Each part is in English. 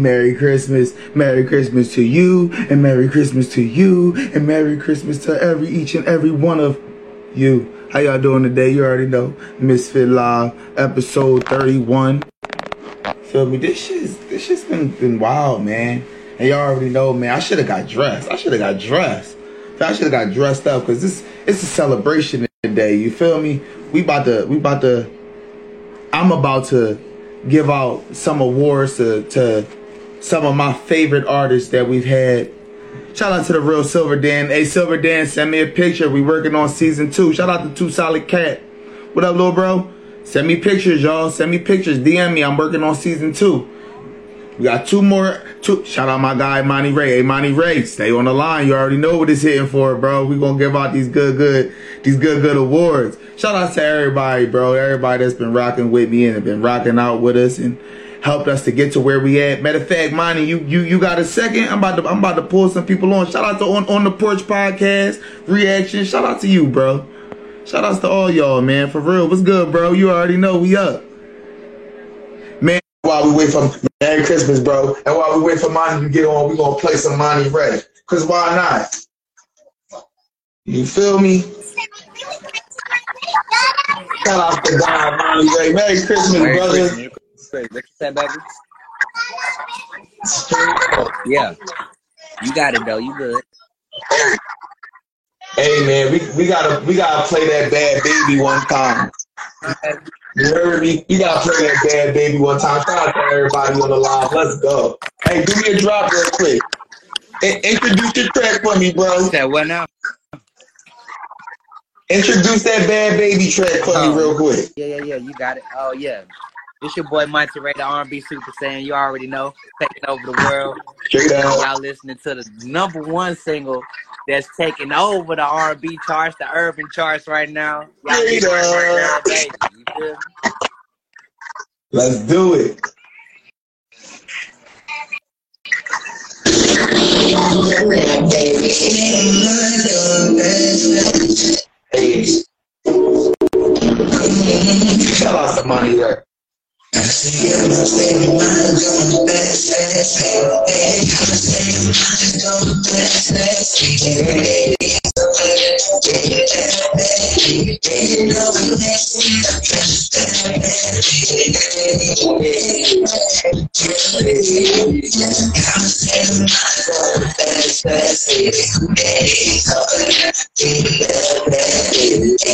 Merry Christmas. Merry Christmas to you, and Merry Christmas to you, and Merry Christmas to every each and every one of you. How y'all doing today? You already know. Mysfit Live, episode 31. Feel me? This shit's this shit's been been wild, man. And y'all already know, man. I should have got dressed. I should have got dressed. I should have got dressed up because this it's a celebration today. You feel me? We about to we about to. I'm about to give out some awards to to some of my favorite artists that we've had. Shout out to the real Silver Dan. Hey Silver Dan, send me a picture. We working on season two. Shout out to Two Solid Kap. What up, little bro? Send me pictures, y'all. Send me pictures. DM me. I'm working on season two. We got two more. Two. Shout out my guy Monty Ray. Hey Monty Ray, stay on the line. You already know what it's hitting for, bro. We gonna give out these good, good, these good, good awards. Shout out to everybody, bro. Everybody that's been rocking with me and been rocking out with us and helped us to get to where we at. Matter of fact, Monty, you you you got a second? I'm about to I'm about to pull some people on. Shout out to on on the porch podcast reaction. Shout out to you, bro. Shout outs to all y'all, man. For real. What's good, bro? You already know we up. Man, while we wait for Merry Christmas, bro. And while we wait for Monty to get on, we gonna play some Monty Ray. Cause why not? You feel me? Shout out to God, Monty Ray. Merry Christmas, Merry brother. Christmas. What you said, baby? Yeah. You got it though. You good. Hey man, we, we gotta we gotta play that bad baby one time. You heard me? We gotta play that bad baby one time. Shout out to everybody on the line. Let's go. Hey, do me a drop real quick. I- introduce your track for me, bro. Said what now? Introduce that bad baby track for me oh. real quick. Yeah, yeah, yeah. You got it. Oh yeah. It's your boy Monty Ray, the R&B Super Saiyan. You already know, taking over the world. Out. Y'all listening to the number one single that's taking over the R&B charts, the urban charts right now. Right now, baby. You feel me? Let's do it. Shout out to Money there. I see him, I see him, I'm going fast, fast, fast, fast. I see him, I'm going fast, fast, fast.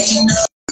You know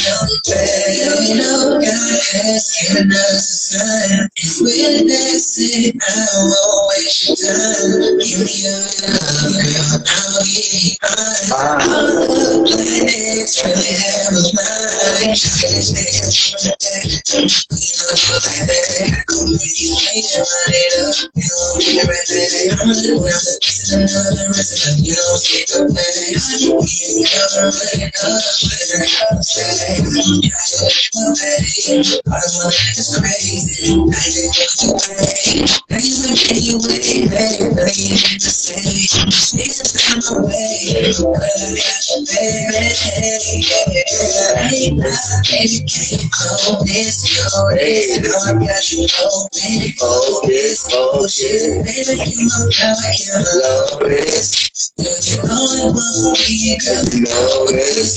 Well, you know God has given us a sign. If we miss it, I won't waste your time. Give me your love, girl. I'll be you mine. All the planets really have a mind. Just make a We love you like that. Come when you can't run it up. You don't get right back. I'm the one that gets another rest. You don't get the back. You ain't never ready. I'm the it's crazy. I didn't get to pay. Now you look at you way better, but you need to say. Niggas come away, but I got you, baby. I ain't not, baby, can't clone this, clone it. Now I got you open, fold this bullshit. Baby, you know how I can blow this. But you only want me to know that it's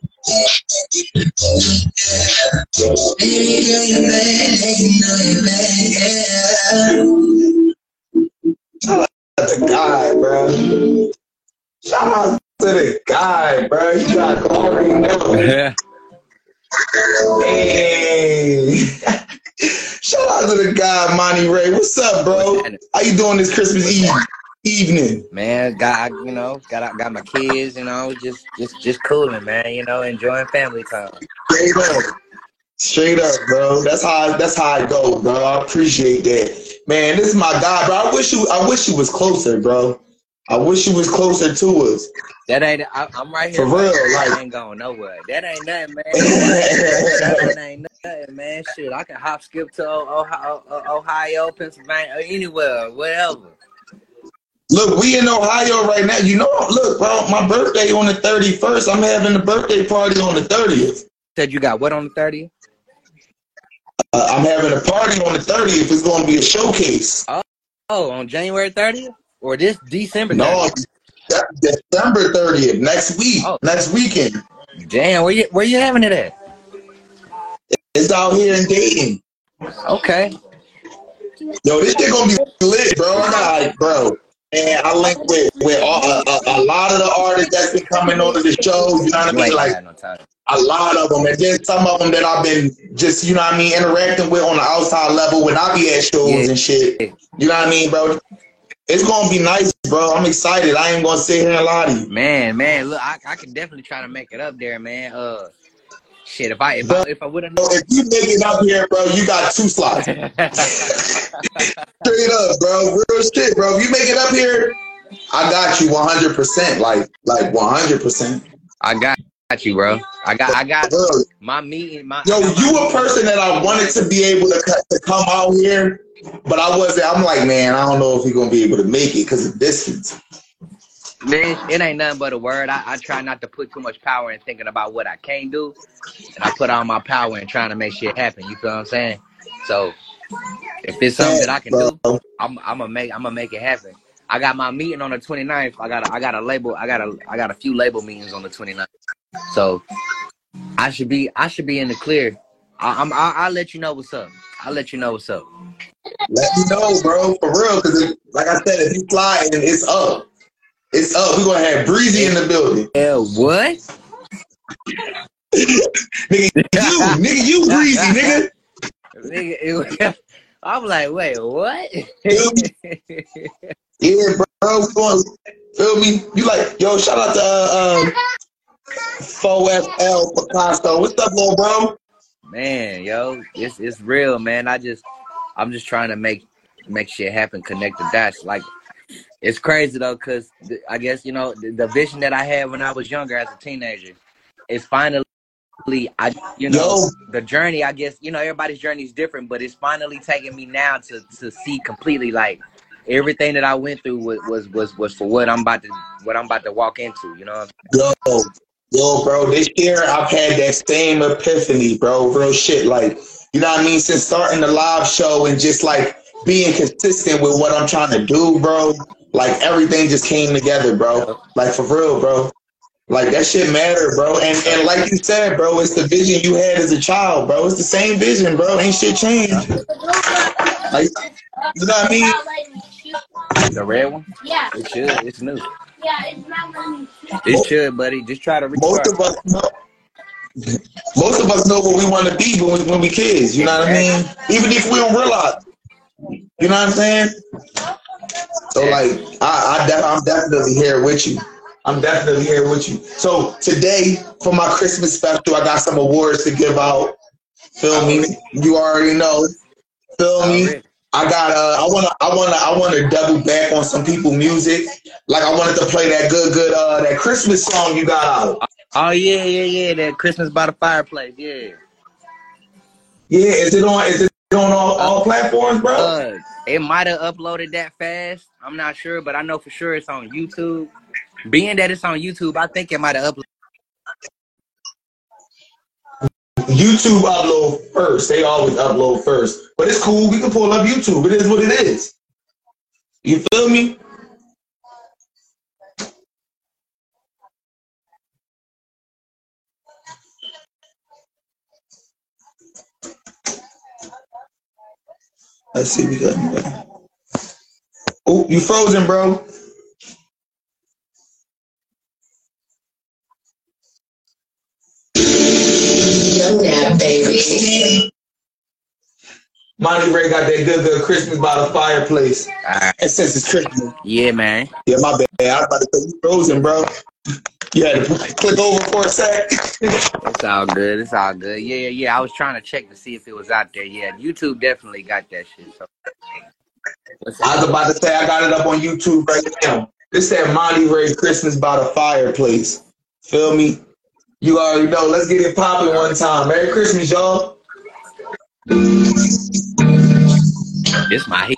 Shout out to Florida Mother of Three. Shout out to God, bro. Shout out to the guy, bro. You got glory know. Yeah. Hey. Shout out to the guy, Monty Ray. What's up, bro? How you doing this Christmas Eve evening? Man, got you know, got got my kids, you know, just just just cooling, man. You know, enjoying family time. Straight up. Straight up, bro. That's how that's how I go, bro. I appreciate that. Man, this is my guy, bro. I wish you I wish you was closer, bro. I wish you was closer to us. That ain't. I, I'm right here. For real, like- I ain't going nowhere. That ain't nothing, man. that ain't nothing, man. Shit, I can hop, skip to Ohio, Ohio Pennsylvania, anywhere, whatever. Look, we in Ohio right now. You know, look, bro, my birthday on the 31st. I'm having a birthday party on the 30th. Said you got what on the 30th? Uh, I'm having a party on the 30th. It's going to be a showcase. Oh, oh on January 30th or this December? No, 30th? De- December 30th, next week, Oh. next weekend. Damn, where you where you having it at? It's out here in Dayton. Okay. Yo, this shit gonna be lit, bro. I got, like, bro. And I link with with all, a, a, a lot of the artists that's been coming onto the show. You know what I mean? Like a lot of them, and then some of them that I've been just you know what I mean interacting with on the outside level when I be at shows Yeah. and shit. You know what I mean, bro? It's gonna be nice, bro. I'm excited. I ain't gonna sit here and lie to you. Man, man, look, I, I can definitely try to make it up there, man. Uh, shit, if I if I if I would have So known. if you make it up here, bro, you got two slots. Straight up, bro. Real shit, bro. If you make it up here, I got you 100%. Like, like 100%. I got you, bro. I got I got Bro, my meeting. My yo, you a person that I wanted to be able to, to come out here, but I wasn't. I'm like, man, I don't know if he's gonna be able to make it because of distance. Man, it ain't nothing but a word. I, I try not to put too much power in thinking about what I can't do, and I put all my power in trying to make shit happen. You feel what I'm saying? So, if it's something that I can do, I'm I'm gonna make I'm gonna make it happen. I got my meeting on the 29th. I got a, I got a label. I got a I got a few label meetings on the 29th. So, I should be I should be in the clear. I, I'm I, I'll let you know what's up. I'll let you know what's up. Let me know, bro, for real. Because like I said, if you fly and it's up, it's up. We're gonna have Breezy in the building. Yeah, what? Nigga, you, nigga, you Breezy, nigga. Nigga, it I'm like, wait, what? Yeah, bro. Going, feel me? You like, yo, shout out to uh, um, 4FL Picasso. What's up, little bro? man, yo, it's it's real, man. I just, I'm just trying to make make shit happen, connect the dots. Like, it's crazy though, cause th- I guess you know the, the vision that I had when I was younger as a teenager is finally. I, you know, Yo. the journey. I guess you know everybody's journey is different, but it's finally taking me now to to see completely like everything that I went through was was was, was for what I'm about to what I'm about to walk into. You know, Yo, yo, bro, this year I've had that same epiphany, bro. Real shit. Like, you know what I mean? Since starting the live show and just like being consistent with what I'm trying to do, bro. Like everything just came together, bro. Like for real, bro. Like that shit matter, bro. And and like you said, bro, it's the vision you had as a child, bro. It's the same vision, bro. Ain't shit changed. Like, you know what I mean? the red one. Yeah, It should. It's new. yeah, it's not letting me shoot. It should, buddy. Just try to most of us know most of us know what we want to be when we, when we kids. You know what I mean? Even if we don't realize. You know what I'm saying? So like, I, I def- I'm definitely here with you. I'm definitely here with you. So today for my Christmas special, I got some awards to give out. Feel me? You already know. Feel me? I got uh I wanna I wanna I wanna double back on some people music. Like I wanted to play that good good uh that Christmas song you got out. Oh yeah, yeah, yeah. That Christmas by the fireplace. Yeah. Yeah, is it on is it on all, all platforms, bro? Uh, it might have uploaded that fast. I'm not sure, but I know for sure it's on YouTube. Being that it's on YouTube, I think it might have uploaded. YouTube upload first. They always upload first. But it's cool. We can pull up YouTube. It is what it is. You feel me? Let's see. We got. Oh, you frozen, bro. Yeah, baby. Monty Ray got that good, good Christmas by the fireplace. Alright. And since it's Christmas, Yeah, man. yeah, my bad. I was about to say you frozen, bro. You had to click over for a sec. It's all good. It's all good. Yeah, yeah, yeah. I was trying to check to see if it was out there. Yeah, YouTube definitely got that shit. So. I was about to say I got it up on YouTube right now. This that Monty Ray Christmas by the fireplace. Feel me? You already know. Let's get it popping one time. Merry Christmas, y'all. It's my heat.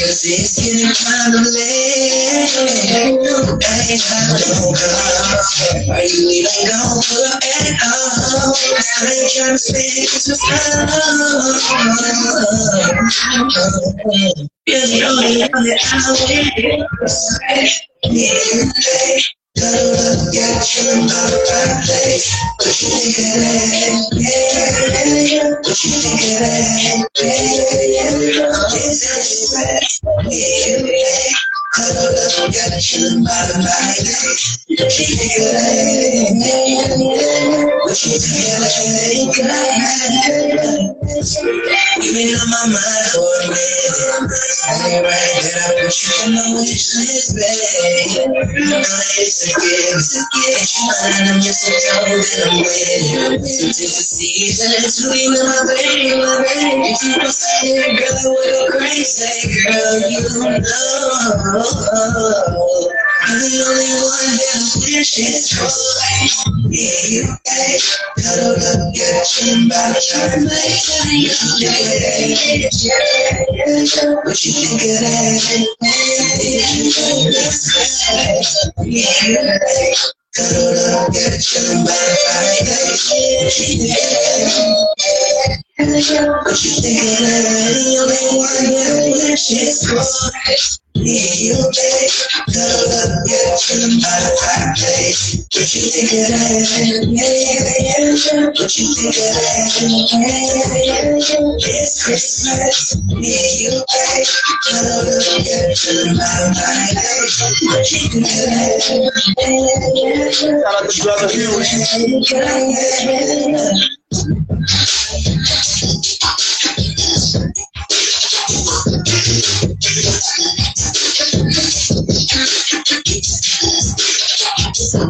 Cause it's getting kind of late. I ain't had no call. Are you even gonna pull up? I ain't trying to spend Christmas time. Only one that I want. Yeah, you in my place. What you think of that? Yeah, what you think of that? Yeah. Yeah, yeah. In place. What you think of that? Yeah, what you think of that? You've been on my mind for a minute. I'm right that I put you on wish list, babe. No, it's a gift, it's a gift. Mine, I'm just so told that I'm waiting. Since the season, it's sweet my baby, my baby. You don't say girl, I go crazy, girl. You know. You're the only one that wishes for. Yeah, you right. Cuddle up, get you by the fireplace. You think of that? What you think of that? Yeah, you right. Cuddle up, get you by the fireplace. What you of that? What you think of that? The only one that wishes for. Yeah, you right. Cuddle up, get you by the fireplace. What you think of that? Yeah, what you think of that? It's Christmas. Yeah, you right. Cuddle up, get you by the. What you think of that? Shout out to Brother Hugh. Yo.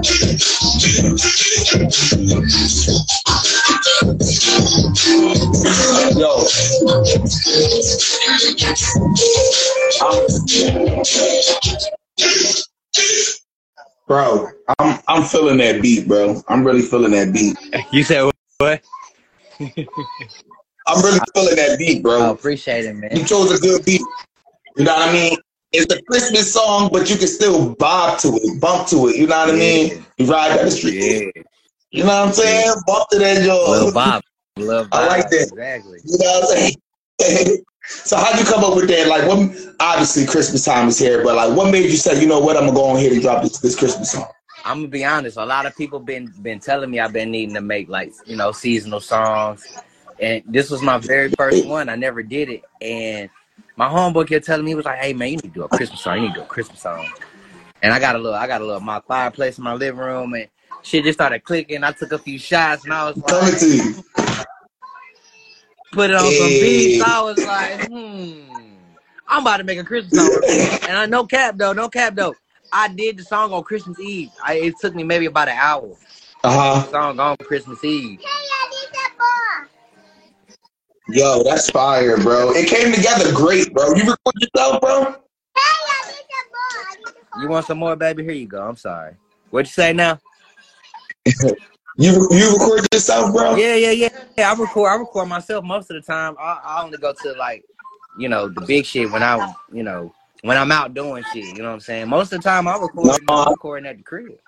Bro, I'm I'm feeling that beat, bro. I'm really feeling that beat. You said what? I'm really feeling that beat, bro. I appreciate it, man. You chose a good beat. You know what I mean? It's a Christmas song, but you can still bob to it, bump to it. You know what I mean? You ride down the street. Yeah. You know what I'm saying? Bump to that Lil joint. Bob. Bob. I like that. Exactly. You know what I'm saying? so how'd you come up with that? Like, what? Obviously, Christmas time is here, but like, what made you say, you know what? I'm gonna go on here and drop this, this Christmas song. I'm gonna be honest. A lot of people been been telling me I've been needing to make like you know seasonal songs, and this was my very first one. I never did it, and my homeboy kept telling me he was like, "Hey man, you need to do a Christmas song. You need to do a Christmas song." And I got a little, I got a little my fireplace in my living room, and shit just started clicking. I took a few shots, and I was like, to you. put it on some beats. I was like, hmm. I'm about to make a Christmas song. and I no cap though, no cap though. I did the song on Christmas Eve. I, it took me maybe about an hour. Uh huh. Song on Christmas Eve. Yo, that's fire, bro. It came together great, bro. You record yourself, bro? You want some more, baby? Here you go. I'm sorry. What you say now? You you record yourself, bro? Yeah, yeah, yeah. Yeah, I record. I record myself most of the time. I, I only go to like, you know, the big shit when I, you know, when I'm out doing shit. You know what I'm saying? Most of the time, I record. I'm recording at the crib.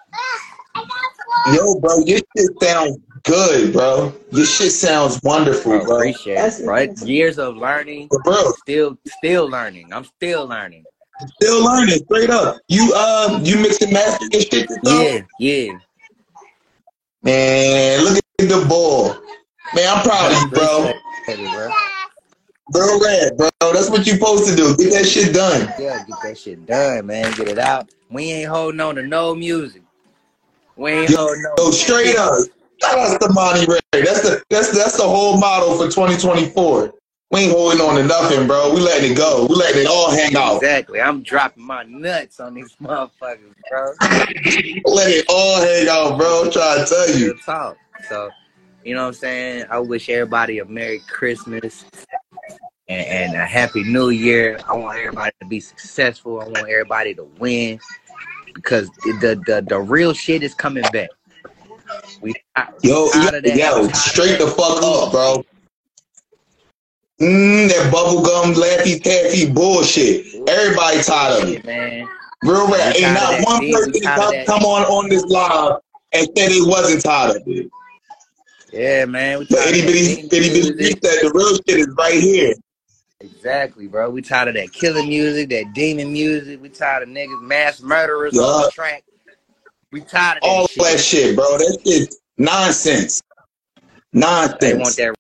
Yo, bro, your shit sounds good, bro. Your shit sounds wonderful, I bro. appreciate it. Right? Years of learning. But bro, Still, still learning. I'm still learning. still learning, straight up. You uh, you mix and master your shit yourself? Yeah, yeah. Man, look at the ball. Man, I'm proud of you, bro. Appreciate it, bro. Bro, red, bro. That's what you supposed to do. Get that shit done. Yeah, get that shit done, man. Get it out. We ain't holding on to no music. We ain't Yo, holding no. Yo, straight up. Shout out to Monty Ray. That's the that's that's the whole model for 2024. We ain't holding on to nothing, bro. We letting it go. We letting it all hang out. Exactly. I'm dropping my nuts on these motherfuckers, bro. Let it all hang out, bro. I'm trying to tell you. Talk. So, you know what I'm saying? I wish everybody a Merry Christmas and, and a Happy New Year. I want everybody to be successful. I want everybody to win because the the, the real shit is coming back. We Yo, yo, yo, straight the fuck up, bro. Mm, that bubblegum laffy taffy bullshit. Everybody tired of it. man. Real rap. Ain't not one person come, on on this live and said they wasn't tired of it. Yeah, man. Tired of itty that bitty, itty bitty the real shit is right here. Exactly, bro. We tired of that killer music, that demon music. We tired of niggas, mass murderers Yeah. on the track. We tired of All shit. that shit, bro. That shit nonsense. They want that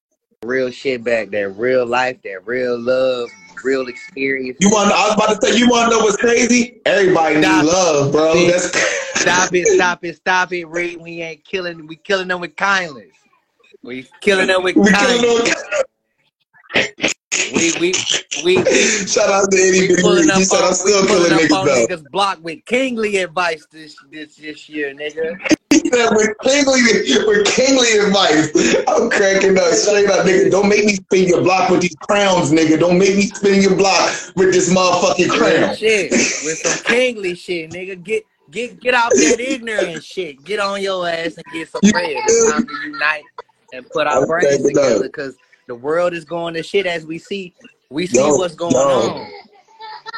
real shit back, that real life, that real love, real experience. You want? I was about to say. You want to know what's crazy? Everybody need Stop. love, bro. See? That's Stop it, stop it, stop it, Reed. We ain't killing. We killing them with kindness. We killing them with we kindness. We we we we, Shout out to Bitty pulling Reed. up said I'm still killing niggas though. niggas block with kingly advice this this this year, nigga. He said with kingly with kingly advice. I'm cracking up straight up, nigga. Don't make me spin your block with these crowns, nigga. Don't make me spin your block with this motherfucking crown. shit with some kingly shit, nigga. Get get get out that ignorant shit. Get on your ass and get some bread. It's time to unite and put our I'm brains together because the world is going to shit as we see. We see Yo, what's going yo. on.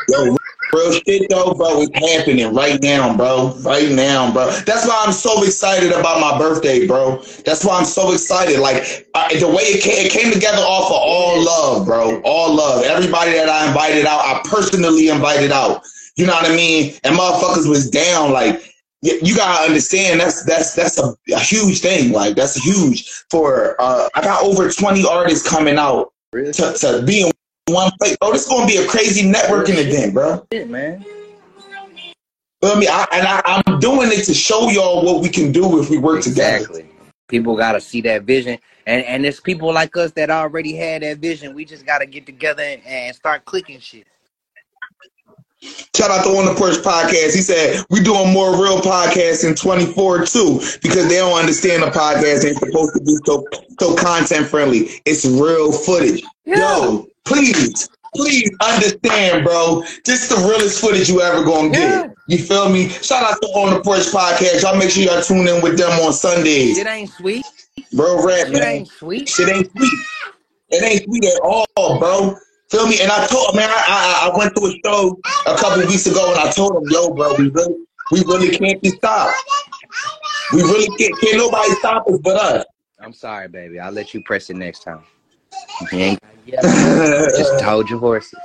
Yo, real shit though, bro, it's happening right now, bro. Right now, bro. That's why I'm so excited about my birthday, bro. That's why I'm so excited. Like I, the way it came, it came together off of all love, bro. All love. Everybody that I invited out, I personally invited out. You know what I mean? And motherfuckers was down. Like you gotta understand, that's that's that's a, a huge thing. Like that's huge for. uh I got over 20 artists coming out Real to, to be in one place. Bro, this is gonna be a crazy networking event, bro. shit, man. Feel me? I, and I, I'm doing it to show y'all what we can do if we work together. Exactly. People gotta see that vision, and and it's people like us that already had that vision. We just gotta get together and, and start clicking shit. Shout out to On the Porch podcast. He said we doing more real podcasts in 24 too because they don't understand the podcast ain't supposed to be so so content friendly. It's real footage. Yo, please, please understand, bro. This the realest footage you ever gonna get. Yeah. You feel me? Shout out to On the Porch podcast. Y'all make sure y'all tune in with them on Sundays. It ain't sweet. Bro, rap Shit man. ain't sweet. Shit ain't sweet. It ain't sweet at all, bro. Feel me? And I told man, I, I I went to a show a couple weeks ago, and I told him, yo, bro, we really we really can't be stopped. We really can't. Can't nobody stop us but us. I'm sorry, baby. I'll let you press it next time. You. Just told your horses.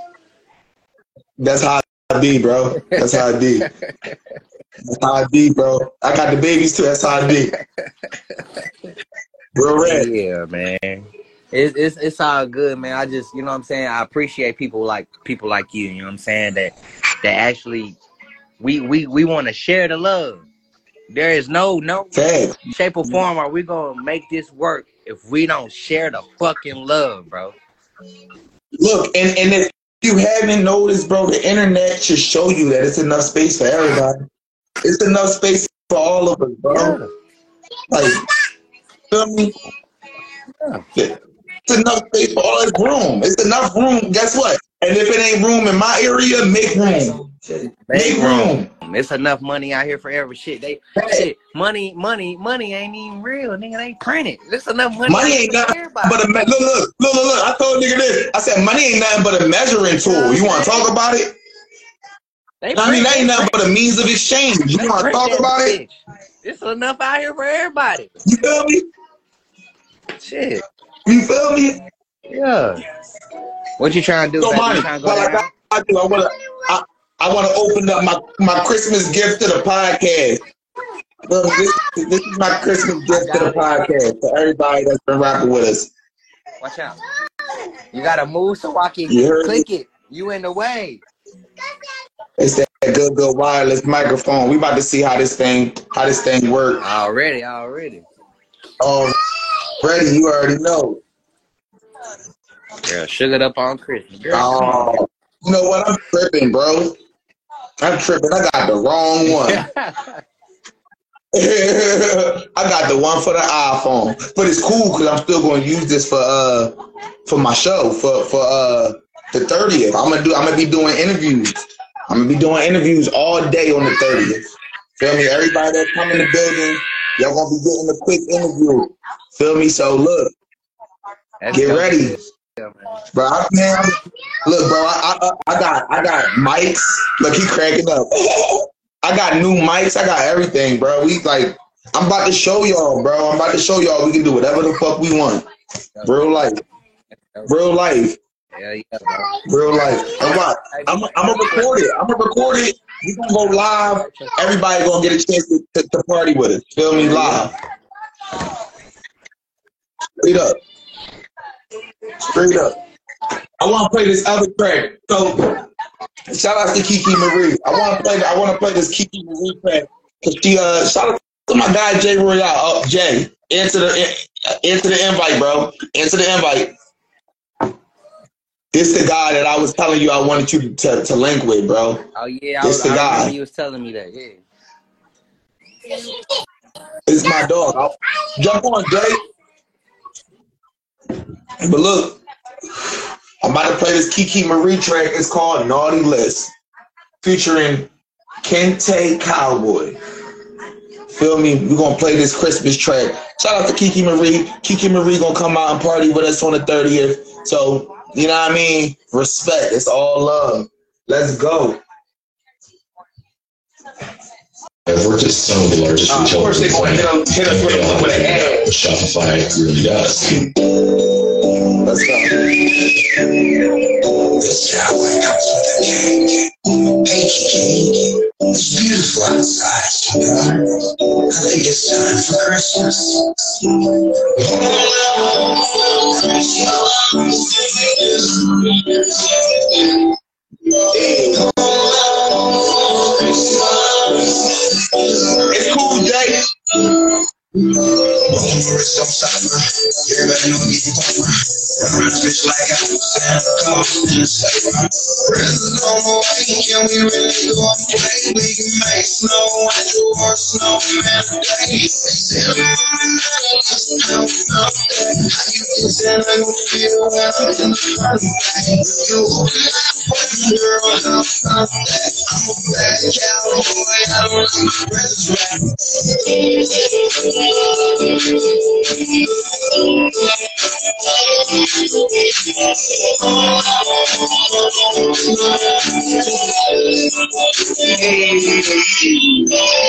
That's how I be, bro. That's how I be. That's how I be, bro. I got the babies too. That's how I be. Real rap. Yeah, man. It's, it's it's all good, man. I just you know what I'm saying. I appreciate people like people like you. You know what I'm saying that that actually we we we want to share the love. There is no no shape or form are we gonna make this work if we don't share the fucking love, bro. Look, and and it's you haven't noticed, bro, the internet should show you that it's enough space for everybody. It's enough space for all of us, bro. Like, feel me? It's enough space for all. this room. It's enough room. Guess what? And if it ain't room in my area, make room. Make room. It's enough money out here for every shit. They shit, money, money, money ain't even real, nigga. They printed. There's enough money. Money ain't nothing but a me- look, look, look, look, look. I told nigga this. I said money ain't nothing but a measuring tool. You want to talk about it? They I mean, that ain't nothing but a means of exchange. You want to talk about it? bitch. It's enough out here for everybody. You feel me? Shit. You feel me? Yeah. What you trying to do? So baby? money. Trying to go Well, I. I do. I want to. I, I want to open up my my Christmas gift to the podcast. Look, this, this is my Christmas gift to the podcast for everybody that's been rapping with us. Watch out. You gotta move so I can click it. You in the way. It's that good, good wireless microphone. We about to see how this thing, how this thing works. Already, already. Oh, ready? You already know. Girl, sugared up on Christmas. Girl, Oh, you know what? I'm tripping, bro. I'm tripping. I got the wrong one. I got the one for the iPhone, but it's cool because I'm still going to use this for uh for my show for for uh the thirtieth. I'm gonna do. I'm gonna be doing interviews. I'm gonna be doing interviews all day on the thirtieth. Feel me? Everybody that come in the building, y'all gonna be getting a quick interview. Feel me? So look, That's get dope. ready, Yeah, bro. I, man, I'm- look, bro. I, I uh, I got I got mics. Look, he cracking up. I got new mics. I got everything, bro. We like. I'm about to show y'all, bro. I'm about to show y'all we can do whatever the fuck we want. Real life. Real life. Yeah, yeah, bro. Real life. What? I'm I'm gonna record it. I'm gonna record it. We gonna go live. Everybody gonna get a chance to, to, to party with us. Feel me? Live. Straight up. Straight up. I want to play this other track. So shout out to Kiki Marie. I want to play. I want to play this Kiki Marie track because she. Uh, shout out to my guy Jay Royale. Uh, Jay, answer the answer the invite, bro. Answer the invite. This the guy that I was telling you I wanted you to, to link with, bro. Oh yeah, I, This was, the I guy. you was telling me that. Yeah. It's my dog. I'll, jump on, Jay. But look, I'm about to play this Kiki Marie track. It's called Naughty List, featuring Kente Cowboy. Feel me? We're gonna play this Christmas track. Shout out to Kiki Marie. Kiki Marie gonna come out and party with us on the 30th. So, you know what I mean? Respect. It's all love. Let's go. I've worked at some of the largest Uh, of course, they in the gonna planet. hit us- with a- with an ad. Shopify really does. Let's go. This cowboy comes with a cake. Cakey cake. It's beautiful outside, sweetheart. I think it's time for Christmas. Summer. Presents on the way, can we really go and play? We can make snow snowman how we know that. How you gonna feel when I'm in the? You girl, I'm a bad cowboy, I don't like my presents wrapped. Thank you.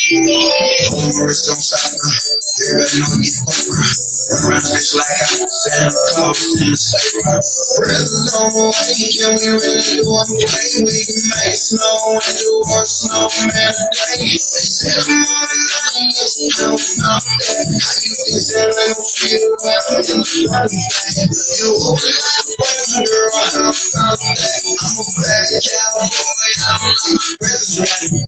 First on side, there ain't no get over. Run bitch like I Santa Claus in the summer. Presents on the way, can we really do a play? We can make snow and do a snowman day. Said on line, yes, no, no. How you that I don't feel well in the? You a black boy, girl, I'm not that. I'm a black cowboy, I'm a president.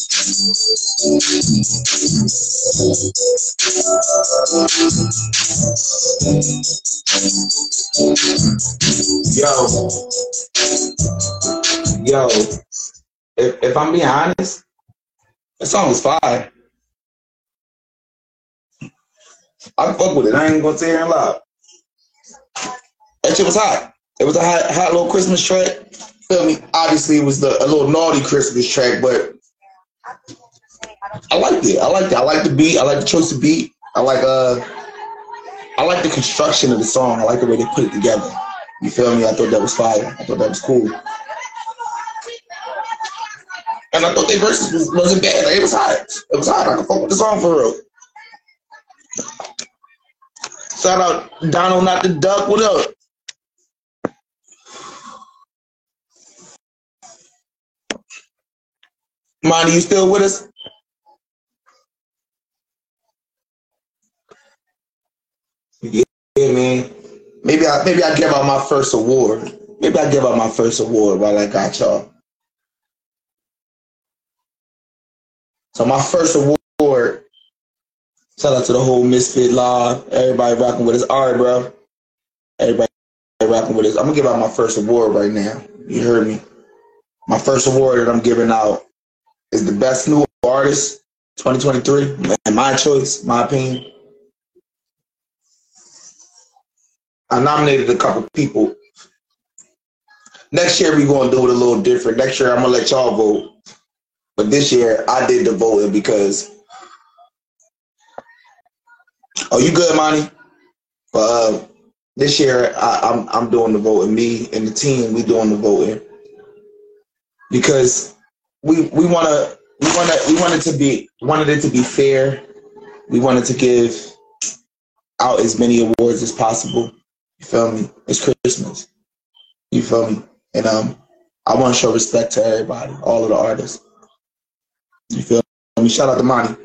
Yo, yo, if, if I'm being honest, that song was fire. I fuck with it. I ain't gonna say and lie. That shit was hot. It was a hot, hot little Christmas track. Feel me? Obviously, it was the a little naughty Christmas track, but I liked it. I liked it. I like the beat. I like the choice of beat. I like uh, I like the construction of the song. I like the way they put it together. You feel me? I thought that was fire. I thought that was cool. And I thought their verses was, wasn't bad. Like, it was hot. It was hot. I can fuck with the song for real. Shout out Donald, not the duck. What up? Monty, you still with us? Yeah, man. Maybe I maybe I give out my first award. Maybe I give out my first award while I got y'all. So my first award. Shout out to the whole Mysfit Live. Everybody rocking with us. All right, bro. Everybody rocking with us. I'm gonna give out my first award right now. You heard me. My first award that I'm giving out is the best new artist 2023. And my choice, my opinion. I nominated a couple people. Next year we're gonna do it a little different. Next year I'm gonna let y'all vote. But this year I did the voting because Oh, you good, Monty? Uh, this year I, I'm I'm doing the voting. Me and the team, we doing the voting because we we wanna we wanna we wanted to be wanted it to be fair. We wanted to give out as many awards as possible. You feel me? It's Christmas. You feel me? And um, I want to show respect to everybody, all of the artists. You feel me? Shout out to Monty.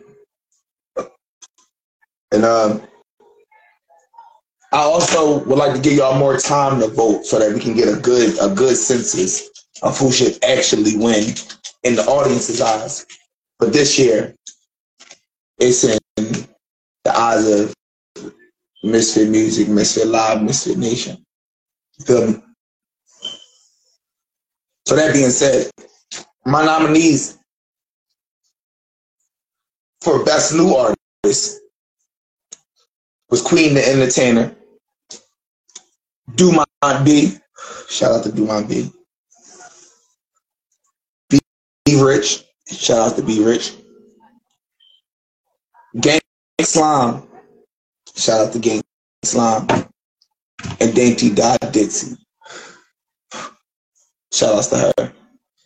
And um, I also would like to give y'all more time to vote so that we can get a good a good census of who should actually win in the audience's eyes. But this year, it's in the eyes of Mysfit Music, Mysfit Live, Mysfit Nation. So that being said, my nominees for Best New Artist was Queen the Entertainer, Dumont B. Shout out to Dumont B. B. Rich. Shout out to B Rich. Gang Slime. Shout out to Gang Slime. And Dainty Dot Dixie. Shout outs to her.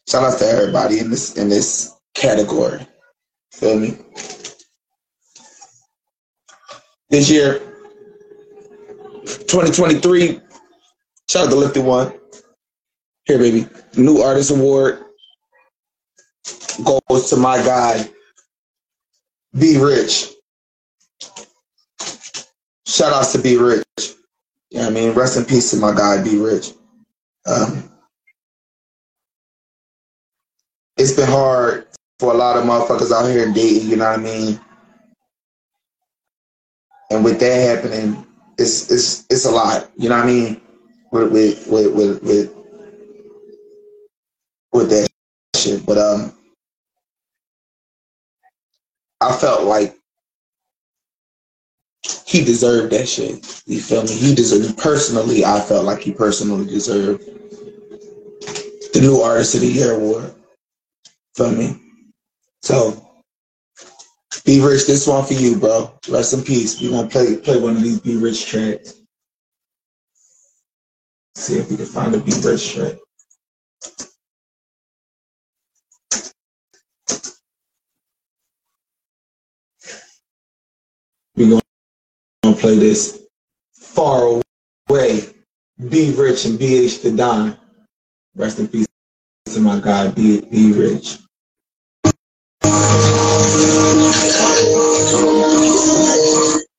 Shout outs to everybody in this in this category. Feel me? This year, 2023, shout out to Lifted One. Here, baby. New Artist Award goes to my guy, Be Rich. Shout outs to Be Rich. Know I mean? Rest in peace to my guy, Be Rich. Um, it's been hard for a lot of motherfuckers out here dating, you know what I mean? And with that happening, it's it's it's a lot. You know what I mean? With with with with with, with that shit. But um, I felt like he deserved that shit. You feel me? He deserved personally. I felt like he personally deserved the new artist of the year award. Feel me? So, be rich. This one for you, bro. Rest in peace. We gonna play play one of these Be Rich tracks. See if we can find a Be Rich track. We gonna play this far away. Be rich and BH the Don. Rest in peace to my God, Be Be Rich.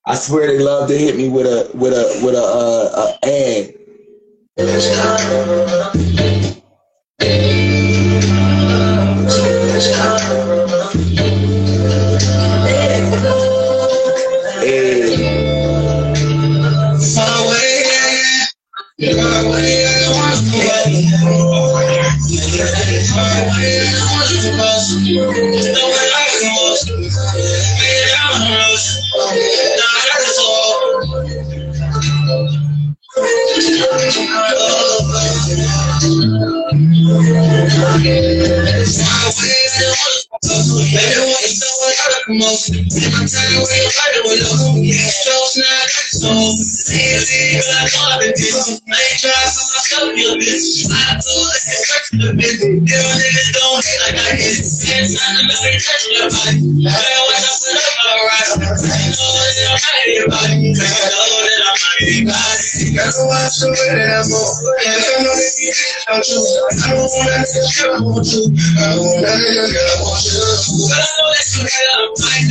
I swear they love to hit me with a with a with a uh, a ad. Hey. Llega Sometimes we cut it below. Strokes not so. Easy, but I call it this. Main drive I my company, a bitch. I pull it and cut the bitch. Them niggas don't hate like I hit. I'm every touch with a body. Hell, I. I know that I'm kind of I know that I'm kind of I'm that I know you don't you? I don't want that to I want. I don't want to I want I know that I'm fine.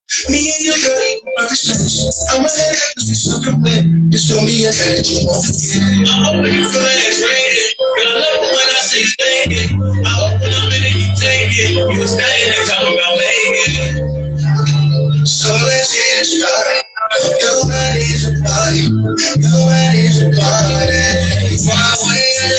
Me and your girl, perfect I'm gonna have to be so complete. Just show me a hand you won't forget. I hope you feel X-rated. Girl, I love it when I say thank it. I hope when I'm in it, you take it. You stay there talking about making. It started. Your body's a party. Your body's a party. Far away and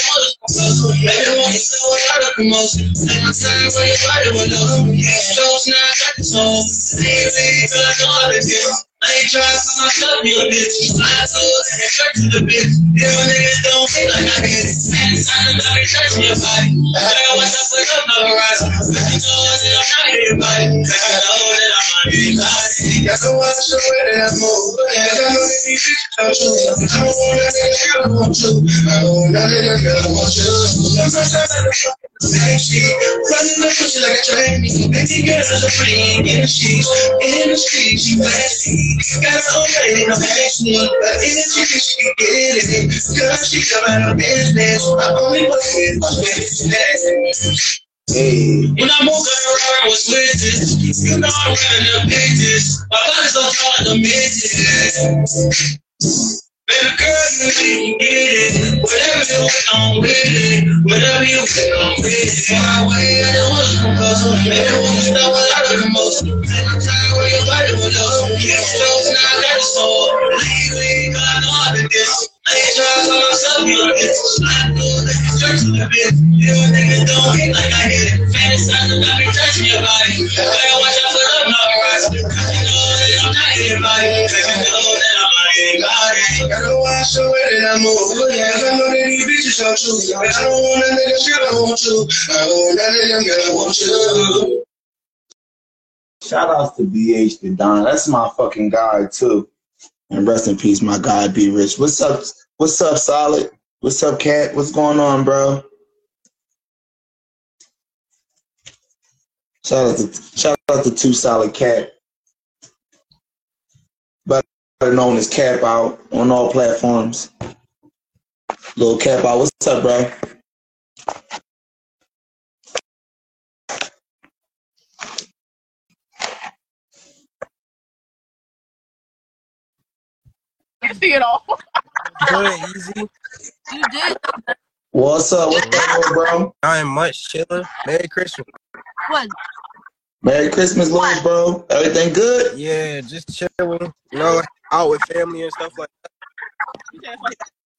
Maybe to know what I look the most. Time when your body will know. Show's not soul. Easy, feel like all of this. I ain't trying to myself, you a bitch. I told and church to the bitch. You niggas don't feel like I. And it's time to not be touching your body. I gotta watch out for up. You that I'm not your body. I know that I'm not your body. Got watch the way that I move. I know these bitches don't choose. I don't want that I want you. I don't want that I want you. Sometimes I shit. Running up pussy like a train. Baby girl is a freak in the streets. In the streets, she classy. Got her own lady, no passion. But in the streets, she can get it. Girl, she come out of business. My only boyfriend, my business. Hey. When I moved around, I was with this. You know I'm running the business. My body's on top of the midgets. Baby girl, you can get it. Whatever you want, I'm with it. Whatever you want, I'm with it. Far away, I don't want to come close. Maybe I want to stop what I like the most. My time where your body will know. Keep close, now I got a soul. Leave, leave, I know I did this. I ain't trying to myself, you a bitch. I know that you stretch to the bitch. You niggas don't hit like I hit it. Fantasize about me touching your body. Better watch out for the paparazzi. You know that I'm not anybody. Cause you know that I'm Gotta watch the way that I know that these bitches don't choose. I don't want nigga, I want you. I don't want I want. Shout outs to BH the Don. That's my fucking guy too. And rest in peace, my guy Be Rich. What's up? What's up, Solid? What's up, Kap? What's going on, bro? Shout out to shout out to Two Solid Kap known as Cap Out on all platforms. Little Cap Out, what's up, bro? I see it all. Good, easy. You did. What's up? What's up, bro? I am much chiller. Merry Christmas. What? Merry Christmas, little bro. Everything good? Yeah, just chilling. You know, out with family and stuff like that.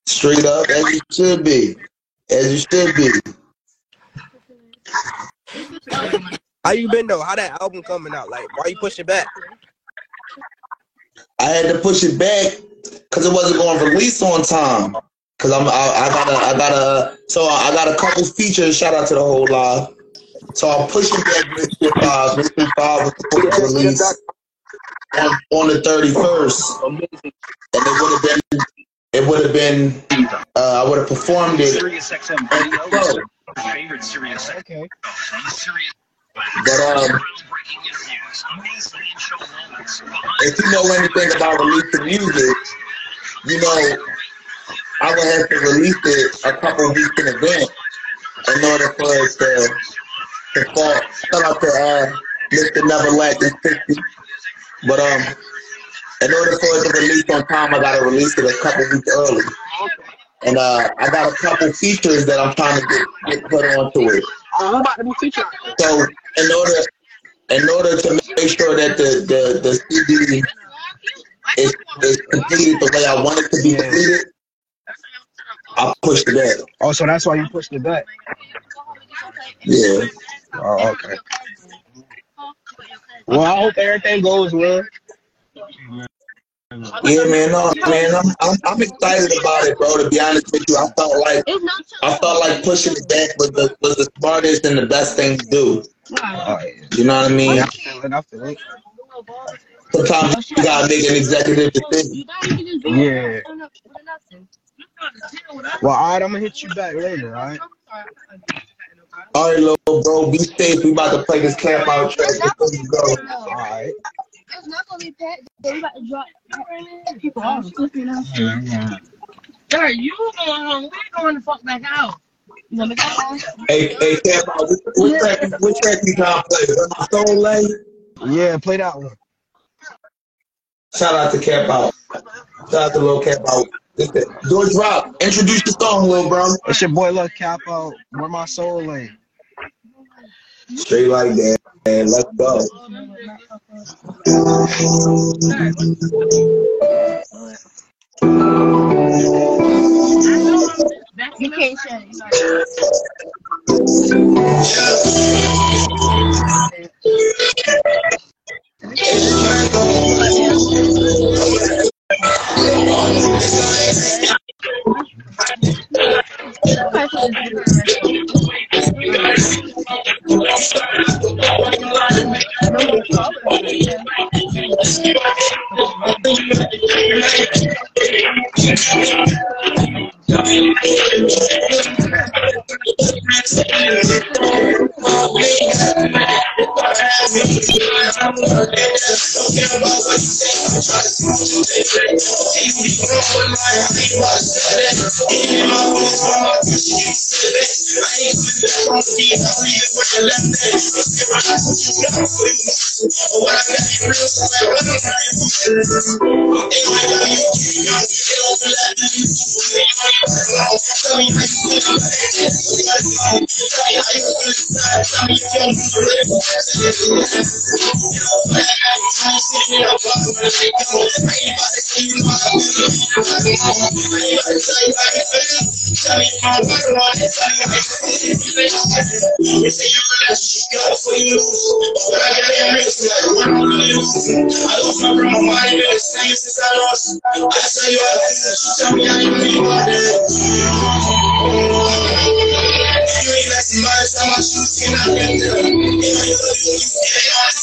Straight up, as you should be. As you should be. How you been though? How that album coming out? Like, why you push it back? I had to push it back because it wasn't going to release on time. Cause I'm, I, I gotta, I gotta, so I got a couple features. Shout out to the whole live. So I'm pushing back Mystery Five. Mystery Five was supposed to release on, on the 31st, and it would have been, it would have been, uh, I would have performed it. Sirius XM radio favorite Sirius Okay. But um, if you know anything about releasing music, you know I would have to release it a couple weeks in advance in order for it to, Shout out to uh, Mr. Never Lacking 60. But um, in order for it to release on time, I gotta release it a couple weeks early. And uh, I got a couple features that I'm trying to get, get put onto it. I'm about to be teacher. So in order in order to make sure that the the, the CD is, is completed the way I want it to be completed, I pushed it back. Oh, so that's why you pushed it back. Yeah. Oh, okay. Well, I hope everything goes well. Yeah, man, no, man, I'm, I'm I'm excited about it, bro. To be honest with you, I felt like I felt like pushing it back was the was the smartest and the best thing to do. Oh, yeah. You know what I mean? I feel it. I feel it. Sometimes you gotta make an executive decision. Yeah. Well, all right, I'm gonna hit you back later, all right? All right, little bro, be safe. We about to play this camp out track before you go. All right. It's not gonna be packed. We about to drop people off. You know. Sir, you going home. We going the fuck back out. You gonna make that Hey, hey, camp out. What, what track? What track you trying to play? Is that my soul lane? Yeah, play that one. Shout out to Cap Out. Shout out to Lil Cap Out. Do a drop. introduce the song, little bro. It's your boy Lil Capo. Where my soul at? Straight like that. And let's go. Five hundred I'm gonna I'm you You. Tell me you. Tell me you. Tell me you. Tell me you. Thank you that she got for you. So I got that mix like one of those. I lost my grandma, I ain't the same since I lost. I tell you, I listen, she tell me I ain't been. You ain't less than my time, my shoes cannot get there. If I can't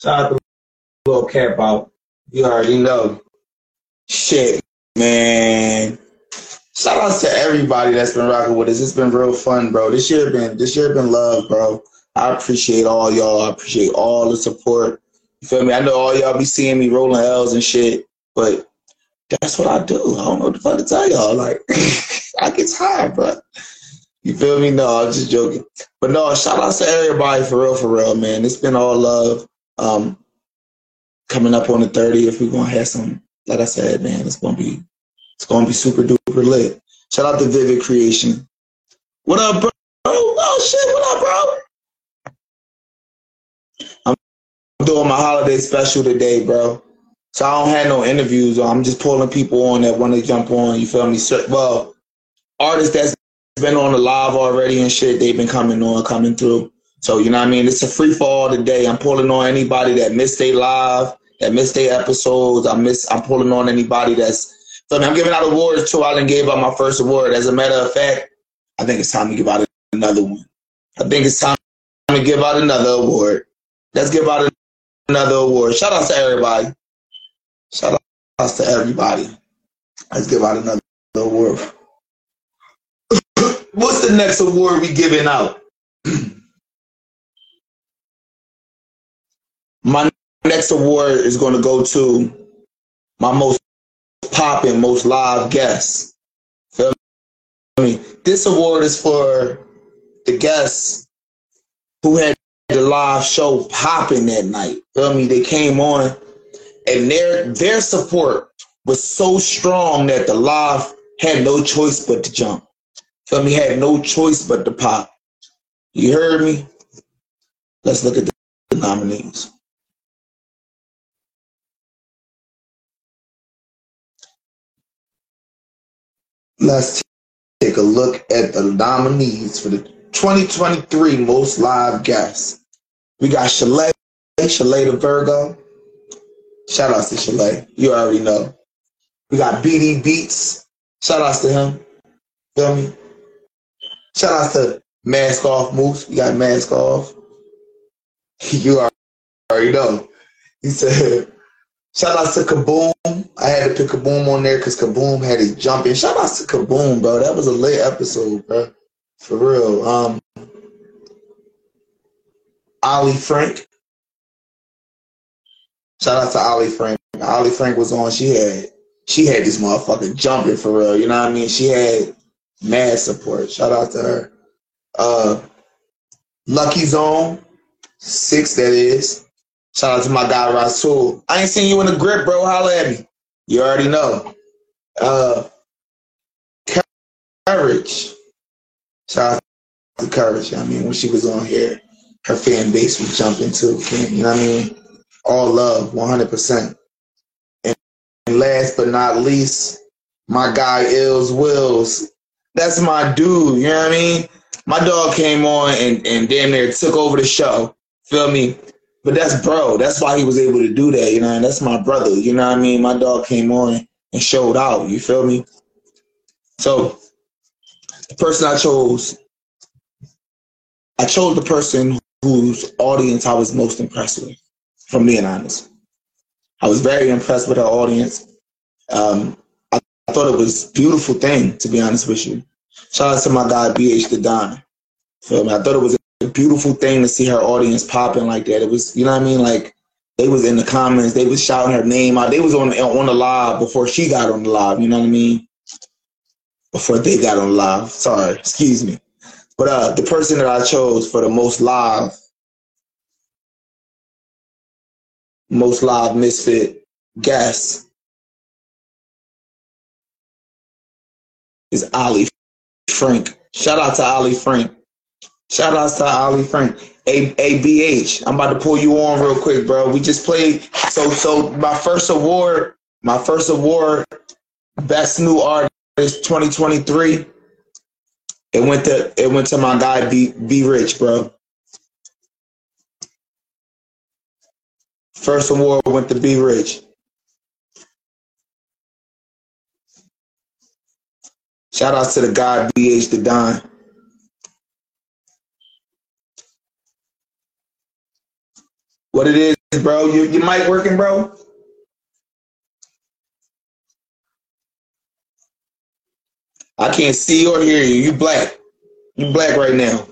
Shout out to little cap out. You already know. Shit, man. Shout out to everybody that's been rocking with us. It's been real fun, bro. This year been this year been love, bro. I appreciate all y'all. I appreciate all the support. You feel me? I know all y'all be seeing me rolling L's and shit, but that's what I do. I don't know what the fuck to tell y'all. Like, I get tired, bro. You feel me? No, I'm just joking. But no, shout out to everybody for real, for real, man. It's been all love. Um, coming up on the 30th, we're gonna have some. Like I said, man, it's gonna be, it's gonna be super duper lit. Shout out to Vivid Creation. What up, bro? Oh shit, what up, bro? I'm doing my holiday special today, bro. So I don't have no interviews. I'm just pulling people on that want to jump on. You feel me? So, well, artists that's been on the live already and shit, they've been coming on, coming through. So you know what I mean? It's a free fall today. I'm pulling on anybody that missed a live, that missed their episodes. I miss. I'm pulling on anybody that's. So I'm giving out awards too. I didn't gave out my first award. As a matter of fact, I think it's time to give out another one. I think it's time to give out another award. Let's give out another award. Shout out to everybody. Shout out to everybody. Let's give out another award. What's the next award we giving out? My next award is going to go to my most popping, most live guest. Feel me? This award is for the guests who had live show popping that night. Feel me? They came on and their their support was so strong that the live had no choice but to jump. Feel me? Had no choice but to pop. You heard me? Let's look at the nominees. Let's take a look at the nominees for the 2023 Most Live Guests. We got Chalet, Chalet the Virgo. Shout out to Chalet. You already know. We got BD Beats. Shout outs to him. Feel me? Shout outs to Mask Off Moose. We got Mask Off. You already know. He said, shout outs to Kaboom. I had to put Kaboom on there because Kaboom had his jumping. Shout outs to Kaboom, bro. That was a late episode, bro. For real. Um, Ollie Frank. Shout out to Ollie Frank. Ollie Frank was on. She had she had this motherfucker jumping for real. You know what I mean? She had mad support. Shout out to her. Uh, Lucky Zone six. That is. Shout out to my guy Rasul. I ain't seen you in the grip, bro. Holla at me. You already know. Uh, courage. Shout out to courage. I mean, when she was on here, her fan base was jump into. You know what I mean? all love, 100%. And last but not least, my guy Ills Wills. That's my dude, you know what I mean? My dog came on and, and damn near took over the show. Feel me? But that's bro. That's why he was able to do that, you know, and that's my brother, you know what I mean? My dog came on and showed out, you feel me? So the person I chose, I chose the person whose audience I was most impressed with from being honest. I was very impressed with her audience. Um, I, I, thought it was a beautiful thing, to be honest with you. Shout out to my guy BH the Don. Feel me? I thought it was a beautiful thing to see her audience popping like that. It was, you know what I mean? Like they was in the comments, they was shouting her name out. They was on on the live before she got on the live. You know what I mean? Before they got on live. Sorry, excuse me. But uh, the person that I chose for the most live, most live Mysfit guest is Ali Frank. Shout out to Ali Frank. Shout out to Ali Frank. A A B H. I'm about to pull you on real quick, bro. We just played. So so my first award, my first award, best new artist 2023 it went to it went to my guy B B Rich, bro. First award went to B Rich. Shout out to the guy BH the Don. What it is, bro? You your mic working, bro? I can't see or hear you. You black. You black right now.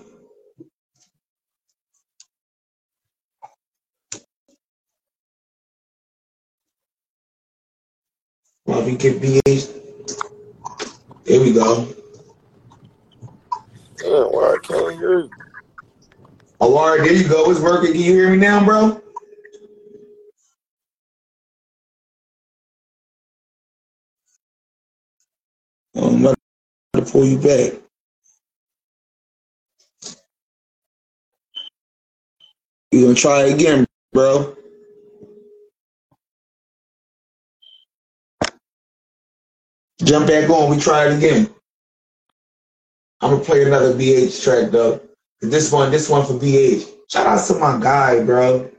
Well, we get BH. There we go. Damn, why I can't hear you? Oh, right, there you go. It's working. Can you hear me now, bro? Oh, to pull you back. You gonna try again, bro? Jump back on. We try it again. I'm gonna play another BH track though. This one, this one for BH. Shout out to my guy, bro.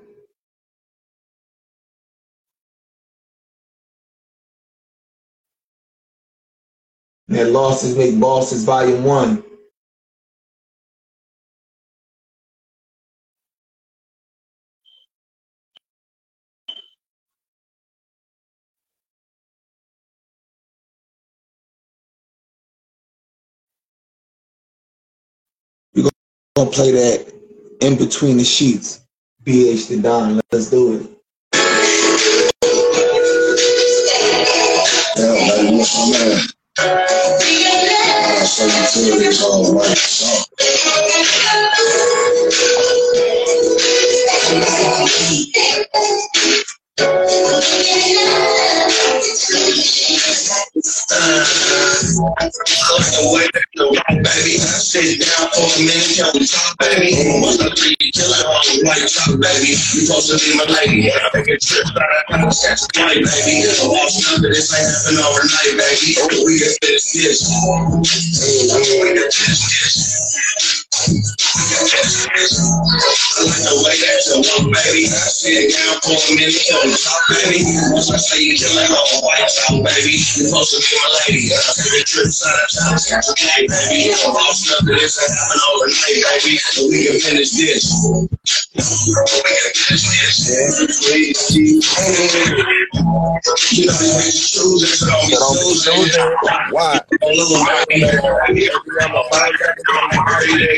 and Losses Make Bosses Volume 1. We gonna play that in between the sheets. BH the Don, let's do it. Yeah, man, I'm old Uh, right. So, Baby, I sit down for a minute, can we talk, baby? What's up, baby? Kill it on the white top, baby. You're supposed to be my lady. I Take a trip, but I got a sex flight, baby. I'm stuff that this ain't happen overnight, baby. We can finish this. We can finish this. I the way that you baby. Sit down for a minute, baby? Once I say you on white top, baby. You supposed to be my lady. Take a trip, side of town, catch a flight, baby. I'm all stuff that this happen overnight, baby. This. We can finish this. So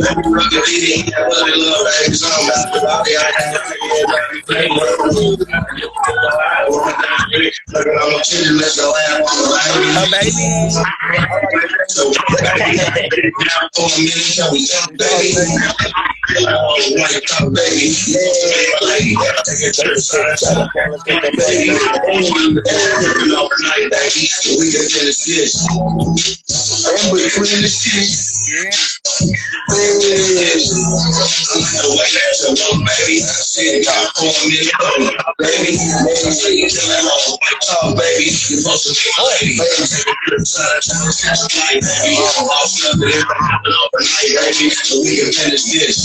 let's go laugh on the. We can finish this.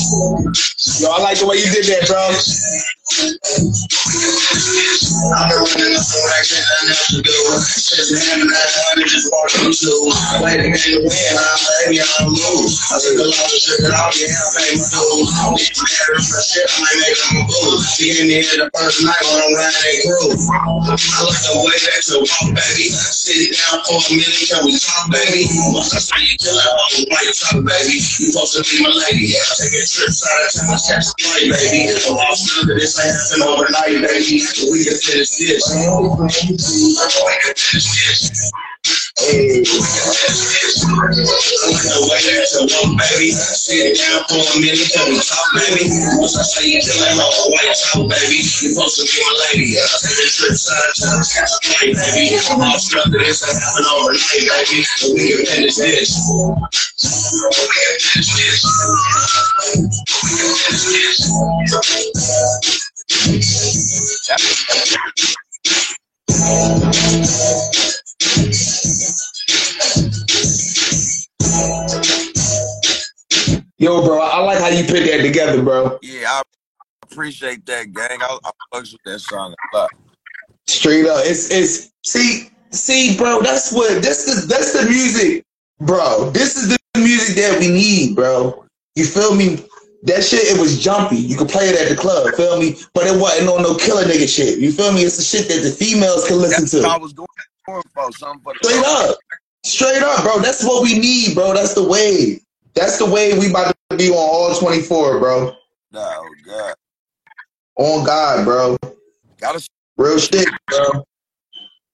In between the. I the the the that groove. I like the way that you walk, baby. Sit down for a minute, can we talk, baby? Once I you kill talk, baby. You supposed to be my lady. Take a trip side of town, catch a flight, baby. This ain't happen overnight, baby. We can finish this. Hey, baby. Sit down for a minute, we talk, baby? Once I say you I'm white baby. You supposed to be my lady. A trip side catch baby. I'm all stuck, this ain't happen overnight, baby. We can finish this. We can finish this. We can finish Yo, bro, I like how you put that together, bro. Yeah, I appreciate that, gang. I, I fucks with that song a lot. Straight up. It's it's see, see, bro, that's what this is that's the music, bro. This is the music that we need, bro. You feel me? That shit, it was jumpy. You could play it at the club, feel me? But it wasn't on no killer nigga shit. You feel me? It's the shit that the females can listen That's to. what I was going for, something for the Straight up. Straight up, bro. That's what we need, bro. That's the way. That's the way we about to be on all 24, bro. Oh, God. On God, bro. Gotta, Real shit, bro.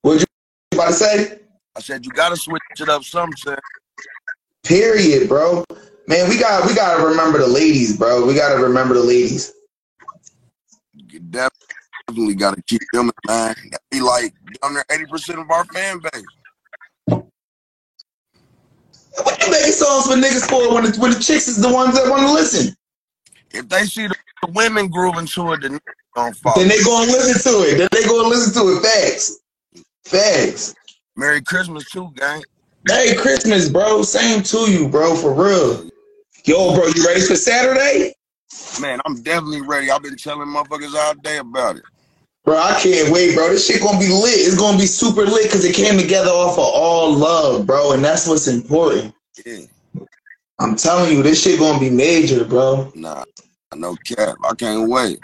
What you about to say? I said, you gotta switch it up some, sir. Period, bro. Man, we got we gotta remember the ladies, bro. We gotta remember the ladies. Definitely gotta keep them in mind. Be like down there 80% of our fan base. What you making songs for niggas for when the, when the chicks is the ones that want to listen? If they see the, the women grooving to it, then they. Then they gonna listen to it. Then they gonna listen to it. Facts. Facts. Merry Christmas too, gang. Merry Christmas, bro. Same to you, bro. For real. Yo, bro, you ready for Saturday? Man, I'm definitely ready. I've been telling motherfuckers all day about it. Bro, I can't wait, bro. This shit gonna be lit. It's gonna be super lit because it came together off of all love, bro, and that's what's important. Yeah. I'm telling you, this shit gonna be major, bro. Nah, no cap. I can't wait.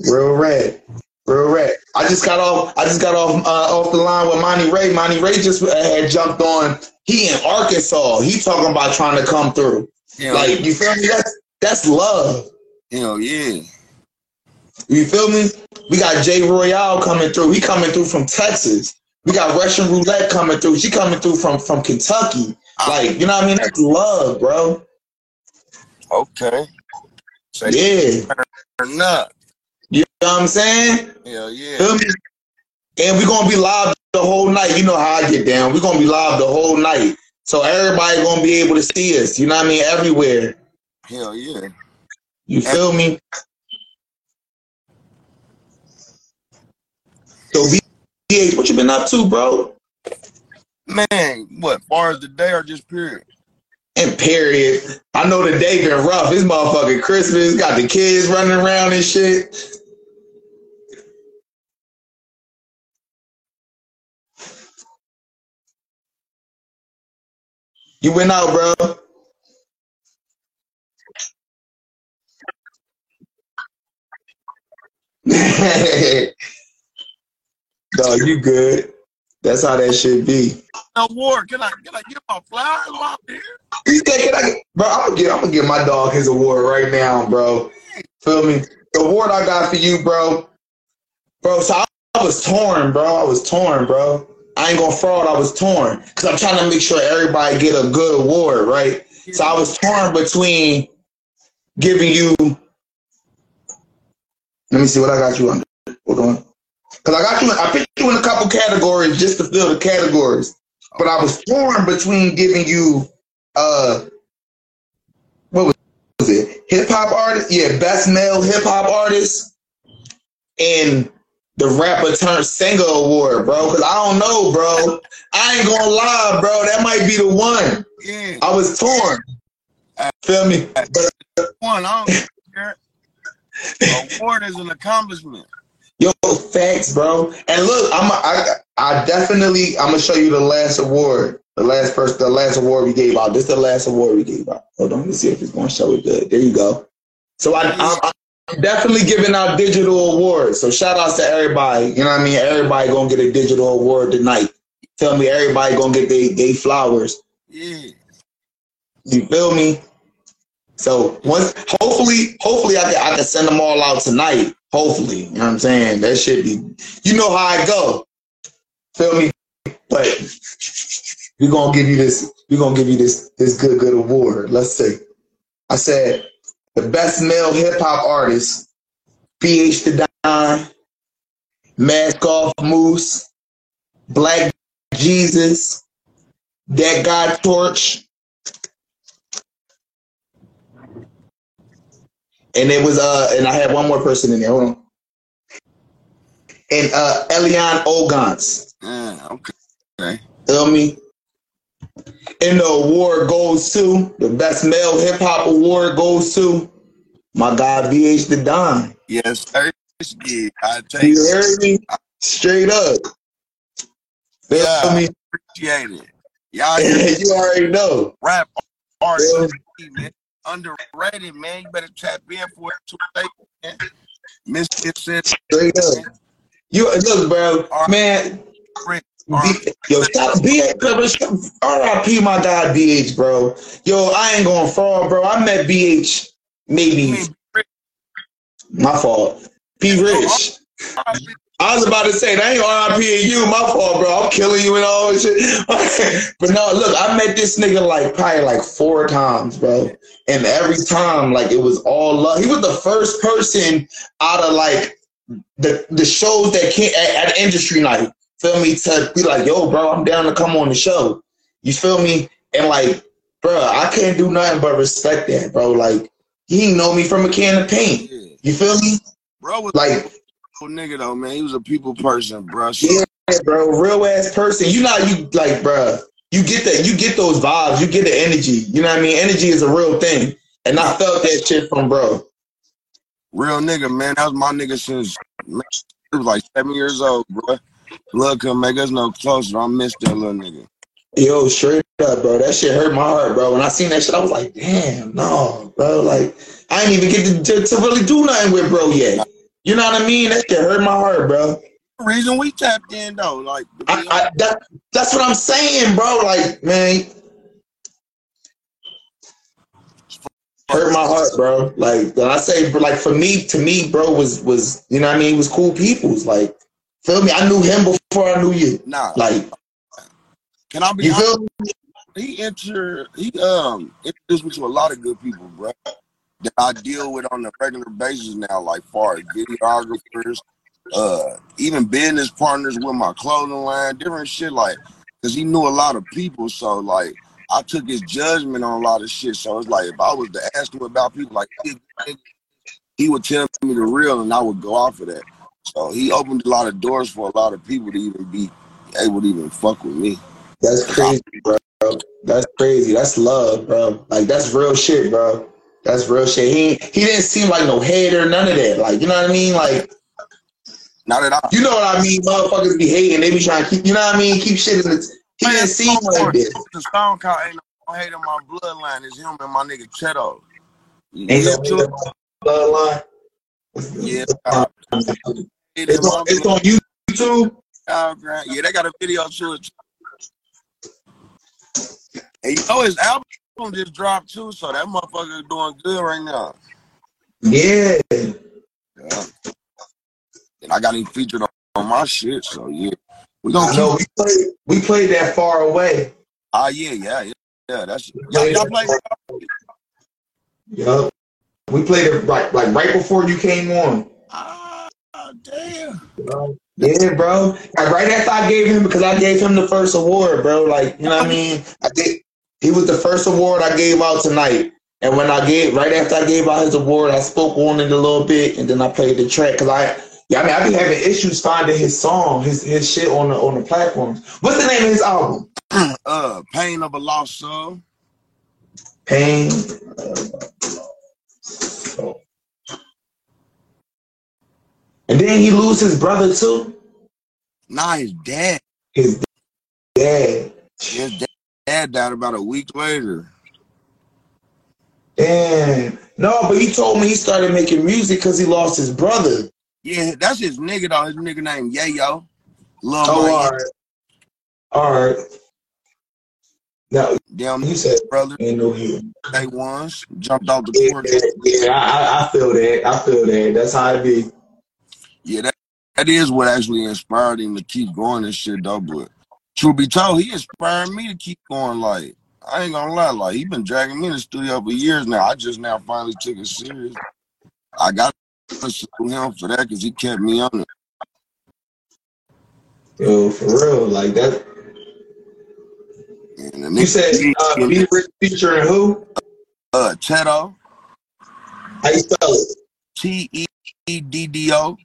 Real red. Real red. I just got off. I just got off uh, off the line with Monty Ray. Monty Ray just uh, had jumped on. He in Arkansas. He talking about trying to come through. Hell, Like you feel me? That's that's love. hell yeah. You feel me? We got Jay Royale coming through. He coming through from Texas. We got Russian Roulette coming through. She coming through from from Kentucky. Like you know what I mean? That's love, bro. Okay. Say Yeah. not. You know what I'm saying? Hell yeah. Feel me? And we're gonna be live the whole night. You know how I get down. We're gonna be live the whole night. So everybody gonna be able to see us. You know what I mean? Everywhere. Hell yeah. You feel me? So BH, what you been up to, bro? Man, what, far as the day or just period? And period. I know the day been rough. It's motherfucking Christmas. Got the kids running around and shit. You went out, bro. no, you good. That's how that should be. Award, can I can I get my flowers while I'm here? You think it, I, bro? I'm gonna get. I'm gonna give my dog his award right now, bro. Feel me? The award I got for you, bro. Bro, so I, I was torn, bro. I was torn, bro. I ain't gonna fraud. I was torn because I'm trying to make sure everybody get a good award, right? So I was torn between giving you. Let me see what I got you under. Hold on. Because I got you. I picked you in a couple categories just to fill the categories. But I was torn between giving you uh what was it? Hip hop artist? Yeah, best male hip hop artist and the rapper turned singer award, bro. Cause I don't know, bro. I ain't gonna lie, bro. That might be the one. Yeah. I was torn. Feel me? But One, I don't care. Award is an accomplishment. Yo, facts, bro. And look, I'm a, I I definitely I'm gonna show you the last award, the last first, the last award we gave out. This is the last award we gave out. Hold on, let me see if it's gonna show it good. There you go. So I, I, I'm definitely giving out digital awards. So shout outs to everybody. You know what I mean? Everybody gonna get a digital award tonight. Tell me everybody gonna get they, they flowers. Yeah. You feel me? So once hopefully, hopefully I can I can send them all out tonight. Hopefully. You know what I'm saying? That should be you know how I go. Feel me? But we're gonna give you this, we're gonna give you this this good good award. Let's see. I said the best male hip hop artist, BH the Don, Mask Off Moose, Black Jesus, That God Torch. And it was uh and I had one more person in there. Hold on. And uh Elion Ogans. Yeah, okay. Okay. Feel me? And the award goes to the best male hip hop award goes to my guy BH the Don. Yes, sir. Yeah, I take You heard me? Straight up. Feel Yeah. me? appreciate it. Y'all you already know. rap artists, Yeah. Underrated, man. You better tap in for it too man. Mysfit said Straight up. You look, bro, man. Rick, B, yo, shout BH, RIP my guy BH, bro. Yo, I ain't going fraud, bro. I met BH maybe my fault. B Rich. Oh, I was about to say that ain't RIP you, my fault, bro. I'm killing you and all this shit. but no, look, I met this nigga like probably like four times, bro. And every time, like it was all love. He was the first person out of like the the shows that came at, at industry night. Feel me? To be like, yo, bro, I'm down to come on the show. You feel me? And like, bro, I can't do nothing but respect that, bro. Like, he know me from a can of paint. You feel me? Bro was Like, nigga though, man. He was a people person, bro. Yeah, bro, real ass person. You know, you like, bro. You get that. You get those vibes. You get the energy. You know what I mean? Energy is a real thing, and I felt that shit from bro. Real nigga, man. That was my nigga since man, he was like seven years old, bro. Blood couldn't make us no closer. I miss that little nigga. Yo, straight up, bro. That shit hurt my heart, bro. When I seen that shit, I was like, damn, no, bro. Like, I ain't even get to, to, to really do nothing with bro yet. You know what I mean? That shit hurt my heart, bro. Reason we tapped in though, like I, I, that, that's what I'm saying, bro. Like, man, hurt my heart, bro. Like, when I say, like, for me, to me, bro, was was you know what I mean? It Was cool people's. Like, feel me? I knew him before I knew you. Nah. Like, Can I be you honest? feel me? He entered. he um introduced me to a lot of good people, bro. That I deal with on a regular basis now, like far as videographers, uh, even business partners with my clothing line, different shit. Like, cause he knew a lot of people, so like I took his judgment on a lot of shit. So it's like if I was to ask him about people, like he would tell me the real, and I would go off of that. So he opened a lot of doors for a lot of people to even be able to even fuck with me. That's crazy, bro. That's crazy. That's love, bro. Like that's real shit, bro. That's real shit. He he didn't seem like no hater, none of that. Like you know what I mean? Like not at all. you know what I mean? Motherfuckers be hating. They be trying to keep. You know what I mean? Keep shit in the. He didn't seem like this. The song called Ain't No Hate in My Bloodline is him and my nigga Cheto. Ain't no hate in my bloodline. Yeah. It's on, it's on YouTube. Oh. Yeah, they got a video to it. And you know his album just dropped too, so that motherfucker is doing good right now. Yeah. Yeah. And I got him featured on, on my shit, so yeah. We gonna know we played. We played that far away. Ah yeah, yeah, yeah. Yeah, that's y'all, y'all play Yup. We played it right, like right before you came on. Ah, damn. Yeah, bro. Like, right after I gave him, because I gave him the first award, bro. Like, you know what I mean? I did. He was the first award I gave out tonight. And when I gave, right after I gave out his award, I spoke on it a little bit, and then I played the track because I, yeah, I mean, I be having issues finding his song, his his shit on the on the platforms. What's the name of his album? Uh Pain of a Lost Soul. Pain. And then he lose his brother too. Nah, his dad. His dad. His dad died about a week later. Damn. No, but he told me he started making music because he lost his brother. Yeah, that's his nigga though. His nigga named Yayo. Lil Oh, all right. All right. Now, Damn, you said brother. ain't no here. They ones jumped off the Yeah, porch. yeah, I, I- I feel that. I feel that. That's how it be. Yeah, that, that is what actually inspired him to keep going and shit though. But truth be told, he inspired me to keep going. Like I ain't gonna lie, like he been dragging me in the studio for years now. I just now finally took it serious. I got to him for that because he kept me on it. Yo, for real, like that. And the You said uh, Be Rich featuring who? uh Chedo, How you spell it? T E E D D O.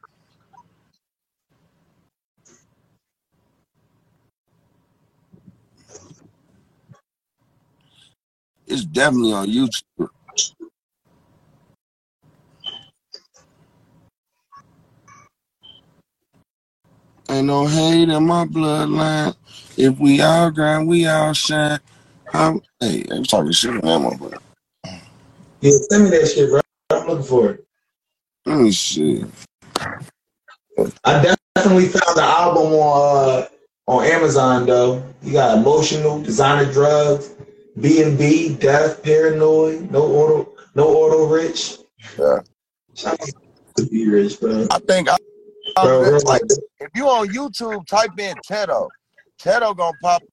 It's definitely on YouTube. Ain't no hate in my bloodline. If we all grind, we all shine. I'm, hey, I'm talking shit on that motherfucker. Yeah, send me that shit, bro. I'm looking for it. Let me see. I definitely found the album on uh, on Amazon though. You got emotional, designer drugs, B and B, death, paranoid, no auto, no auto rich. Yeah. To Be Rich, bro. I think I, I'm real like, like, if you on YouTube, type in Tedo. Tedo gonna pop.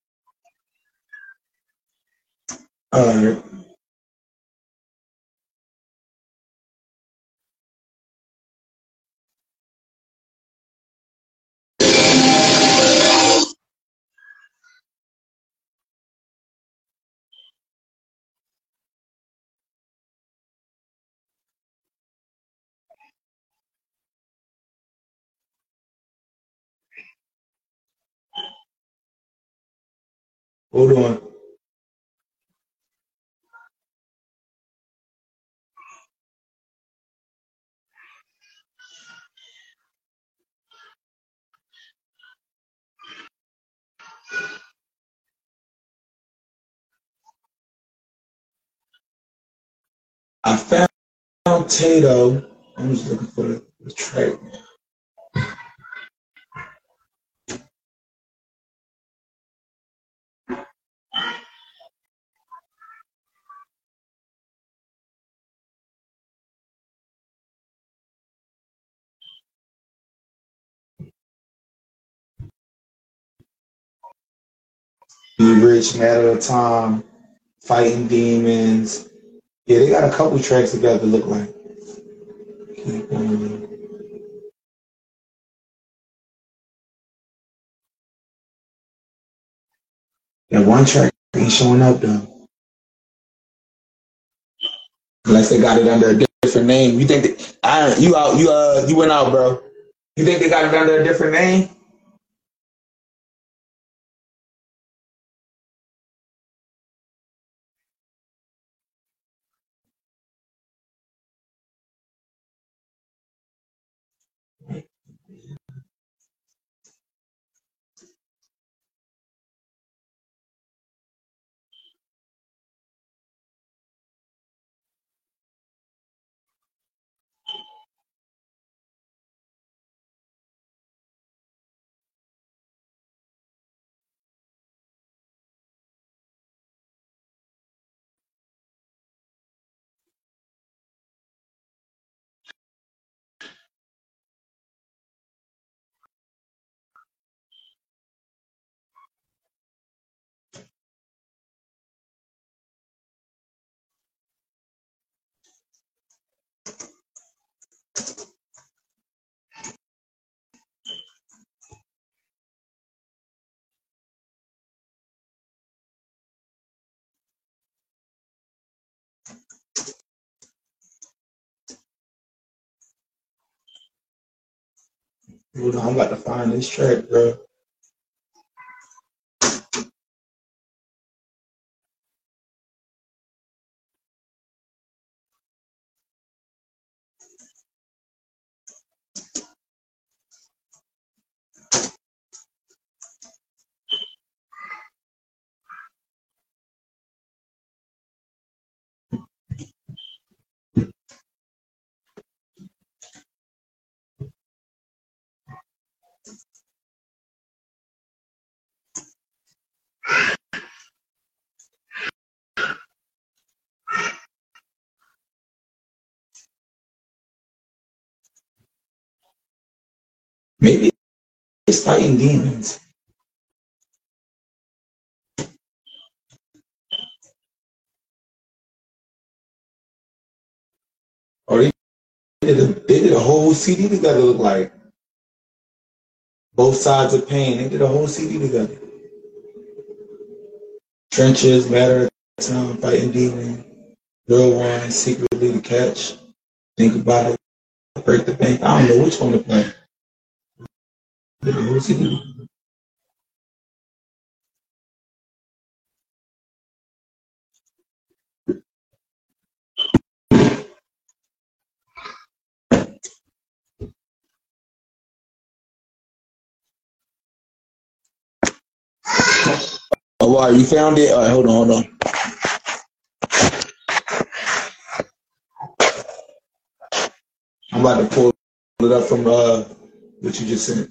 uh, hold on. I found Tato. I'm just looking for the, the track. Be Rich, Matter of Time, Fighting Demons. Yeah, they got a couple tracks together, look like. Yeah, one track ain't showing up though. Unless they got it under a different name. You think that I you out you uh you went out, bro. You think they got it under a different name? On, I'm about to find this track, bro. Maybe it's fighting demons. Or they did a, they did a whole CD together. Look like both sides of pain. They did a whole CD together. Trenches, matter of time, fighting demons. Real one, secretly to catch. Think about it. Break the bank. I don't know which one to play. Did the whole CD. Oh, wow, you found it? All right, hold on, hold on. I'm about to pull it up from uh what you just sent.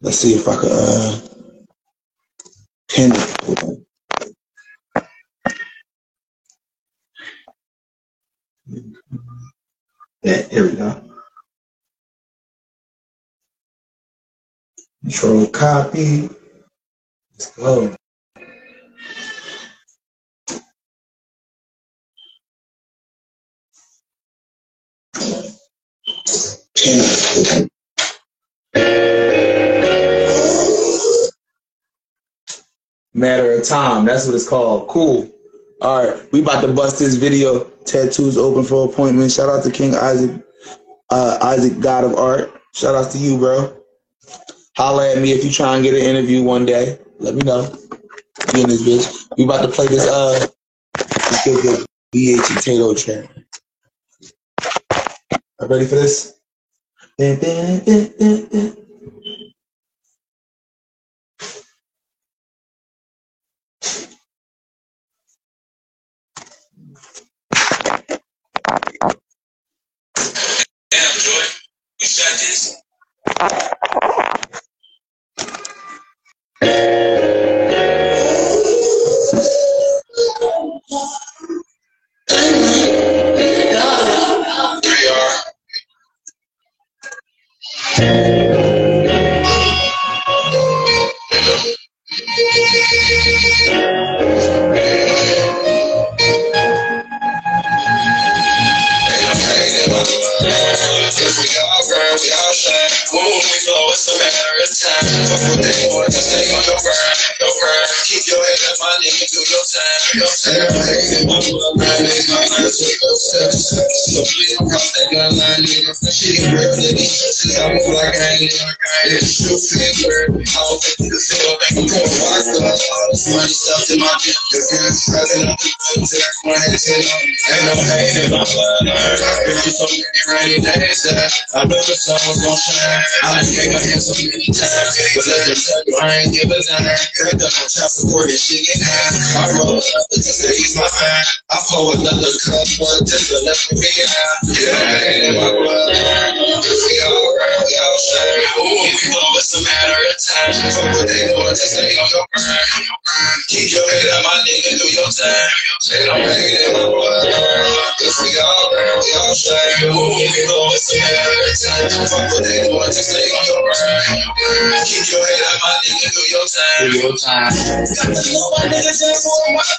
Let's see if I can uh pin it. Yeah, here we go. Control copy. Let's go. Pin Matter of time. That's what it's called. Cool. All right, we about to bust this video. Tattoos open for appointment. Shout out to King Isaac, uh, Isaac God of Art. Shout out to you, bro. Holla at me if you try and get an interview one day. Let me know. In this bitch. We about to play this uh this good, good BH Tato track. Ready for this? Dun, dun, dun, judges Yeah. You shot this? Keep your head up, my nigga, do your time. Your time. My bloodline is my mind, so go steps. So please don't cross that gun line, nigga. Shit, real nigga. I like I ain't nigga. It's true, feel word. I don't think you can feel like I'm going rock star. All this money stuff in my dick. The girl's present on the phone, to that one head to Ain't no hate in my bloodline. I've been so many rainy days that I know the sun was gonna shine. I done gave my hand so many times. But let me tell you, I ain't give a dime. Heard that my child support and shit get high. I roll up to ease my mind. I pour another cup, one just to let me be high. Yeah, my blood. We all right, we all shine. Ooh, we know it's a matter of time. Fuck what they doing, just stay on your grind. Keep your head up, my nigga, do your time. They don't hate in my blood. If we all right, we all shine. Ooh, we know it's a matter of time. Fuck what they doing, just stay on your grind. Keep your head up, my nigga, do your time. Do your time. For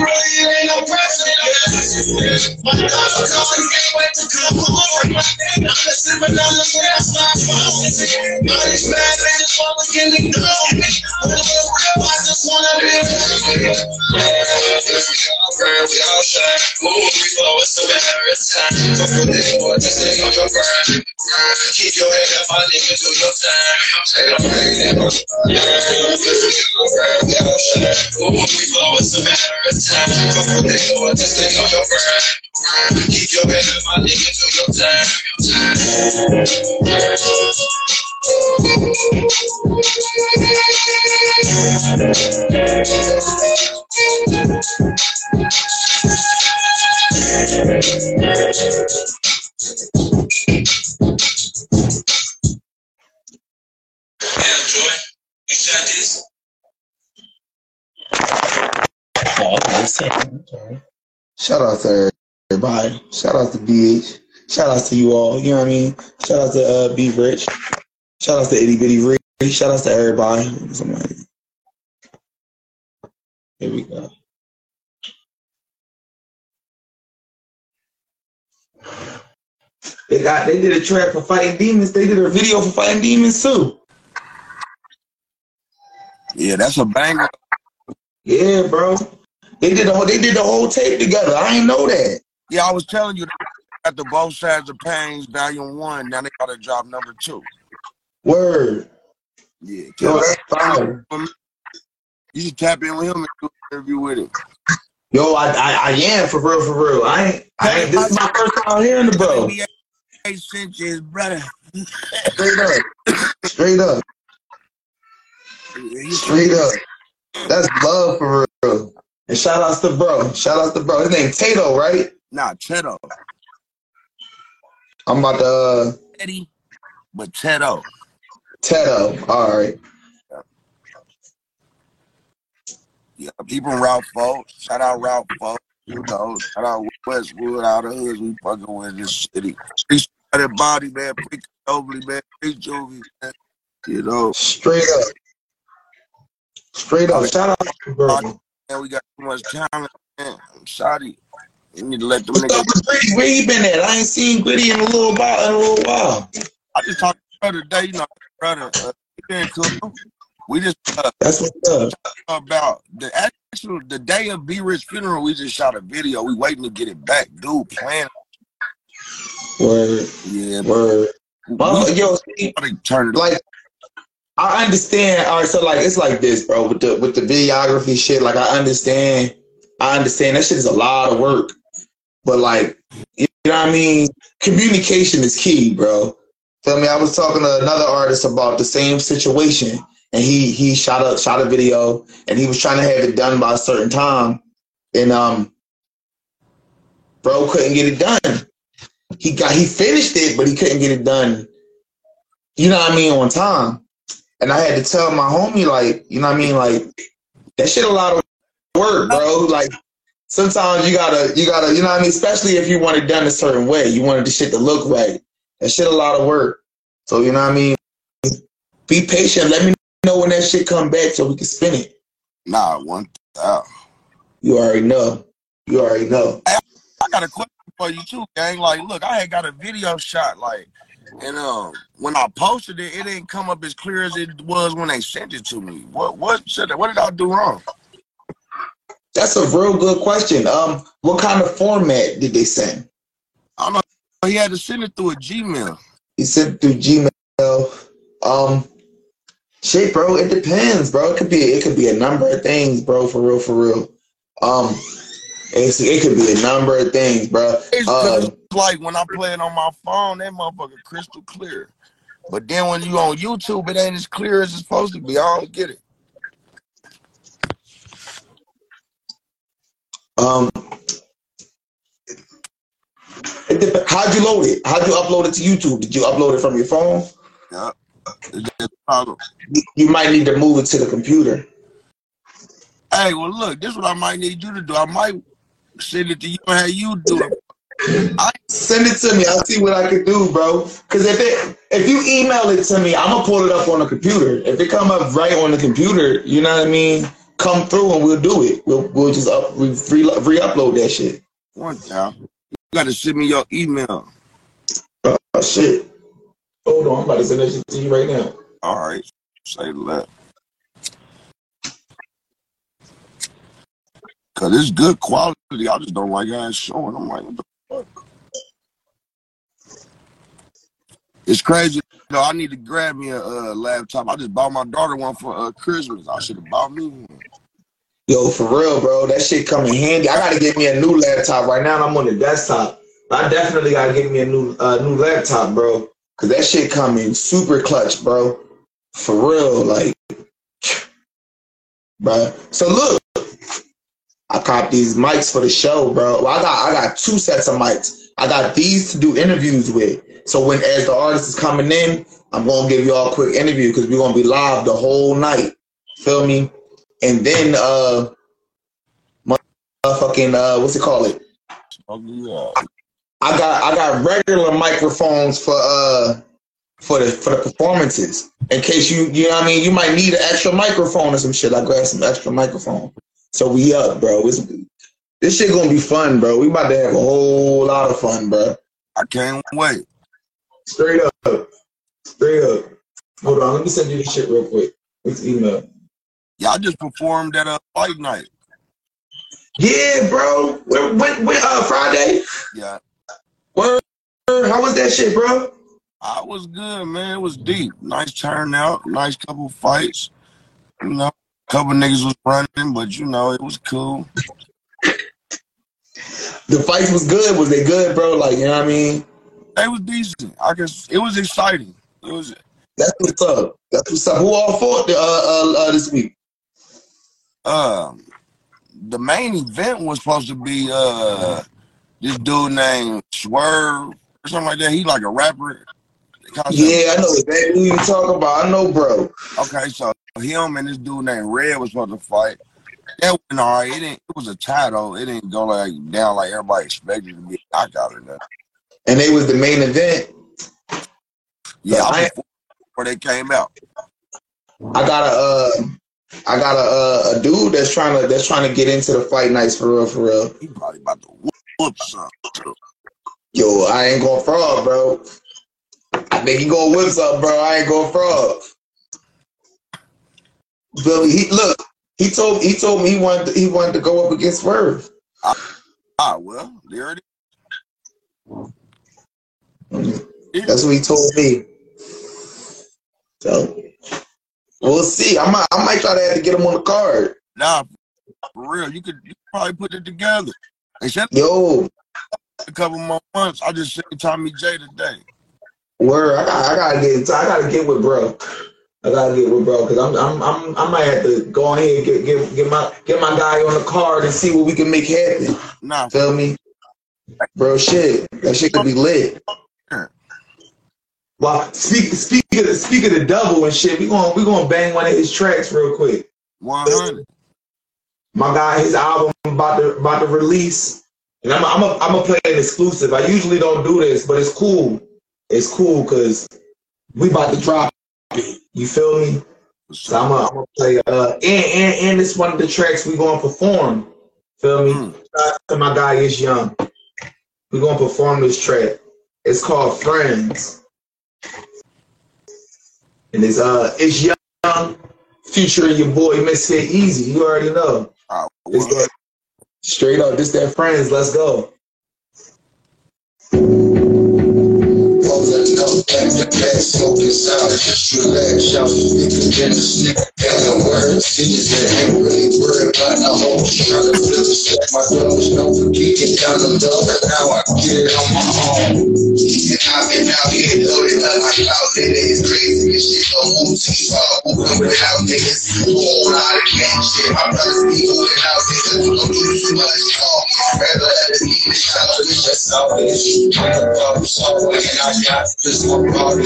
I sign, that's close to the town. I done turned on the street just to stop on the road. You niggas just a damn tell you what's the price. Can't say it's no more, cause I still don't smoke it. Still, I said no more niggas, and you make me like me. That's what it is. Keep your head up, my nigga, do your time. Take a break, we flow, it's a matter of time. They know what to stay on your grind. Keep your head up, my nigga, do your Shout out to everybody. Shout out to BH. Shout out to you all. You know what I mean? Shout out to uh, B Rich. Shout out to Itty Bitty Ree. Shout out to everybody. Here we go. They got they did a track for fighting demons. They did a video for fighting demons too. Yeah, that's a banger. Yeah, bro. They did the whole they did the whole tape together. I ain't know that. Yeah, I was telling you at the both sides of pains, volume one. Now they got to drop number two. Word. Yeah, Yo, that's fire. You should tap in with him and do an interview with him. Yo, I, I I am for real, for real. I ain't, I ain't this is my first time hearing the bro. Eight cents, brother. Straight up. Straight up. Straight up. That's love for real. And shout outs to bro. Shout outs to bro. His name Tato, right? Nah, Cheto. I'm about to uh Eddie, but Cheto. Tato. All right. Yeah, people Route 4. Shout out Route 4. You know, shout out Westwood, out of hoods we fucking with in this city. Pre started body, man. Pre Oakley, man. Pre Juvie, man. You know. Straight up. Straight up. Shout out to bro. Man, we got too much talent, man. I'm sorry. You need to let them What's niggas. Gritty? Where he been at? I ain't seen Gritty in a little while. In a little while. I just talked to brother today, you know, brother. Uh, he been cool. We just uh, That's what's up. about the actual the day of B Rich funeral. We just shot a video. We waiting to get it back, dude. Playing, Word. yeah. Word. Motherfucker, Yo, see, like I understand. All right, so like it's like this, bro. With the with the videography shit, like I understand. I understand that shit is a lot of work, but like you know what I mean. Communication is key, bro. Feel me? I was talking to another artist about the same situation, and he he shot a shot a video, and he was trying to have it done by a certain time, and um, bro couldn't get it done. He got he finished it, but he couldn't get it done. You know what I mean on time. And I had to tell my homie, like, you know what I mean? Like, that shit a lot of work, bro. Like, sometimes you gotta, you gotta, you know what I mean? Especially if you want it done a certain way. You wanted the shit to look right. That shit a lot of work. So, you know what I mean? Be patient. Let me know when that shit come back so we can spin it. Nah, one thousand. You already know. You already know. I got a question for you too, gang. Like, look, I had got a video shot, like, and um, when I posted it, it didn't come up as clear as it was when they sent it to me. What, what, should, what did I do wrong? That's a real good question. Um, what kind of format did they send? I don't know. He had to send it through a Gmail. He sent through Gmail. Um, shit, bro. It depends, bro. It could be it could be a number of things, bro. For real, for real. Um, it's, it could be a number of things, bro. It's Uh, 'cause it's like when I play it on my phone, that motherfucker crystal clear. But then when you on YouTube, it ain't as clear as it's supposed to be. I don't get it. um, it dep- how'd you load it? How'd you upload it to YouTube? Did you upload it from your phone? Yeah. Problem. You- might need to move it to the computer. Hey, well, look, this is what I might need you to do. I might send it to you and have you do it. I, Send it to me. I'll see what I can do, bro. Cause if it if you email it to me, I'm gonna pull it up on the computer. If it come up right on the computer, you know what I mean. Come through and we'll do it. We'll we'll just up re re upload that shit. One time. You gotta send me your email. Oh shit. Hold on, I'm about to send that shit to you right now. All right. Say that. Cause it's good quality. I just don't like how it's showing. I'm like, what the fuck? It's crazy. though. I need to grab me a uh, laptop. I just bought my daughter one for uh, Christmas. I should have bought me one. Yo, for real, bro. That shit come in handy. I gotta get me a new laptop right now. I'm on the desktop. I definitely gotta get me a new uh, new laptop, bro. Cause that shit come in super clutch, bro. For real, like, bro. So look, I copped these mics for the show, bro. Well, I got I got two sets of mics. I got these to do interviews with. So when as the artist is coming in, I'm gonna give you all a quick interview because we're gonna be live the whole night. Feel me? And then uh motherfucking uh what's it called it? I got I got regular microphones for uh for the for the performances. In case you you know what I mean, you might need an extra microphone or some shit. I grab some extra microphone. So we up, bro. It's, this shit gonna be fun, bro. We about to have a whole lot of fun, bro. I can't wait. Straight up. Straight up. Hold on, let me send you this shit real quick. Let's email. Yeah, I just performed at a fight night. Yeah, bro. When, when, when uh Friday? Yeah. Word. How was that shit, bro? I was good, man. It was deep. Nice turnout. Nice couple fights. You know, couple niggas was running, but you know, it was cool. The fights was good. Was they good, bro? Like, you know what I mean? It was decent. I guess it was exciting. It was That's what's up. That's what's up. Who all fought uh, uh, uh, this week? um the main event was supposed to be uh this dude named Swerve or something like that. He like a rapper. Yeah, I know exactly who you talking about. I know, bro. Okay, so him and this dude named Red was supposed to fight. That went all right. It didn't. It was a title. It didn't go like down like everybody expected to be a knockout or nothing. And they was the main event. Yeah, I- I before they came out. I got a, uh, I got a, uh, a dude that's trying to that's trying to get into the fight nights for real, for real. He probably about to whoop, whoop some. Yo, I ain't gonna fraud, bro. I think he gonna whip up, bro. I ain't going fraud. Billy, he look. He told he told me he wanted he wanted to go up against Swerve. Ah, well, there it is. That's what he told me. So we'll see. I might I might try to have to get him on the card. Nah, for real, you could, you could probably put it together. Except Yo, a couple more months. I just seen Tommy J today. word. I got I gotta get I gotta get with bro. I gotta get with bro because I'm, I'm I'm I might have to go ahead and get get get my get my guy on the card and see what we can make happen. Nah, Feel me, bro? Shit, that shit could be lit. Well, speak speak of the speak of the double and shit. We going we gonna bang one of his tracks real quick. 100. My guy, his album about to about to release, and I'm I'm a, I'm gonna play an exclusive. I usually don't do this, but it's cool. It's cool because we about to drop it. You feel me? So I'm gonna, I'm gonna play. Uh, and and and it's one of the tracks we gonna perform. Feel me? Mm. Shout to my guy is young. We gonna perform this track. It's called Friends, and it's uh it's young, featuring your boy Mysfit Easy. You already know. Uh, that, straight up, this that Friends. Let's go. Smoking sound, relax, shout, nigga, get the stick, and the words, bitches that ain't really worried about the whole trying to flip the stack, my doors, no for kicking down the door, but now I get it on my own. And I've been out here loaded up, like out there, it's crazy, this shit go move to you, all who come without niggas, whole lot of gang shit, my brothers be holding out, niggas, don't do too much talk, rather let it be the shot, it's just a problem solver, and I got this one problem.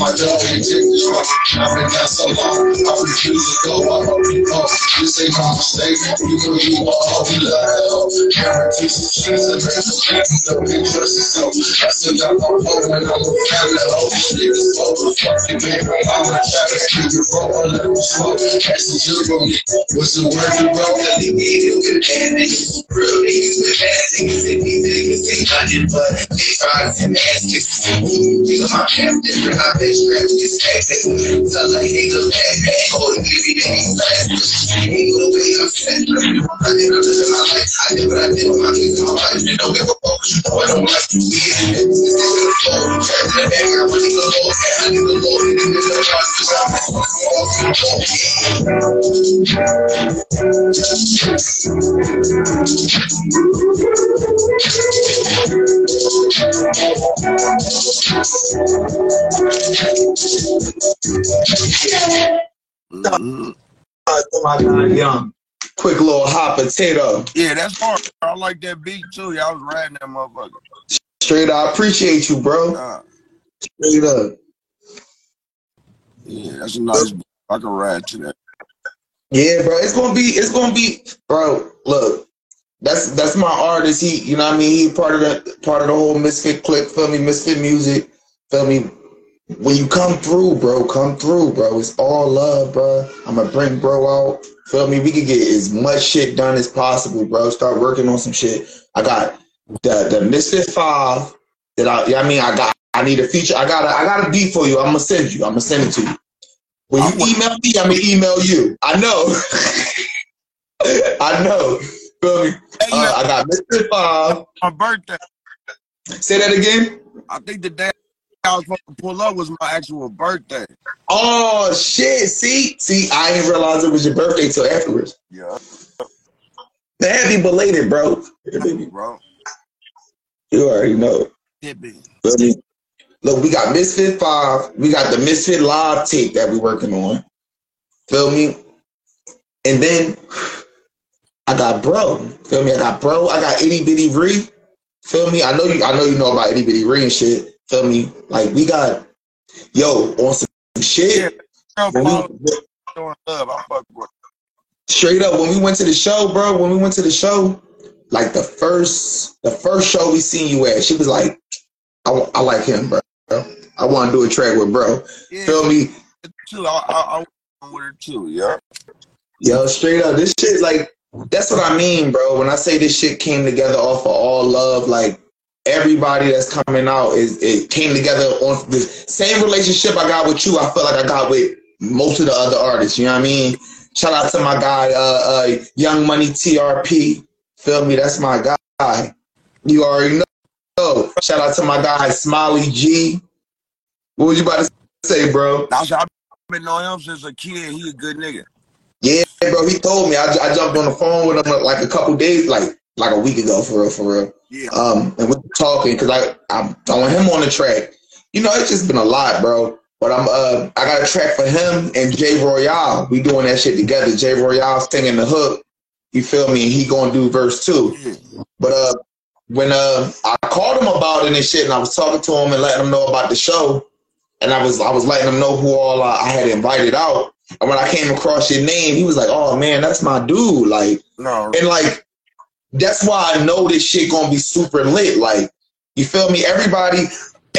my door and take the truck. I've been down so long, I refuse to go, I hope you know. This ain't my mistake, you know you are all we love. Guarantees some shit, and the we trust yourself. I still got my phone and I'm a family, oh, niggas overfuck you, baby. I'm a trapper, keep it roll, let them smoke. That's the zero, what's the word you wrote? That they need you, man, niggas, real niggas, with niggas, and these niggas ain't nothing but they trying to ass kicks. You my camp different, I been strapped, this tactic. Tell like nigga, bad, bad, hold it, give me the fast. Ain't no way I'm set, I did I live my life, I did what I did with my kids in my and don't give a fuck, you know I don't like to be. This is the flow, the back, I really go low, I need the low, and then the cause I'm Mhm. Uh, to my guy Young. Quick little hot potato. Yeah, that's hard. I like that beat too. Y'all was riding that motherfucker. Straight up, I appreciate you, bro. Straight up. yeah, that's a nice. I can ride to that. Yeah, bro. It's gonna be. It's gonna be, bro. Look, that's that's my artist. He, you know, what I mean, he part of the part of the whole Mysfit clique. Feel me, Mysfit music. Feel me. When you come through, bro, come through, bro. It's all love, bro. I'm gonna bring bro out. Feel me? We can get as much shit done as possible, bro. Start working on some shit. I got the the Mysfit Five that I. Yeah, I mean, I got. I need a feature. I got. A, I got a beat for you. I'm gonna send you. I'm gonna send it to you. When you email me, I'm gonna email you. I know. I know. Feel me? Uh, I got Mysfit Five. My birthday. Say that again. I think the day I was supposed to pull up was my actual birthday. Oh shit! See, see, I didn't realize it was your birthday till afterwards. Yeah, Happy belated, bro. bro. You already know. Hit me. Feel me? Look, we got Mysfit Five. We got the Mysfit Live tape that we're working on. Feel me? And then I got Bro. Feel me? I got Bro. I got Itty Bitty Ree. Feel me? I know you. I know you know about Itty Bitty Ree and shit. Feel me? Like we got yo on some shit. When we, love. I fuck with. straight up when we went to the show, bro. When we went to the show, like the first the first show we seen you at, she was like, "I, I like him, bro. I want to do a track with bro." Yeah, Feel me? too. I, I, I with her too. Yeah. Yo, straight up, this shit like that's what I mean, bro. When I say this shit came together off of all love, like everybody that's coming out is it came together on the same relationship I got with you. I feel like I got with most of the other artists. You know what I mean? Shout out to my guy, uh, uh, Young Money TRP. Feel me? That's my guy. You already know. Shout out to my guy, Smiley G. What was you about to say, bro? I've been knowing him since a kid. He a good nigga. Yeah, bro. He told me. I, I jumped on the phone with him like a couple days, like like a week ago, for real, for real. Yeah. Um, and we were talking because I I'm throwing him on the track. You know, it's just been a lot, bro. But I'm uh I got a track for him and Jay Royale. We doing that shit together. Jay Royale singing the hook. You feel me? And he gonna do verse two. But uh when uh I called him about it and shit, and I was talking to him and letting him know about the show, and I was I was letting him know who all I, I had invited out. And when I came across your name, he was like, "Oh man, that's my dude!" Like, No. and like that's why I know this shit gonna be super lit. Like, you feel me? Everybody,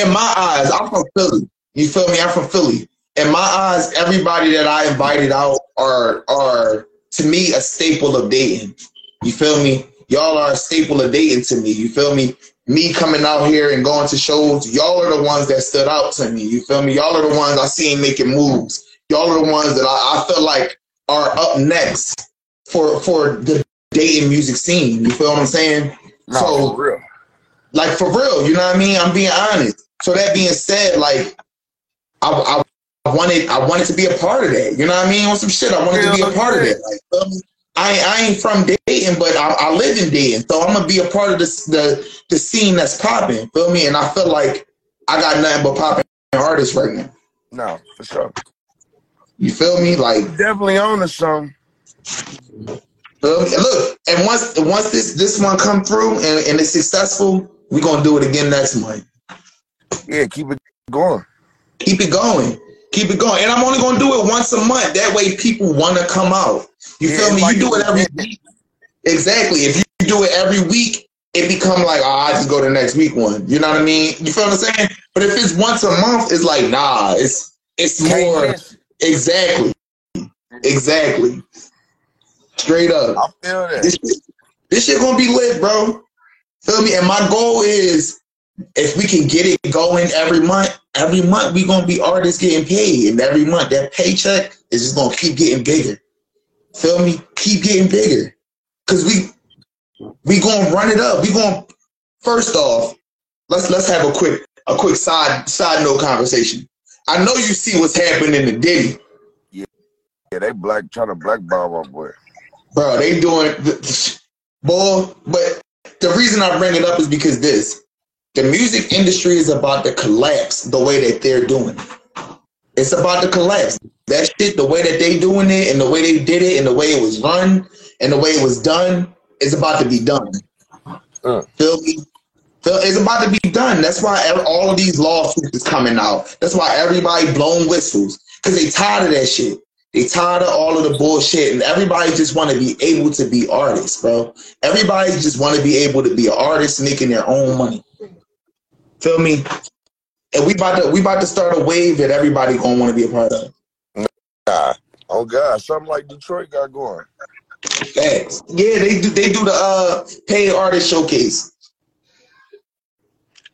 in my eyes, I'm from Philly. You feel me? I'm from Philly. In my eyes, everybody that I invited out are are to me a staple of Dayton. You feel me? Y'all are a staple of Dayton to me. You feel me? Me coming out here and going to shows, y'all are the ones that stood out to me. You feel me? Y'all are the ones I seen making moves. Y'all are the ones that I, I feel like are up next for for the Dayton music scene. You feel what I'm saying? No, so for real. like for real, you know what I mean? I'm being honest. So that being said, like I, I wanted I wanted to be a part of that. You know what I mean? On some shit, I wanted to be a part of that. Like, me? I, I ain't from Dayton, but I, I live in Dayton, so I'm gonna be a part of this the the scene that's popping. Feel me? And I feel like I got nothing but popping artists right now. No, for sure. You feel me? Like Definitely on to some. Feel me? And look, and once once this this one come through and, and it's successful, we're gonna do it again next month. Yeah, keep it going. Keep it going. Keep it going. And I'm only gonna do it once a month. That way people wanna come out. You Yeah, feel me? like You do it every week. Exactly. If you do it every week, it become like, oh, I just go to the next week one. You know what I mean? You feel what I'm saying? But if it's once a month, it's like, nah, it's it's more exactly. Exactly. Straight up. I feel that. This shit, this shit gonna be lit, bro. Feel me? And my goal is if we can get it going every month, every month we gonna be artists getting paid. And every month that paycheck is just gonna keep getting bigger. Feel me? Keep getting bigger. Cause we we gonna run it up. We gonna first off, let's let's have a quick a quick side side note conversation. I know you see what's happening to Diddy. Yeah, they black trying to blackball my boy. Bro. They doing boy, but the reason I bring it up is because this, the music industry is about to collapse the way that they're doing. it. It's about to collapse. That shit, the way that they doing it, and the way they did it, and the way it was run, and the way it was done, is about to be done. Uh. Feel me? It's about to be done. That's why all of these lawsuits is coming out. That's why everybody blowing whistles because they tired of that shit. They tired of all of the bullshit, and everybody just want to be able to be artists, bro. Everybody just want to be able to be an artist, making their own money. Feel me? And we about to we about to start a wave that everybody gonna want to be a part of. Nah. Oh God, something like Detroit got going. Facts. Yeah, they do. They do the uh paid artist showcase.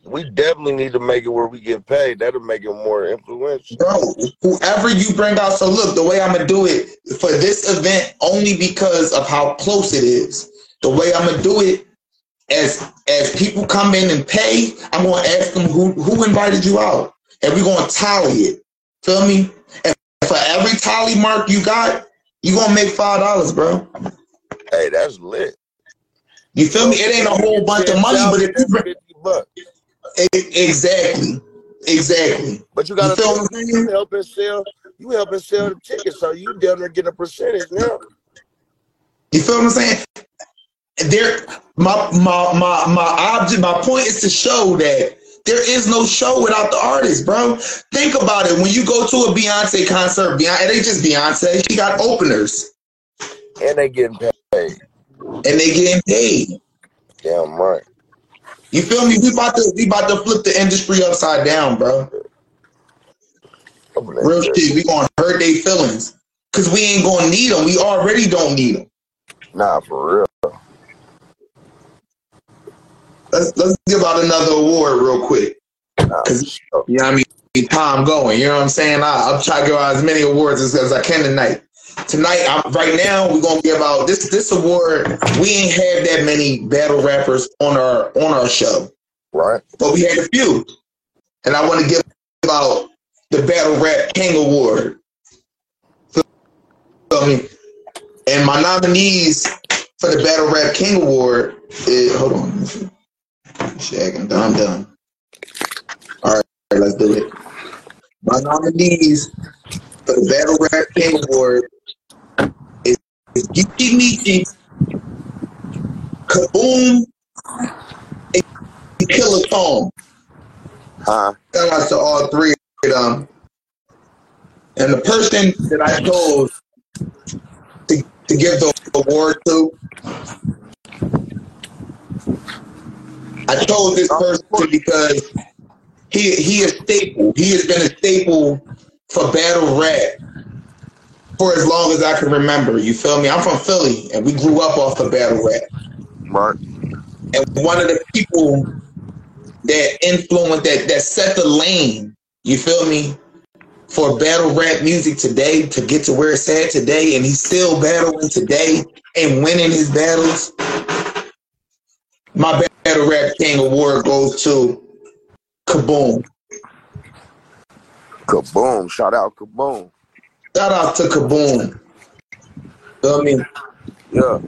We definitely need to make it where we get paid. That'll make it more influential. bro, whoever you bring out. So look, the way I'm gonna do it for this event, only because of how close it is. The way I'm gonna do it, as as people come in and pay, I'm gonna ask them who who invited you out, and we're gonna tally it. Feel me? And for every tally mark you got, you gonna make five dollars, bro. Hey, that's lit. You feel me? It ain't a whole bunch of money, but if you bring, 50 bucks. Exactly, exactly. But you gotta You feel think, what I'm saying? you helping sell you helping sell the tickets, so you down there getting a percentage now. You feel what I'm saying? There, my my my my object, my point is to show that there is no show without the artist, bro. Think about it. When you go to a Beyonce concert, Beyonce, it ain't just Beyonce. She got openers, And they getting paid. and they getting paid. Damn right. You feel me? We about to we about to flip the industry upside down, bro. Real shit. We gonna hurt their feelings because we ain't gonna need them. We already don't need them. Nah, for real. Let's let's give out another award real quick. Cause you know what I mean, time going. You know what I'm saying? I, I'm trying to give out as many awards as, as I can tonight. Tonight, I'm, right now, we're gonna give out this this award. We ain't had that many battle rappers on our on our show, right? but we had a few, and I want to give out the Battle Rap King Award. Feel me? And my nominees for the Battle Rap King Award is hold on. Shag, I'm done. I'm done. All right, let's do it. My nominees for the Battle Rap King Award is, Geeky Meeky, Kaboom, and Killer Tom. Huh? Shout out to all three of them. And the person that I chose to, to give the award to, I chose this person because he he is staple. He has been a staple for battle rap for as long as I can remember. You feel me? I'm from Philly, and we grew up off the battle rap. Right. And one of the people that influenced that that set the lane, you feel me, for battle rap music today to get to where it's at today, and he's still battling today and winning his battles. my battle rap king award goes to Kaboom. Kaboom! Shout out Kaboom! Shout out to Kaboom. Feel me? Yeah.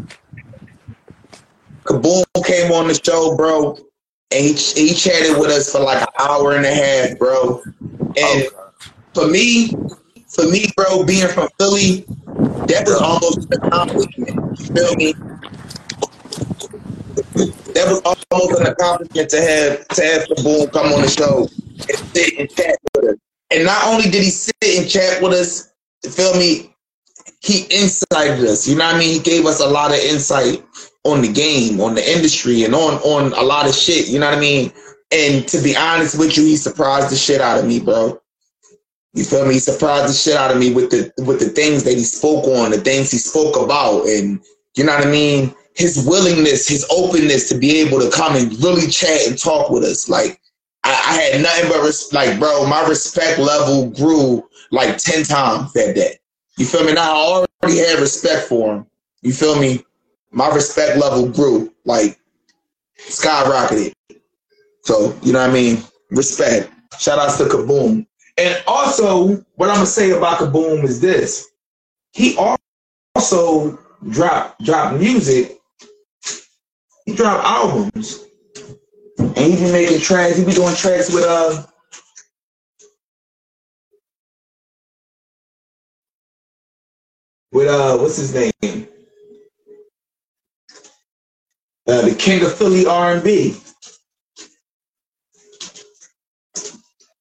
Kaboom came on the show, bro, and he, he chatted with us for like an hour and a half, bro. And for me, for me, bro, being from Philly, that was almost an accomplishment. You feel me? That was almost an accomplishment to have to have Kaboom come on the show and sit and chat with us. And not only did he sit and chat with us, you feel me? He incited us. You know what I mean? He gave us a lot of insight on the game, on the industry, and on on a lot of shit. You know what I mean? And to be honest with you, he surprised the shit out of me, bro. You feel me? He surprised the shit out of me with the with the things that he spoke on, the things he spoke about, and you know what I mean? His willingness, his openness to be able to come and really chat and talk with us. Like I, I had nothing but res- like, bro, my respect level grew like ten times that day. You feel me? Now I already had respect for him. You feel me? My respect level grew like skyrocketed. So you know what I mean? Respect. Shout outs to Kaboom. And also, what I'm gonna say about Kaboom is this: he also dropped dropped music. He dropped albums, and he be making tracks. He be doing tracks with uh. With uh, what's his name? Uh, the king of Philly R and B.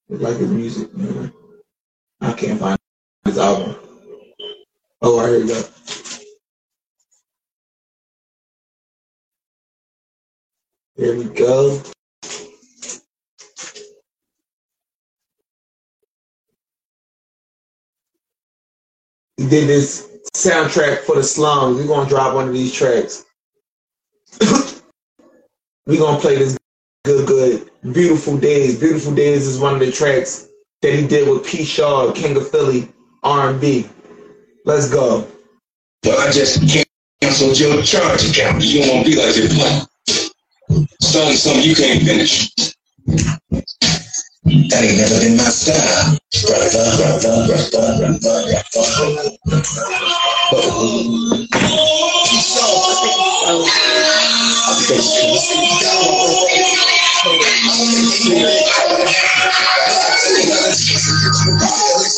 Like his music, man. I can't find his album. Oh, here we go. Here we go. He did this soundtrack for the slums. We're gonna drop one of these tracks. We're gonna play this good, good, beautiful days. Beautiful days is one of the tracks that he did with P. Shaw, King of Philly, R&B. Let's go. But I just canceled your charge account. You don't want to be like your plan. Starting something you can't finish. That ain't never been my style. Brother, brother, brother, brother,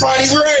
Party Ray.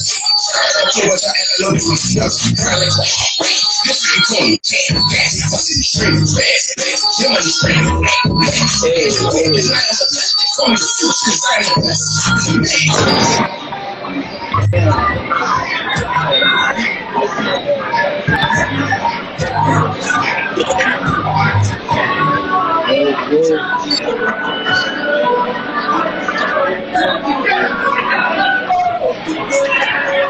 Hey,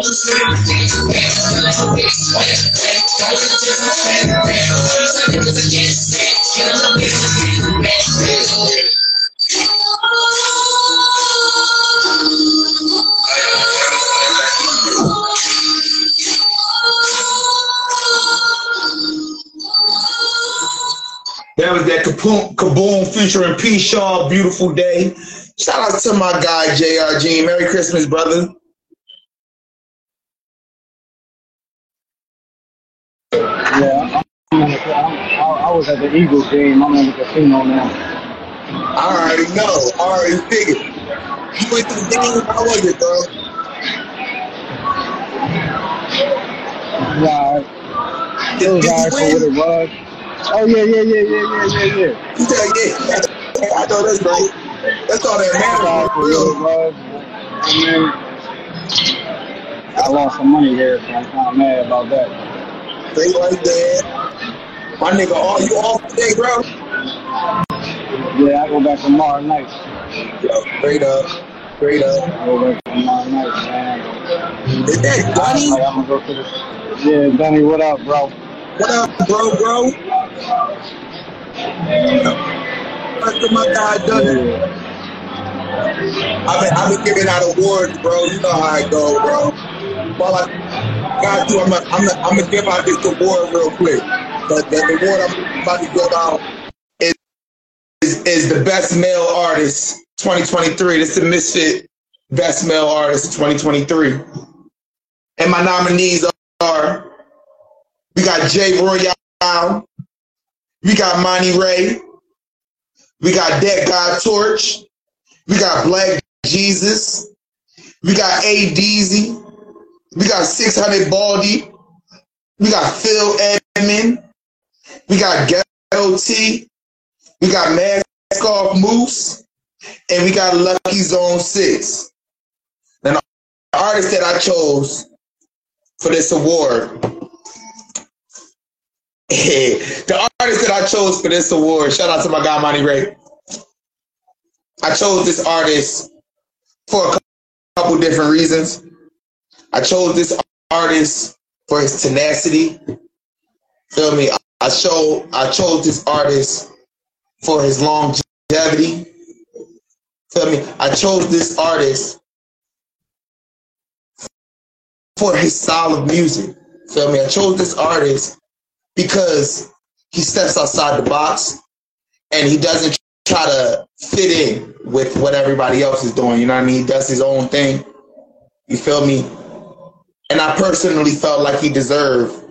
That was that Kaboom, Kaboom featuring P. Shaw, Beautiful Day. Shout out to my guy, JRG. Merry Christmas, brother. I, was at the Eagles game. I'm in the casino now. I already know. I already figured. You went to the game. How was it, bro? Yeah, it was alright for what it was. Oh yeah, yeah, yeah, yeah, yeah, yeah, yeah. Yeah, yeah. I know that's right. That's all that matters. for what it was. I mean, I lost some money there, so I'm kind of mad about that. Stay right there. My nigga, all you off today, bro? Yeah, I go back tomorrow night. Yo, straight up. Straight up. I go back tomorrow night, man. Is that Donnie? Like, I'm gonna go to the. Yeah, Danny, what up, bro? What up, bro, bro? That's to my guy, Donnie. Yeah. I've been, I've been giving out awards, bro. You know how I go, bro. While I got to, I'm gonna I'm gonna- I'm give out this award real quick. But the award I'm about to give out is, is, is the best male artist 2023. This is the Mysfit Best Male Artist 2023. And my nominees are we got Jay Royale, we got Monty Ray, we got Dead God Torch, we got Black Jesus, we got A Deezy, we got 600 Baldy, we got Phil Edmond, we got Ghetto T, we got Mask Off Moose, and we got Lucky Zone 6. And the artist that I chose for this award, the artist that I chose for this award, shout out to my guy Monty Ray. I chose this artist for a couple different reasons. I chose this artist for his tenacity. Feel me? I show I chose this artist for his longevity. Feel me? I chose this artist for his style of music. Feel me? I chose this artist because he steps outside the box and he doesn't try to fit in with what everybody else is doing. You know what I mean? He does his own thing. You feel me? And I personally felt like he deserved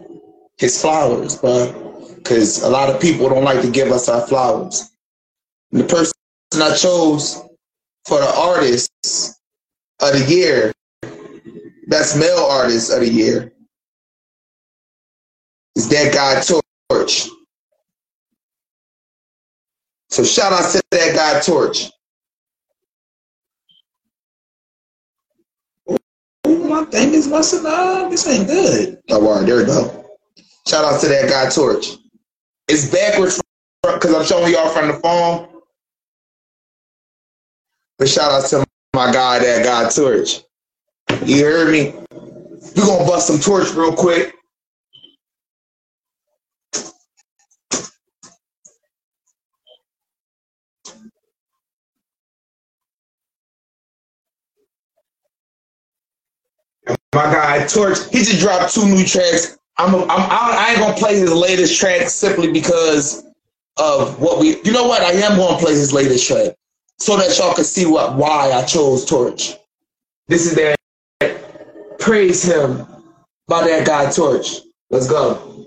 his flowers, bro. Because a lot of people don't like to give us our flowers. And the person I chose for the artist of the year, best male artist of the year, is that guy Torch. So shout out to that guy Torch. Ooh, my thing is messing up. This ain't good. Oh, wow, there we go. Shout out to that guy Torch. It's backwards because I'm showing y'all from the phone. But shout out to my guy, that guy Torch. You heard me? We're gonna bust some torch real quick. My guy Torch, he just dropped two new tracks. I'm, I'm, I ain't gonna play his latest track simply because of what we. You know what? I am gonna play his latest track so that y'all can see what why I chose Torch. This is that praise him by that guy Torch. Let's go.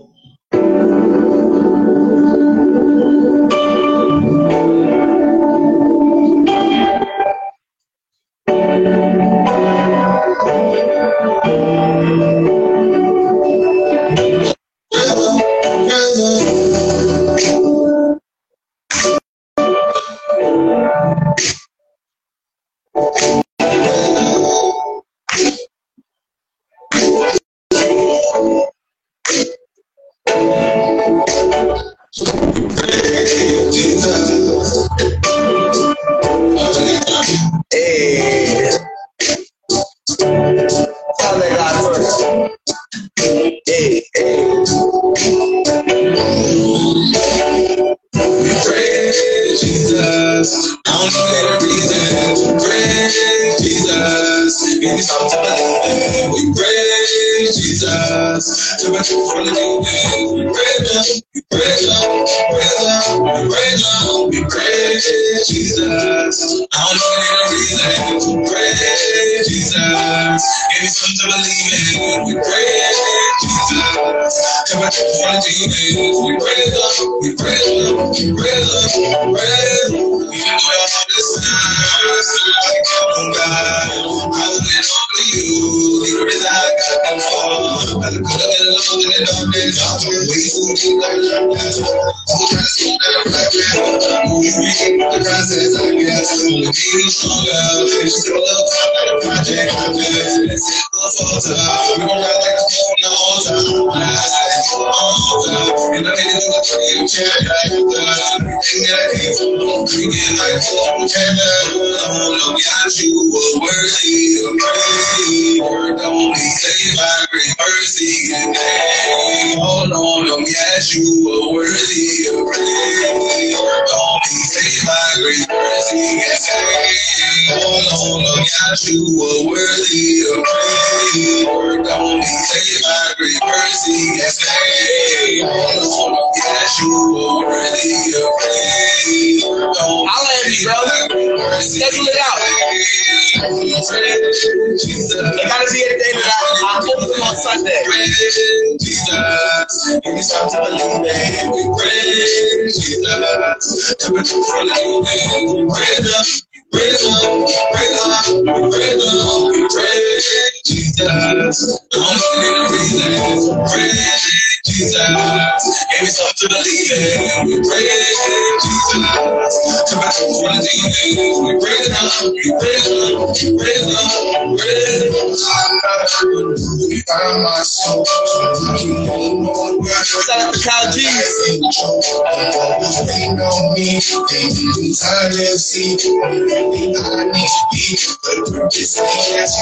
Every time I see everything I need to be, the purpose I has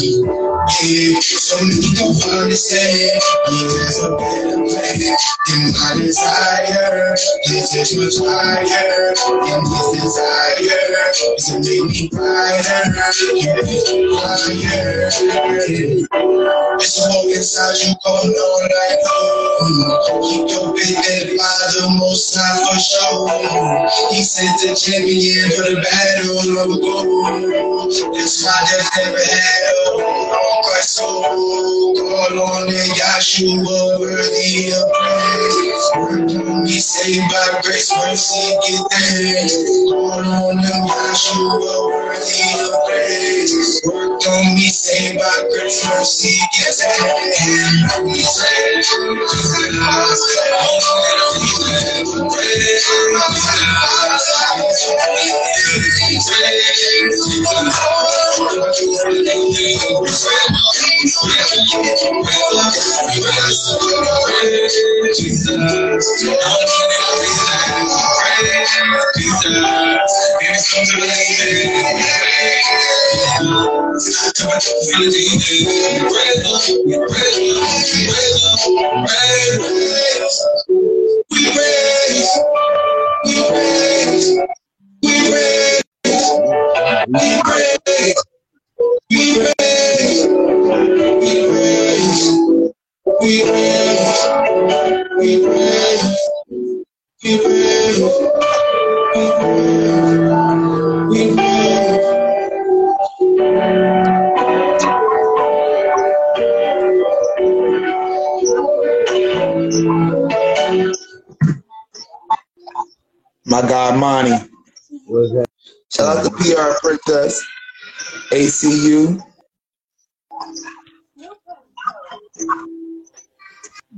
me. Yeah, so me don't understand. Yeah, is much higher, and this desire is to make me brighter, and higher. It's a as inside you go on like mm, home, you'll be led by the most time for sure. He sent the champion for the battle of gold. That's why there's never had a Christ soul, call on the Yahshua worthy of praise. He saved by grace, mercy, give thanks. Call on the Joshua, worthy of praise. Work on me, say by grace, mercy, give thanks. We say, to the I don't know we raise, we raise, my God, Monty. Shout out to PR Princess, ACU.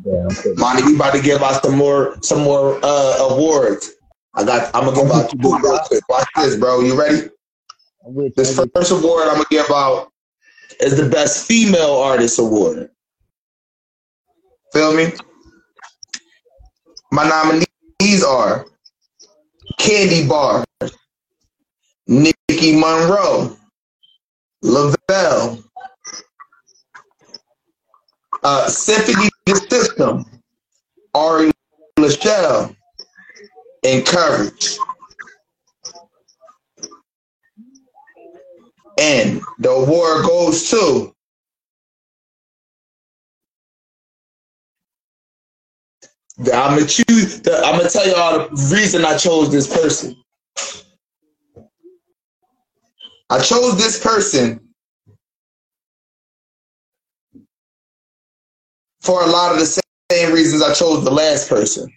Yeah. Monty, we about to give out some more some more uh awards. I got I'm gonna give out two real quick. Watch this, bro. You ready? This first award I'm gonna give out is the best female artist award. Feel me? My nominees are Candy Bar, Nicki Monroe, Lavelle, uh, Symphony the System, Ari Lachelle, and Courage. And the award goes to I'm gonna choose. The, I'm gonna tell y'all the reason I chose this person. I chose this person for a lot of the same reasons I chose the last person.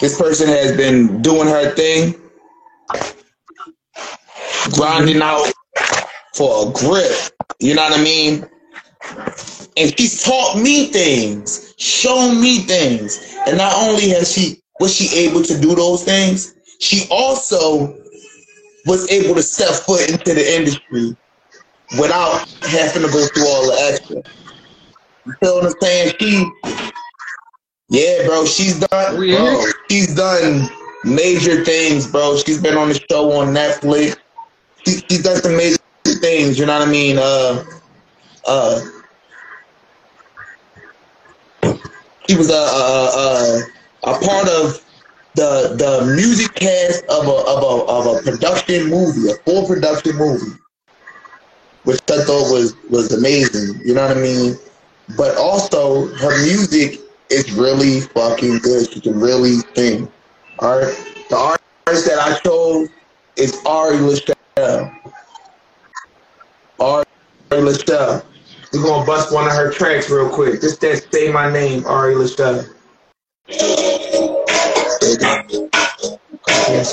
This person has been doing her thing, grinding out for a grip. You know what I mean? And she's taught me things, shown me things. And not only has she was she able to do those things, she also was able to step foot into the industry without having to go through all the extra. You feel what I'm saying? She, yeah, bro, she's done, bro, she's done major things, bro. She's been on the show on Netflix. She, she's done some major things. You know what I mean? Uh, uh, she was a a, a, a part of the the music cast of a of a of a production movie, a full production movie, which I thought was was amazing. You know what I mean? But also her music is really fucking good. She can really sing. All right, the artist that I chose is Ari Lachelle. Ari Lachelle. We're gonna bust one of her tracks real quick. Just that say my name, Ari Lachelle. Yes,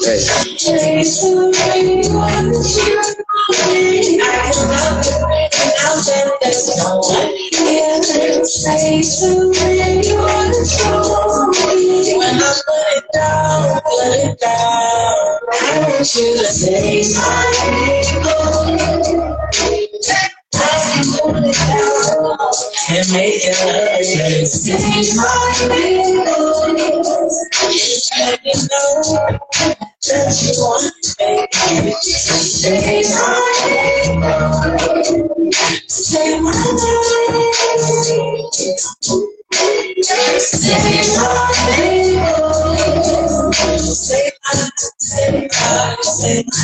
me. When I put it down, put it down. I want you to say my name. And make hurt. Say my me know that you want to make me my name. Say my name. Say my name. Say my, say my,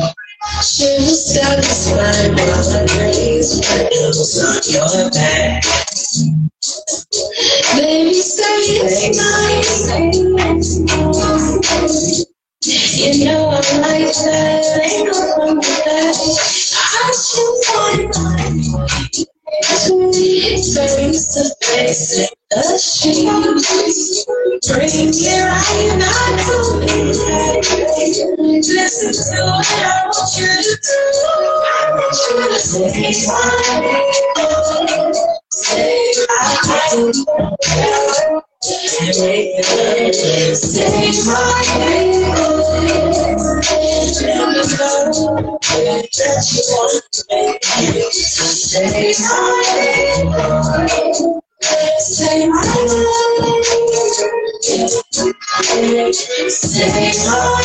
my. She was satisfied with but it was on your back. Baby, say it's mine. You know I'm like that. I should want it's very sufficient. The streets bring me right now to me. Listen to what I want you to do. I want you to say my name. Say my name. Say my name. Let me know that you want to make me say my name. Say my name. Say my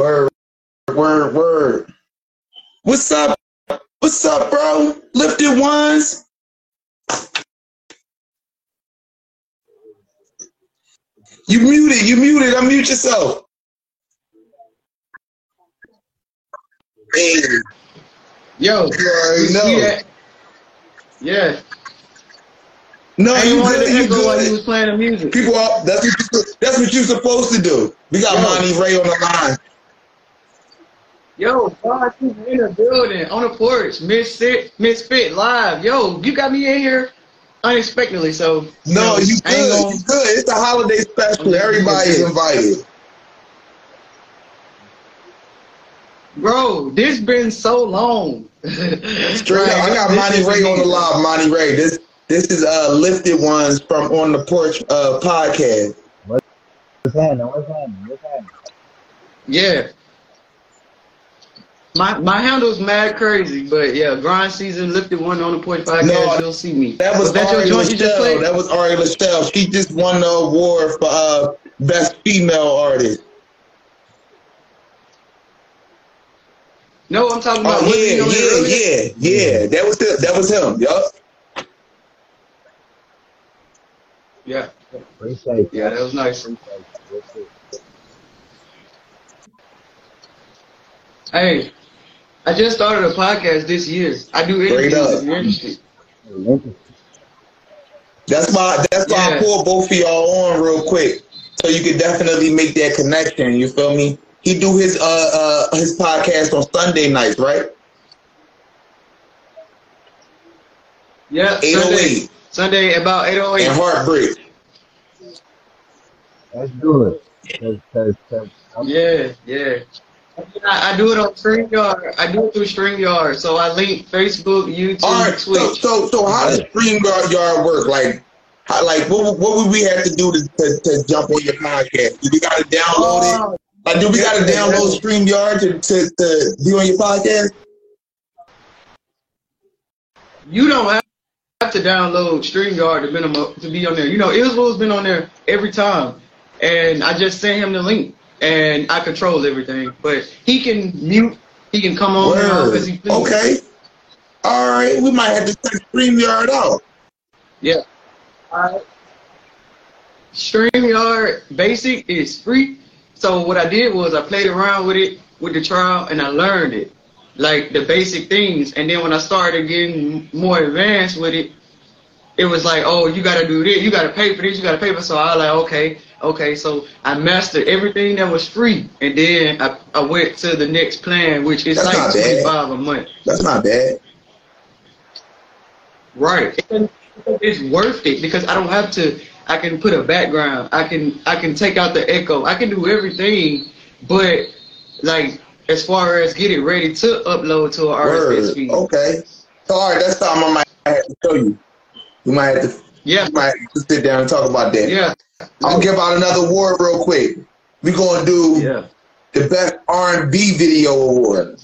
Word, word, word. What's up? What's up, bro? Lifted ones. You muted. You muted. Unmute yourself. Hey, Yo, you already see that? Yeah. No, I you good. to You echo while you was playing the music. People, are, that's what you, that's what you're supposed to do. We got Yo. Monty Ray on the line. Yo, God, you in the building, on the porch, Mysfit, Mysfit live. Yo, you got me in here unexpectedly, so No, you I ain't good. gonna- You good. It's a holiday special. I'm- Everybody is invited. Bro, this been so long. Straight up, I got This Monty Ray on the amazing. live. Monty Ray. This this is uh lifted ones from on the porch uh podcast. What's happening? What's happening? What's happening? Yeah. My my handle's mad crazy, but yeah, grind season lifted one on the porch podcast. No, you'll see me. That was, that your Ari joint you just Lachelle. played? That was Ari Lachelle. She just won the award for uh best female artist. No, I'm talking about Oh was he yeah, yeah, yeah, yeah. That was him. That was him. Yup. Yeah, yeah, that was nice. Hey, I just started a podcast this year. I do Straight interviews up. if you're interested. That's why. That's why I Yeah. pulled both of y'all on real quick, so you could definitely make that connection. You feel me? He do his uh uh his podcast on Sunday nights, right? Yeah, Eight oh Sunday, Sunday about eight oh and. Heartbreak. That's good. Cause, cause, cause I'm, Yeah, yeah. I, I do it on StreamYard. I do it through StreamYard. So I link Facebook, YouTube, All right. So Twitch. so so how does StreamYard yard work? Like. How, like what, what would we have to do to, to, to jump on your podcast? Do we got to download it? Oh, Like, do we got to download StreamYard to, to, to be on your podcast? You don't have have to download StreamYard to be on, to be on there. You know, Israel's been on there every time, and I just sent him the link, and I control everything. But he can mute, he can come on as he. Okay. All right. We might have to check StreamYard out. Yeah. Alright. StreamYard Basic is free. So what I did was I played around with it with the trial and I learned it. Like the basic things. And then when I started getting more advanced with it, it was like, oh, you gotta do this, you gotta pay for this, you gotta pay for so I was like, okay, okay. So I mastered everything that was free. And then I, I went to the next plan, which is That's like twenty five a month. That's not bad. Right. It's worth it because I don't have to. I can put a background. I can I can take out the echo. I can do everything, but like as far as get it ready to upload to an RSS feed. Okay. So, all right. That's something I might have to show you. We might have to. Yeah. Might have to sit down and talk about that. Yeah. I'm gonna give out another award real quick. We're gonna do Yeah. the best R&B video award.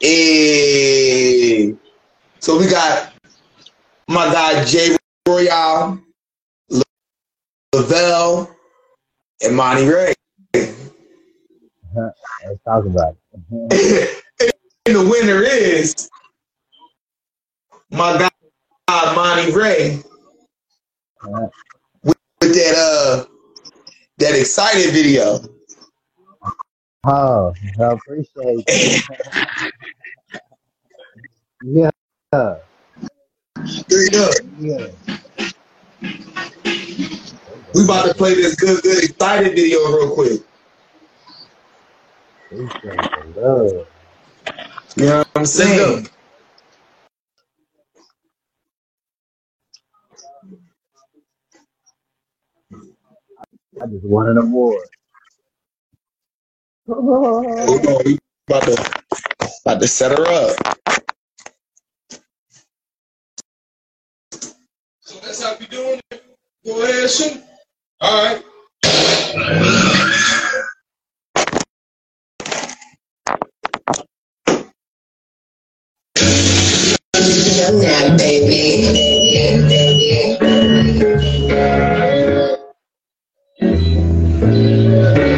Hey. So we got my guy Jay Royale, La- Lavelle, and Monty Ray. let's talk about it. and the winner is my guy Monty Ray with, that uh that excited video. Oh, I appreciate it. yeah. Up. Yeah. We about to play this good, good, excited video real quick. You know what I'm saying? I just won an award. Hold on, we about to About to set her up. So that's how we doing it. Go ahead, shoot. All right. Now, baby. How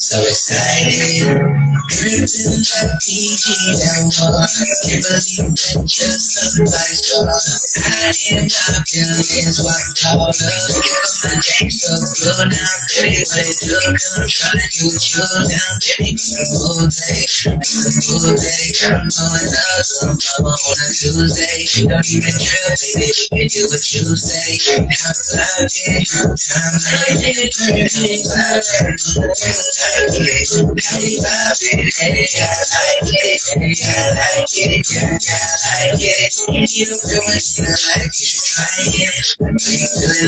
So excited. Dripping like PG that was. Can't believe that you're. Not so. I. You don't feel. This shit. I'm give you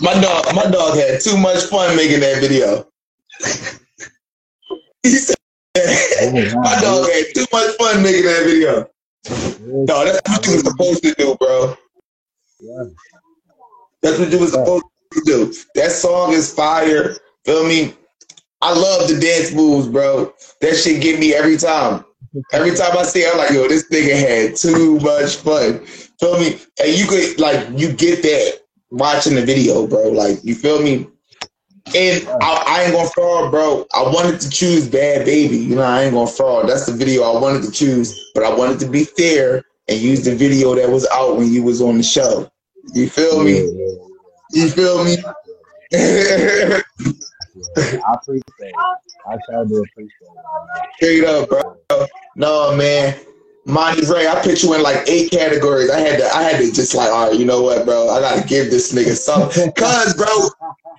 My dog, my dog had too much fun making that video. he said, my dog had too much fun making that video. No, that's what you was supposed to do, bro. That's what you was supposed to do. That song is fire. Feel me? I love the dance moves, bro. That shit get me every time. Every time I see it, I'm like, yo, this nigga had too much fun. Feel me? And you could like you get that watching the video, bro. Like, you feel me? And I, I ain't gonna fraud, bro. I wanted to choose Bad Baby. You know, I ain't gonna fraud. That's the video I wanted to choose, but I wanted to be fair and use the video that was out when you was on the show. You feel me? You feel me? I appreciate it. I sure do appreciate it. Straight up, bro. No, man. Monty Ray, I put you in like eight categories. I had to, I had to just like, all right, you know what, bro? I gotta give this nigga something. Cause, bro,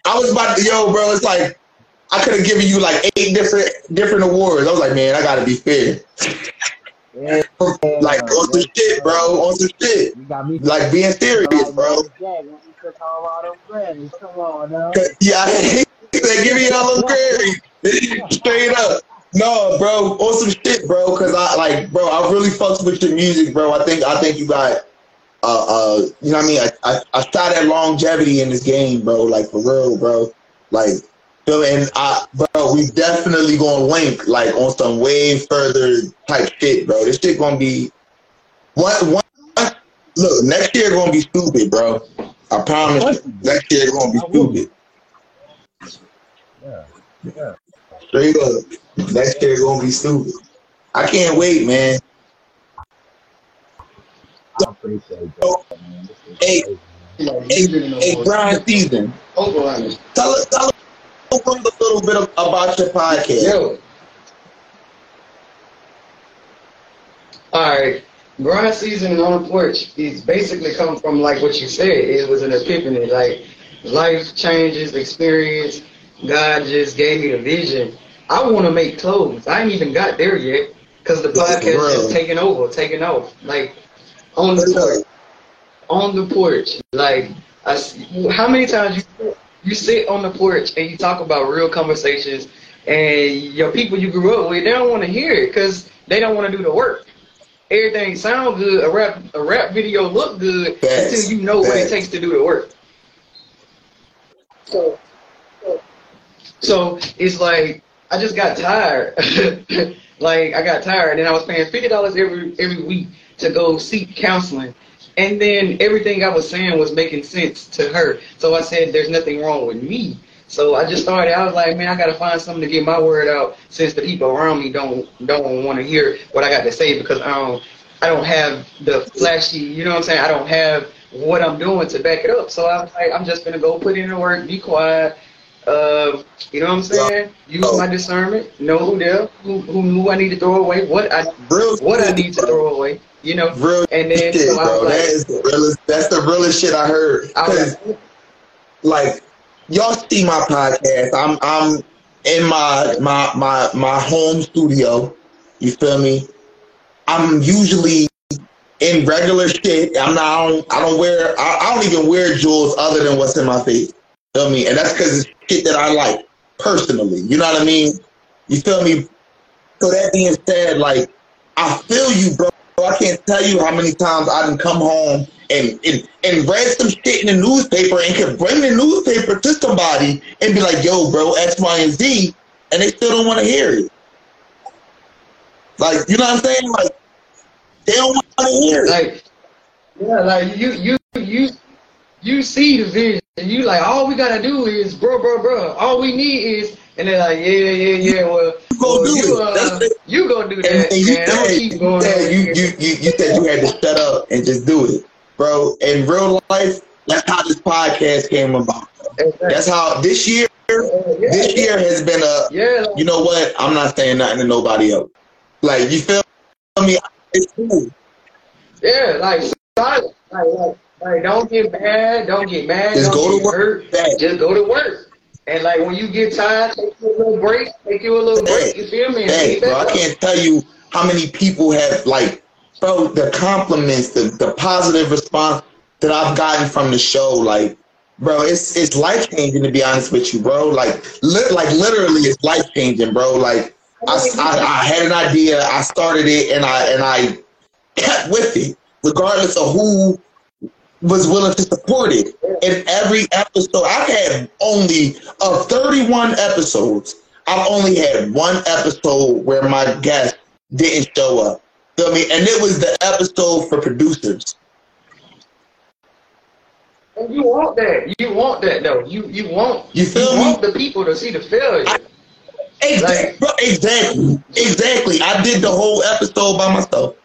I was about to, yo, bro, it's like I could have given you like eight different different awards. I was like, man, I gotta be fair. like on some shit, bro. On some shit. Like being serious, bro. Come on now. Yeah, he said, give me all those Grammys. Straight up. No, bro, on some shit, bro. Cause I like, bro, I really fucks with your music, bro. I think, I think you got, uh, uh, you know what I mean? I, I, I saw that longevity in this game, bro. Like for real, bro. Like, and I, bro, we definitely gonna link like on some way further type shit, bro. This shit gonna be one, one. Look, next year gonna be stupid, bro. I promise. you. Next year gonna be stupid. Yeah. Yeah. Straight up. That shit gonna be stupid. I can't wait, man. I appreciate that, man. This Hey, crazy. hey, hey, Grind Season. Over on it. Tell us, tell us a little bit of- about your podcast. Yo. Alright. Grind season on the porch is basically come from like what you said. It was an epiphany, like life changes, experience. God just gave me the vision. I want to make clothes. I ain't even got there yet because the podcast real. is taking over, taking off. Like on the porch, on the porch. Like I, s- how many times you you sit on the porch and you talk about real conversations, and your people you grew up with they don't want to hear it because they don't want to do the work. Everything sound good. A rap a rap video look good Facts. until you know what it takes to do the work. So, so it's like I just got tired. like I got tired, and I was paying fifty dollars every every week to go seek counseling, and then everything I was saying was making sense to her. So I said, "There's nothing wrong with me." So I just started. I was like, "Man, I gotta find something to get my word out since the people around me don't don't want to hear what I got to say because I don't I don't have the flashy. You know what I'm saying? I don't have what I'm doing to back it up. So I was like, I'm just gonna go put in the work, be quiet. Uh, you know what I'm saying? Use my discernment, know who there, who, who, who I need to throw away, what I what I need to throw away. You know, Real and then shit, so bro. like, is the realest. That's the realest shit I heard. I was like y'all see my podcast. I'm I'm in my my my my home studio. You feel me? I'm usually in regular shit. I'm not. I don't, I don't wear. I, I don't even wear jewels other than what's in my face. Feel me? And that's because it's shit that I like personally. You know what I mean? You feel me? So that being said, like I feel you, bro. I can't tell you how many times I done come home and, and and read some shit in the newspaper and could bring the newspaper to somebody and be like, "Yo, bro, X, Y, and Z," and they still don't want to hear it. Like, you know what I'm saying? Like, they don't want to hear it. like, yeah, like you you you you see the vision. You like all we gotta do is bro, bro, bro. All we need is, and they're like, yeah, yeah, yeah. Well, go well, do you, it. uh, That's it. you go do that, And, and you man. Don't keep you, going. said you, you, you, you said you had to shut up and just do it, bro. In real life, that's how this podcast came about. That's how this year, this year has been a. Yeah. You know what? I'm not saying nothing to nobody else. Like you feel me? It's cool. Yeah, like silent. Like, like, like don't get mad, don't get mad, Just don't go to work. hurt. Just go to work. And like when you get tired, take you a little break, take you a little break. You feel me? Hey, bro, I can't tell you how many people have like, bro, the compliments, the, the positive response that I've gotten from the show, like, bro, it's it's life changing to be honest with you, bro. Like, li- like literally, it's life changing, bro. Like, I, I, I had an idea, I started it, and I and I kept with it, regardless of who was willing to support it. In every episode, I've had only of 31 episodes. I've only had one episode where my guest didn't show up. Feel me? And it was the episode for producers. And you want that. You want that though. You you want You feel me? want the people to see the failure. Exactly, bro, exactly, exactly. I did the whole episode by myself.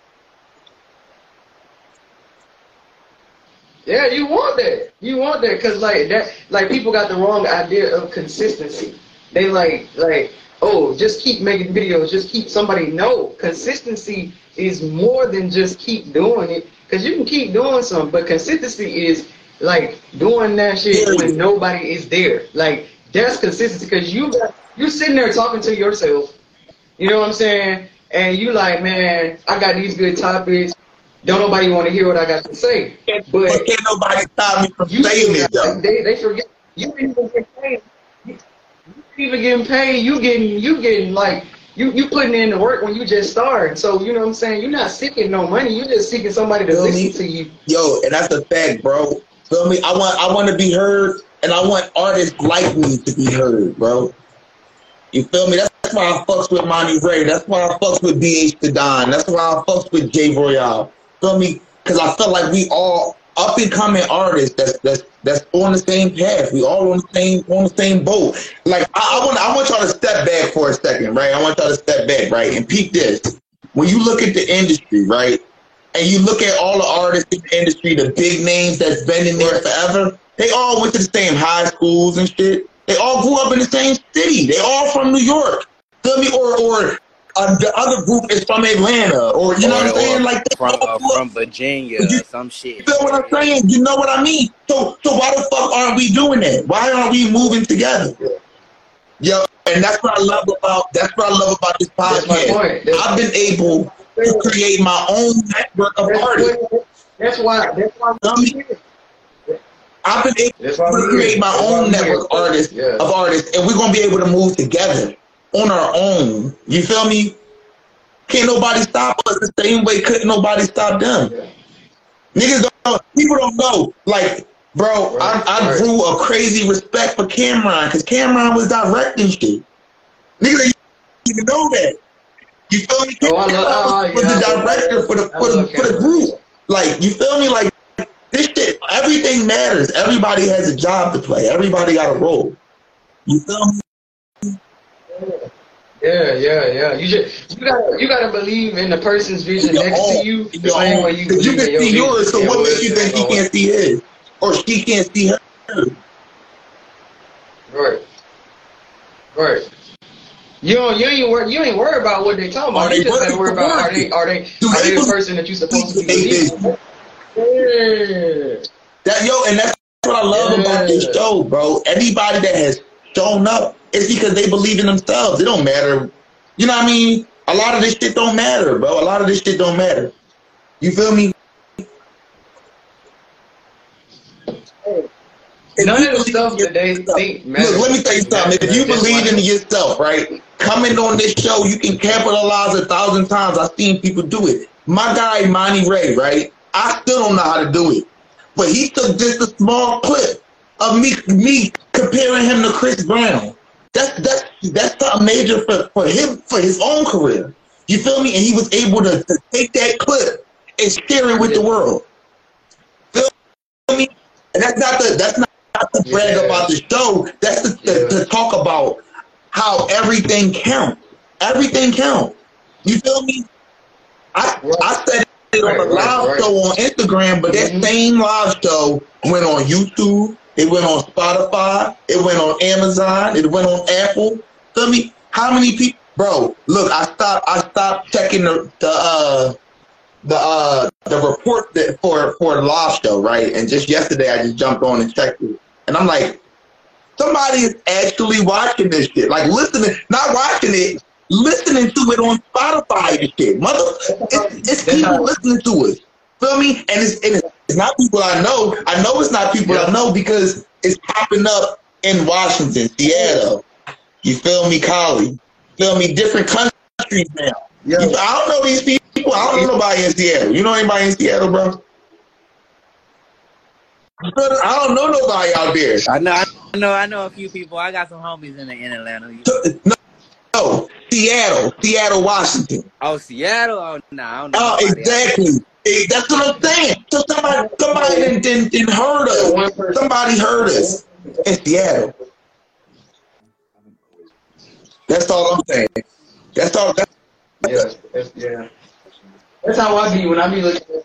Yeah, you want that. You want that because like that, like people got the wrong idea of consistency. They like like oh, just keep making videos, just keep somebody. No, consistency is more than just keep doing it because you can keep doing something, but consistency is like doing that shit when nobody is there. Like that's consistency because you got you sitting there talking to yourself. You know what I'm saying? And you like, man, I got these good topics. Don't nobody want to hear what I got to say. But can't nobody stop me from saying it, though. They, they forget you ain't even getting paid. You you ain't even getting paid. You getting you getting like you you putting in the work when you just started. So you know what I'm saying. You're not seeking no money. You're just seeking somebody to Feel listen me? to you. Yo, and that's a fact, bro. Feel me? I want I want to be heard, and I want artists like me to be heard, bro. You feel me? That's why I fucks with Monty Ray. That's why I fucks with BH the Don. That's why I fucks with Jay Royale. Feel me? Because I felt like we all up and coming artists that's that's that's on the same path. We all on the same on the same boat. Like I, I want I want y'all to step back for a second, right? I want y'all to step back, right, and peep this. When you look at the industry, right, and you look at all the artists in the industry, the big names that's been in there forever, they all went to the same high schools and shit. They all grew up in the same city. They all from New York. Feel me? Or or uh, the other group is from Atlanta, or you know what I'm saying? Like from all uh, from Virginia, You- or some shit. you feel what I'm saying? You know what I mean? So so why the fuck aren't we doing that? Why aren't we moving together? Yo, and that's what I love about that's what I love about this That's my podcast. point. That's- I've been able to create my own network of That's, artists. what- that's why. That's why. Feel me? I've been able That's why to we're create my own we're network artists Yeah. of artists, and we're gonna be able to move together on our own. You feel me? Can't nobody stop us the same way couldn't nobody stop them. Niggas don't people don't know. Like, bro, I, I right. grew a crazy respect for Cameron because Cameron was directing shit. Niggas even know that. You feel me? Oh, Cameron oh, was yeah, the director for the for the for the group. Like, you feel me? Like this shit, everything matters. Everybody has a job to play. Everybody got a role. You feel me? Yeah, yeah, yeah. You just you gotta you gotta believe in the person's vision next own- to you the same own. way you believe can your see vision. yours, so Yeah, what makes you think he can't see his? Or she can't see her? Right. Right. You don't you ain't worry you ain't worry about what they talking Are about. they You just gotta worry about are they are they Do are they they the person that you supposed to be? Yeah. That yo, and that's what I love about this show, bro. Anybody that has shown up is because they believe in themselves. It don't matter. You know what I mean? A lot of this shit don't matter, bro. A lot of this shit don't matter. You feel me? If None of the stuff that they think matters. Look, let me tell you something. If you believe in yourself, right? Coming on this show, you can capitalize a thousand times. I've seen people do it. My guy, Monty Ray, right? I still don't know how to do it. But he took just a small clip of me me comparing him to Chris Brown. That's that's that's something major for, for him for his own career. You feel me? And he was able to, to take that clip and share it with the world. Feel me? And that's not the that's not, not to brag Yeah. about the show. That's to, to, to talk about how everything counts. Everything counts. You feel me? I I said it on Right, a right, live right. show on Instagram, but that Mhm. same live show went on YouTube. It went on Spotify. It went on Amazon. It went on Apple. Feel me? How many people, bro? Look, I stopped. I stopped checking the the uh, the uh, the report that for for the live show, right? And just yesterday, I just jumped on and checked it, and I'm like, somebody is actually watching this shit, like listening, not watching it, listening to it on Spotify and shit. Mother, it's, it's people listening to it. Feel me? And it's, and it's it's not people I know. I know it's not people I know because it's popping up in Washington, Seattle. You feel me, Cali? Feel me? Different countries now. You- I don't know these people. I don't know nobody in Seattle. You know anybody in Seattle, bro? I don't know nobody out there. I know, I know, I know a few people. I got some homies in the, in Atlanta. No, no, Seattle, Seattle, Washington. Oh, Seattle? Oh, nah, I don't know. Oh, exactly. That's what I'm saying. So somebody, somebody didn't, didn't, didn't heard us. Somebody heard us in Seattle. That's all I'm saying. That's all. That's, Yeah, that's, yeah. That's how I be when I be looking.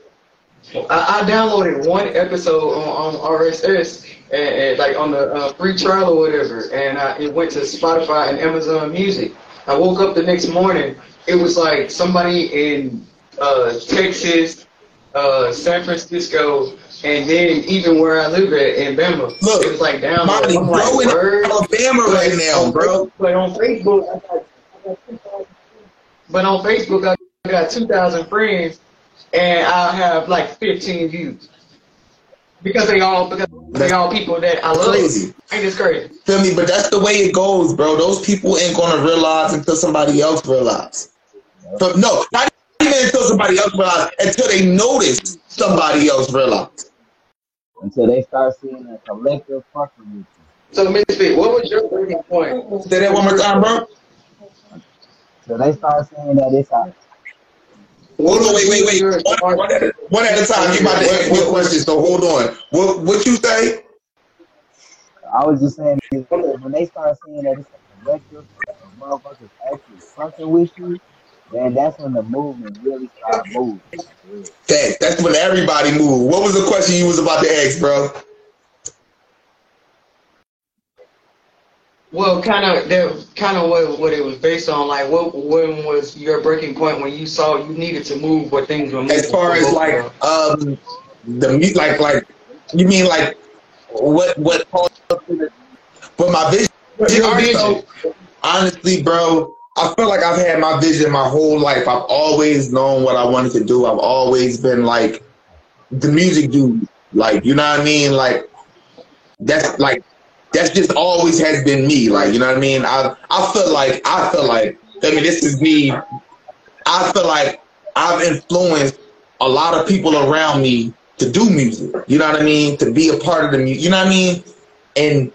I, I downloaded one episode on, on RSS and, and like on the uh, free trial or whatever, and I, it went to Spotify and Amazon Music. I woke up the next morning. It was like somebody in uh, Texas, uh, San Francisco, and then even where I live at in Bama. Look, it's like downloaded. Monty, I'm like, in? Alabama right now, bro. But on Facebook, I got, I got 2,000 but on Facebook, I got 2,000 friends, and I have like 15 views. Because they all because they all people that I love. Crazy. Ain't this crazy? Feel me? But that's the way it goes, bro. Those people ain't gonna realize until somebody else realizes. So, no, not even until somebody else realize. Until they notice somebody else realize. until they start seeing a collective fucking with you. So Mysfit, what was your breaking point? Say that one more time, bro. So they start saying that it's a Hold on, wait, wait, wait. One, one at, a, one at a time. You about to ask me a question, so hold on. What what you say? I was just saying when they start saying that it's a collective, motherfuckers actually fucking with you, then that's when the movement really start moving. That that's when everybody moved. What was the question you was about to ask, bro? Well, kind of that, kind of what what it was based on. Like, what when was your breaking point when you saw you needed to move, what things were moving? As far as like um the mu- like like you mean like what what caused but my vision, vision. honestly, bro, I feel like I've had my vision my whole life. I've always known what I wanted to do. I've always been like the music dude. Like, you know what I mean? Like that's like that's just always has been me. Like, you know what I mean? I I feel like I feel like I mean this is me. I feel like I've influenced a lot of people around me to do music. You know what I mean? To be a part of the music. You know what I mean? And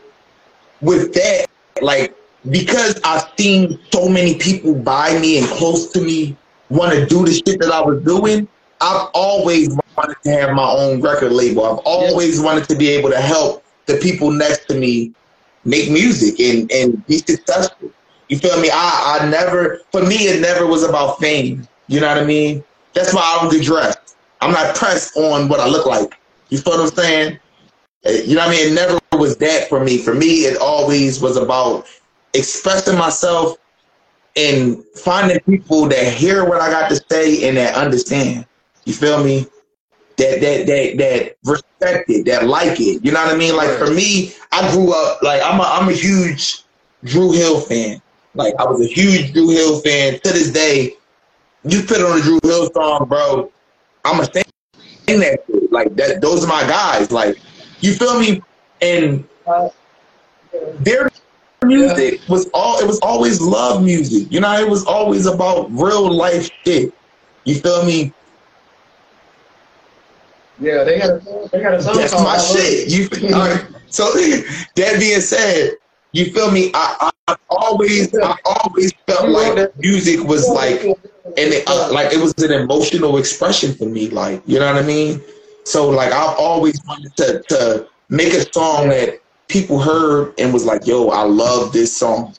with that, like because I've seen so many people by me and close to me want to do the shit that I was doing, I've always wanted to have my own record label. I've always wanted to be able to help the people next to me make music and, and be successful. You feel me? I, I never, for me, it never was about fame. You know what I mean? That's why I don't get dressed. I'm not pressed on what I look like. You feel what I'm saying? Eh, You know what I mean? It never was that for me. For me, it always was about expressing myself and finding people that hear what I got to say and that understand. You feel me? That that that that respect it, that like it. You know what I mean? Like for me, I grew up like I'm a I'm a huge Dru Hill fan. Like I was a huge Dru Hill fan. To this day, you put on a Dru Hill song, bro. I'm a sing that shit. Like that. Those are my guys. Like you feel me? And uh, their music was all. It was always love music. You know, it was always about real life shit. You feel me? Yeah, they got a, they got a song That's my Love shit. You all right. so that being said, you feel me? I, I always I always felt like music was like and it, uh, like it was an emotional expression for me. Like you know what I mean? So like I've always wanted to to make a song that people heard and was like, "Yo, I love this song."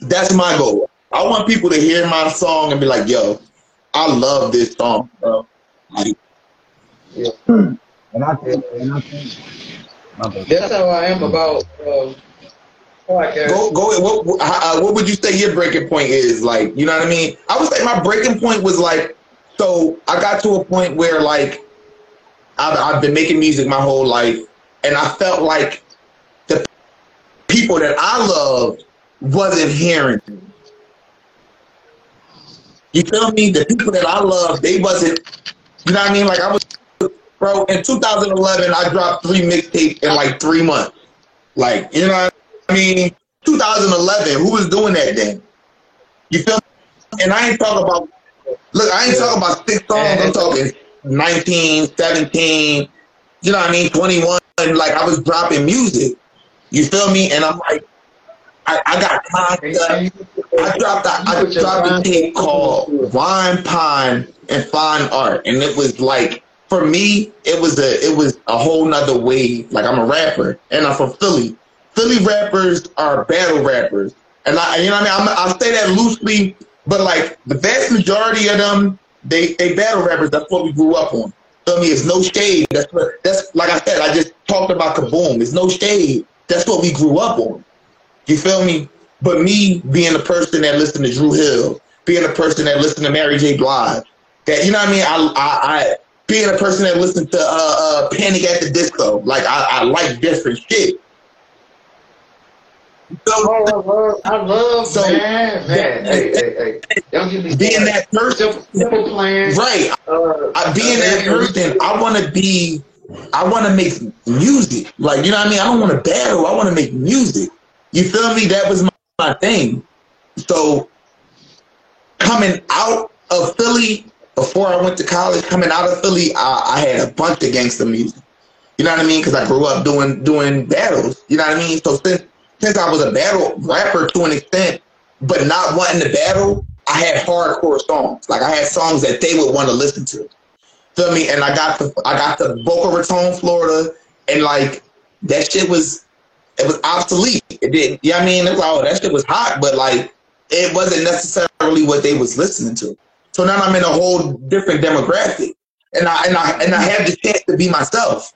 That's my goal. I want people to hear my song and be like, "Yo, I love this song, bro." Like, And I think, and I think. That's how I am about podcast. Go go. What what- uh, what would you say your breaking point is? Like, you know what I mean? I would say my breaking point was like, so I got to a point where like I've, I've been making music my whole life, and I felt like the people that I loved wasn't hearing. me. You feel me? The people that I loved, they wasn't. You know what I mean? Like I was, bro. In 2011, I dropped three mixtapes in like three months. Like, you know what I mean? 2011, who was doing that then? You feel me? And I ain't talking about, look, I ain't talking about six songs. I'm talking 19, 17, you know what I mean? 21. Like, I was dropping music. You feel me? And I'm like, I, I got concept. I dropped a, I dropped a tape called Wine Pine and Fine Art, and it was like for me, it was a it was a whole nother wave. Like I'm a rapper, and I'm from Philly. Philly rappers are battle rappers, and I you know what I mean. I'm, I say that loosely, but like the vast majority of them, they they battle rappers. That's what we grew up on. Feel me? It's no shade. That's what that's like I said. I just talked about Kaboom. It's no shade. That's what we grew up on. You feel me? But me being the person that listened to Dru Hill, being the person that listened to Mary J. Blige, that you know what I mean? I I, I being a person that listened to uh, uh, Panic at the Disco, like I, I like different shit. So, I love, I love So, man, man. Hey, hey, hey. Don't get me being that person, Simple, simple plan. right? Uh, I, being that person, I want to be, I want to make music. Like, you know what I mean? I don't want to battle. I want to make music. You feel me? That was my, my thing. So, coming out of Philly, before I went to college, coming out of Philly, I, I had a bunch of gangster music. You know what I mean? Because I grew up doing doing battles. You know what I mean? So since since I was a battle rapper to an extent, but not wanting to battle, I had hardcore songs. Like I had songs that they would want to listen to. Feel me? And I got the I got the Boca Raton, Florida, and like that shit was it was obsolete. It did. Yeah, I mean, it was, oh, that shit was hot, but like it wasn't necessarily what they was listening to. So now I'm in a whole different demographic, and I and I and I have the chance to be myself.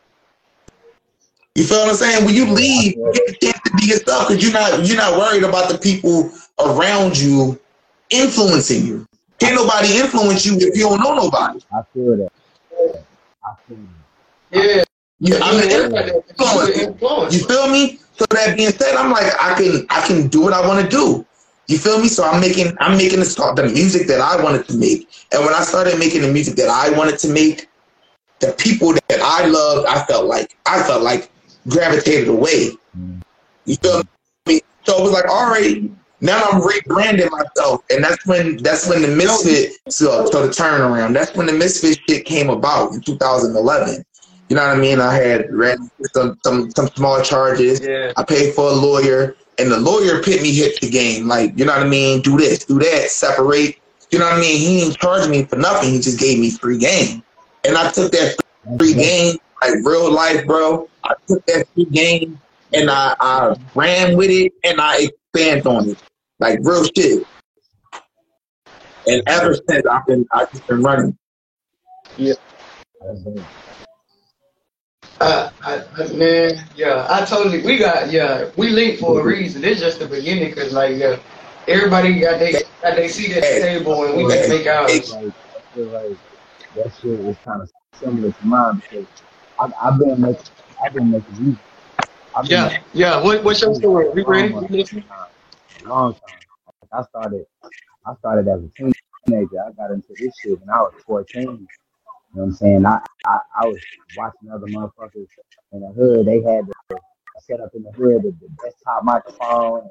You feel what I'm saying? When you leave, you get the chance to be yourself because you're not you're not worried about the people around you influencing you. Can't nobody influence you if you don't know nobody. I feel that. I feel that. Yeah. Yeah, I'm an influence. influence. You feel me? So that being said, I'm like, I can I can do what I want to do. You feel me? So I'm making I'm making the start the music that I wanted to make. And when I started making the music that I wanted to make, the people that I loved, I felt like I felt like gravitated away. You feel me? So it was like, all right, now I'm rebranding myself, and that's when that's when the misfit so, so the turnaround. That's when the misfit shit came about in 2011. You know what I mean? I had ran some some some small charges. Yeah. I paid for a lawyer, and the lawyer pit me hit the game. Like, you know what I mean? Do this, do that, separate. You know what I mean? He didn't charge me for nothing. He just gave me free game, and I took that free mm-hmm. game like real life, bro. I took that free game and I, I ran with it and I expand on it like real shit. And ever since I've been I've just been running. Yeah. Uh, I, I, man, yeah, I totally. We got yeah, we linked for a reason. It's just the beginning, cause like yeah, everybody got they got they see at the table, and we got to make out. Like, I feel like that shit is kind of similar to mine because I, I've been making, I've been making music. I've Yeah, yeah. What what's your music story? for We ready? long time. Long time. I started, I started as a teenager. I got into this shit when I was 14. You know what I'm saying? I, I, I was watching other motherfuckers in the hood. They had the set up in the hood the, the desktop microphone,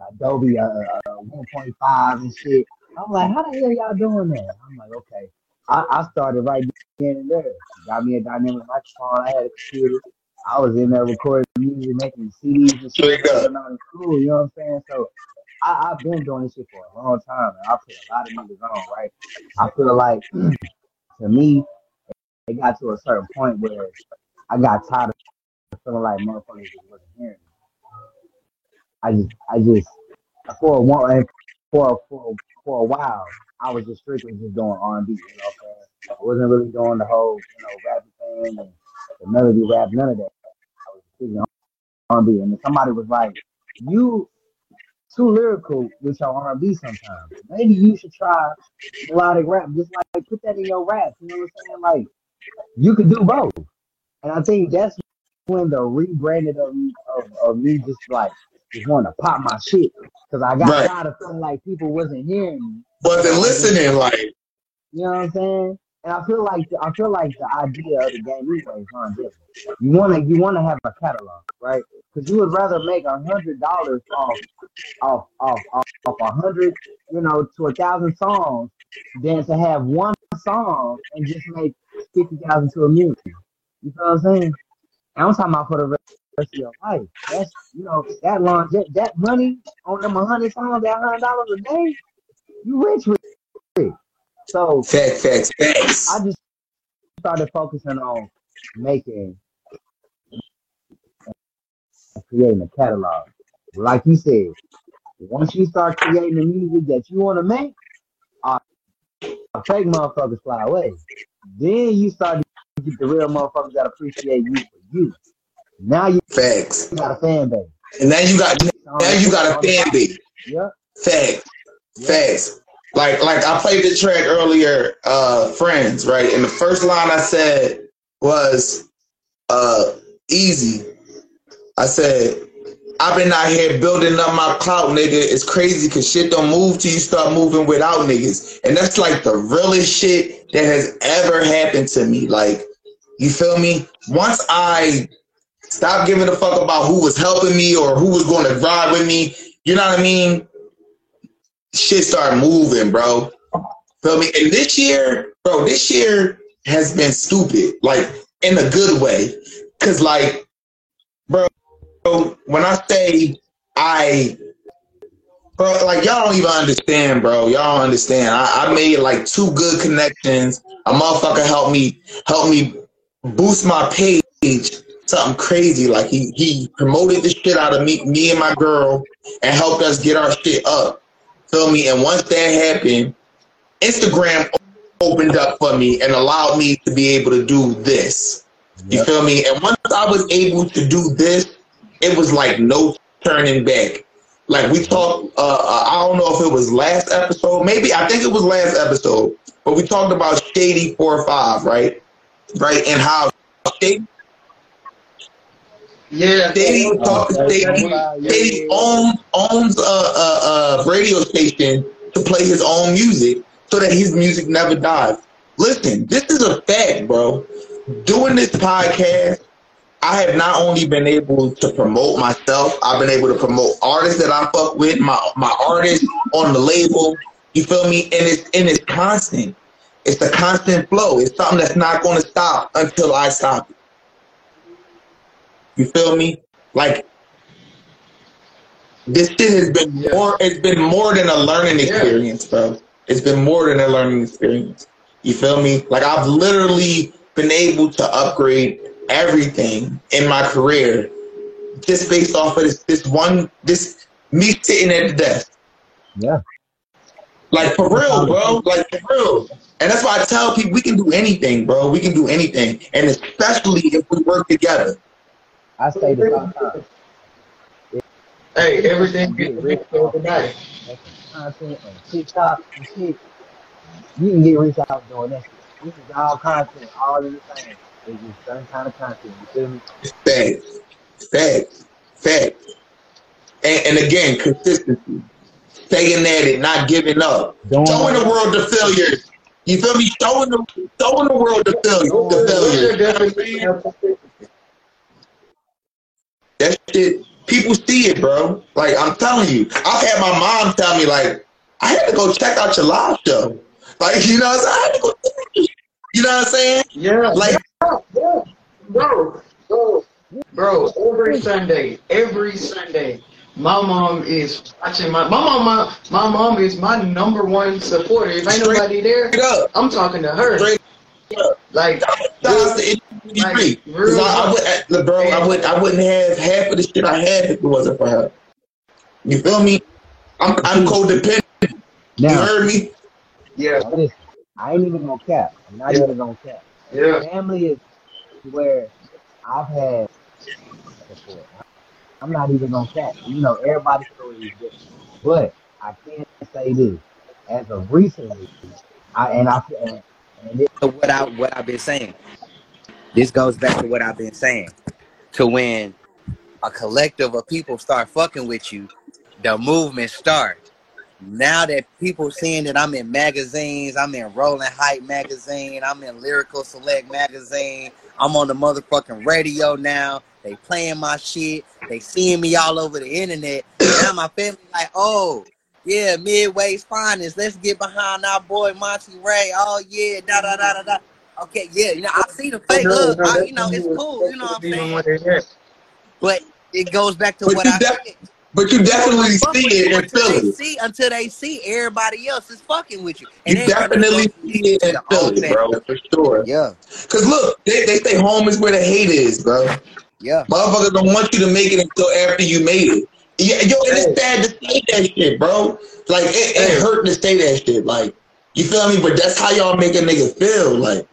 and Adobe uh, uh, 1.5 and shit. I'm like, how the hell y'all doing that? I'm like, okay. I, I started right then and there. Got me a dynamic microphone. I had a computer. I was in there recording music, making CDs and shit. going on in school, you know what I'm saying? So I, I've been doing this shit for a long time. And I put a lot of niggas on, right? I feel like to me, it got to a certain point where I got tired of feeling like motherfuckers wasn't hearing me. I just, I just, for a one, for for for a while, I was just strictly just doing R and B. You know what I'm saying? I wasn't really doing the whole, you know, rapping thing and the melody rap, none of that. I was strictly R and B. And then somebody was like, "You too lyrical with your R and B sometimes. Maybe you should try melodic rap. Just like put that in your rap. You know what I'm saying? Like you could do both. And I think that's when the rebranded of me of, of me just like just want to pop my shit because I got Right. tired of feeling like people wasn't hearing me. Wasn't listening like You know what I'm saying? And I feel like I feel like the idea of the game anyway is of different. You wanna you wanna have a catalog, right? Because you would rather make a hundred dollars off off off off off a hundred, you know, to a thousand songs than to have one song and just make fifty thousand to a million. You feel what I'm saying? And I'm talking about for the rest of your life. That's you know that long that, that money on them hundred songs, that hundred dollars a day, you rich with it. So facts, facts, facts. I just started focusing on making creating a catalog. Like you said, once you start creating the music that you want to make, uh, fake motherfuckers fly away. Then you start to get the real motherfuckers that appreciate you for you. Now you facts. got a fan base. And now you got now you got a fan base. Yep. Facts. Facts. Like like I played the track earlier, uh, Friends, right? And the first line I said was uh easy. I said, I've been out here building up my clout, nigga. It's crazy cause shit don't move till you start moving without niggas. And that's like the realest shit that has ever happened to me. Like, you feel me? Once I stopped giving a fuck about who was helping me or who was going to ride with me, you know what I mean? Shit started moving, bro. Feel me? And this year, bro, this year has been stupid, like in a good way. Cause like, bro, when I say I Bro, like y'all don't even understand, bro. Y'all don't understand. I, I made like two good connections. A motherfucker helped me help me boost my page. Something crazy. Like he he promoted the shit out of me, me and my girl, and helped us get our shit up. Feel me? And once that happened, Instagram opened up for me and allowed me to be able to do this. You feel me? And once I was able to do this, it was like no turning back. Like we talked, uh, uh, I don't know if it was last episode, maybe I think it was last episode, but we talked about Shady Four Five, right? Right, and how Shady, Yeah. Shady, talk, Shady, Shady owns owns a, a, a radio station to play his own music so that his music never dies. Listen, this is a fact, bro. Doing this podcast, I have not only been able to promote myself, I've been able to promote artists that I fuck with, my my artists on the label. You feel me? And it's and it's constant. It's a constant flow. It's something that's not going to stop until I stop it. You feel me? Like this shit has been more. It's been more than a learning experience, bro. It's been more than a learning experience. You feel me? Like I've literally been able to upgrade everything in my career just based off of this this one this me sitting at the desk. Yeah. Like for real, bro. Like for real. And that's why I tell people we can do anything, bro. We can do anything. And especially if we work together. I say this all the time. Hey, everything gets rich overnight. Content on TikTok and shit. You can get rich out doing that. shit. This is all content, all in the same. It's just certain kind of content. You feel me? Facts. Facts. Facts. And, and again, consistency. Staying at it, not giving up. Don't- Showing the world the failures. You feel me? Showing the showing the world the failures. The failures. That shit, people see it, bro. Like I'm telling you, I've had my mom tell me like, I had to go check out your live show. Like you know, what I'm saying? I had to go. You know what I'm saying? Yeah. Like bro, bro, bro, bro, every Sunday, every Sunday, my mom is watching my my mom my, my mom is my number one supporter. If ain't nobody there, I'm talking to her. Like, Shout to NWD. Cause I, I would, uh, bro, I would, I wouldn't have half of the shit I have if it wasn't for her. You feel me? I'm, I'm codependent. You Now, heard me? Yeah. I ain't even gonna cap. I'm not Yeah. even gonna cap. Yeah. Family is where I've had support. I'm not even gonna cap. You know, everybody's story is different. But I can't say this. As of recently, I and I and, and it, So what I what I've been saying. This goes back to what I've been saying. To when a collective of people start fucking with you, the movement starts. Now that people seeing that I'm in magazines, I'm in Rolling Hype magazine, I'm in Lyrical Select magazine, I'm on the motherfucking radio now. They playing my shit. They seeing me all over the internet. Now my family like, oh, yeah, Midway's finest. Let's get behind our boy Monty Ray. Oh yeah, da da da da da. Okay, yeah, you know I see the fake No, love. no, I, you know it's cool. You know what I'm saying? what they had. But it goes back to But what I def- said. But you definitely see it and until feel they it. see until they see everybody else is fucking with you. You ain't gonna definitely see it and feel it, bro, for sure. Yeah, Cause look, they, they say home is where the hate is, bro. yeah. Motherfuckers don't want you to make it until after you made it. Yeah, yo, and it's sad to say that shit, bro. Like it, it hurt to say that shit. Like, you feel me? But that's how y'all make a nigga feel. Like,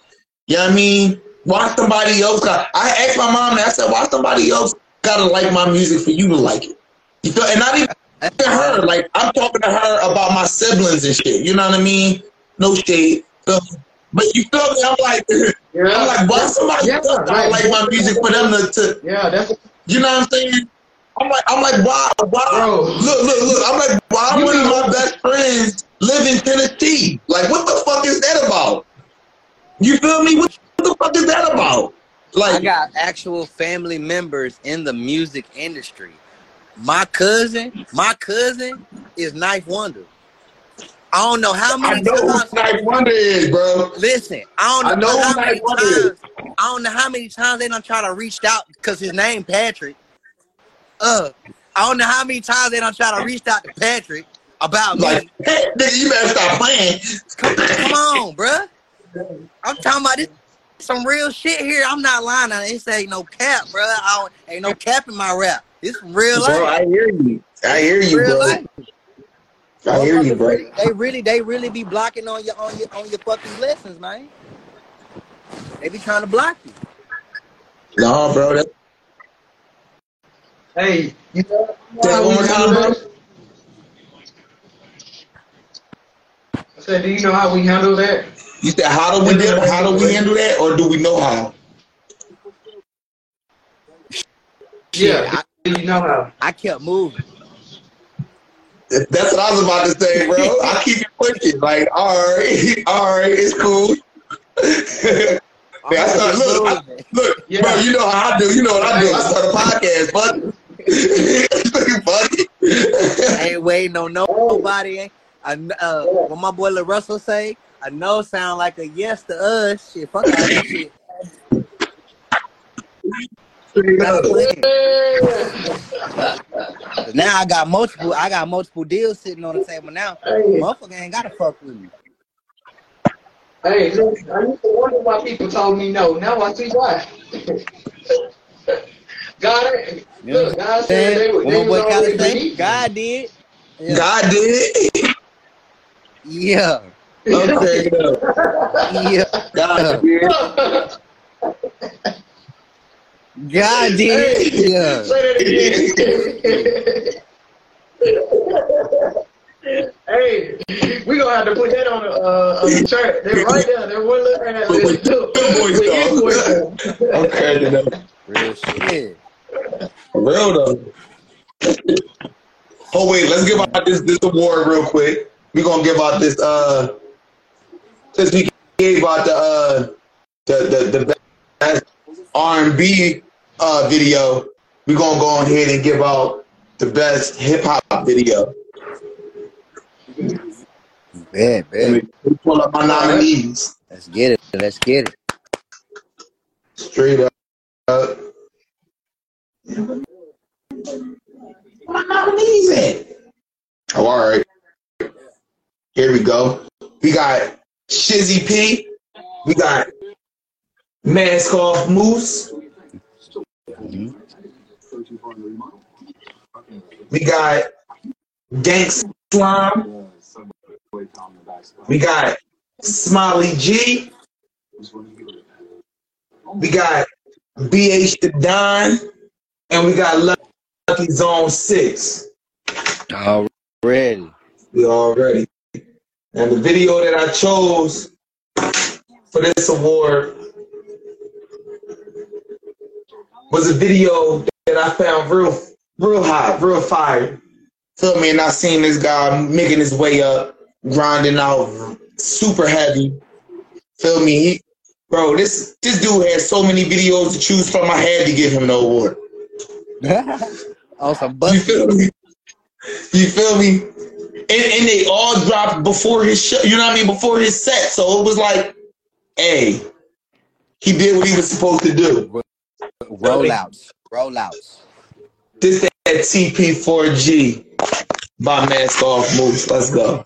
you know what I mean? Why somebody else got I asked my mom and I said, why somebody else gotta like my music for you to like it? You feel and not even to her, like I'm talking to her about my siblings and shit. You know what I mean? No shade. Me? But you feel me? I'm like, I'm like, why somebody Yeah, else gotta right. like my music for them to, to Yeah, that's you know what I'm saying? I'm like, I'm like, why, why? Bro. Look, look, look. I'm like, why one of my best friends live in Tennessee? Like, what the fuck is that about? You feel me? What the fuck is that about? Like I got actual family members in the music industry. My cousin, my cousin is Knife Wonder. I don't know how many. I know who. Knife Wonder is, bro. Listen, I I don't know know, how many times. I don't know how many times they done try to reach out because his name Patrick. Uh, I don't know how many times they done try to reach out to Patrick About me. Like, nigga, you better stop playing. Come, come on, bruh. I'm talking about this some real shit here. I'm not lying. on it. This ain't no cap, bro. I don't, ain't no cap in my rap. It's some real Bro. I hear you. I hear you, Real bro. life. I hear you, bro. really, they really, they really be blocking on your on your on your fucking blessings, man. They be trying to block you. No, bro. That, Hey, you know Say one more time, bro. I said, do you know how we handle that? You said how do we do, how do we handle that, or do we know how? Yeah, do you know how? I kept moving. That's what I was about to say, bro. I keep it pushing. Like, all right, all right, it's cool. Man, I start, look, I, look, bro. You know how I do. You know what I do. I start a podcast, buddy. buddy. I ain't waiting on nobody. Ain't- I, uh, what my boy Lil Russell say, I know sound like a yes to us. Shit, fuck all that shit. Now I got multiple. I got multiple deals sitting on the table now. Motherfucker ain't gotta fuck with me. Hey, look, I used to wonder why people told me no. Now I see why. God, eh, You know look, God said they, saying? were- What they was already say? beneath me. God did. Yeah. God did. Yeah. Okay. Yeah. God did. God did. Yeah. Say that again. hey, we gonna have to put that on the uh, on the chart. They're right there. They're one look at With- with- it. with With voice, his voice. I'm cracking up. Real shit. Real though. Oh wait, let's give out this this award real quick. We're gonna give out this uh since we gave out the uh the the, the best R and B uh video, we're gonna go ahead and give out the best hip hop video. Bad. me pull up my nominees. Let's get it. Let's get it. Straight up. My nominees at? Oh, all right. Here we go. We got Shizzy P. We got Mask Off Moose. We got Dank Slime. We got Smiley G. We got BH the Don. And we got Lucky Zone 6. Already. We already. And the video that I chose for this award was a video that I found real, real hot, real fire. Feel me? And I seen this guy making his way up, grinding out super heavy. Feel me? He, bro, this this dude had so many videos to choose from. I had to give him the award. On some You feel me? You feel me? And, and they all dropped before his show, you know what I mean? Before his set. So it was like, hey, he did what he was supposed to do. Rollouts. Rollouts. This that TP4G by Mask Off Moves. Let's go.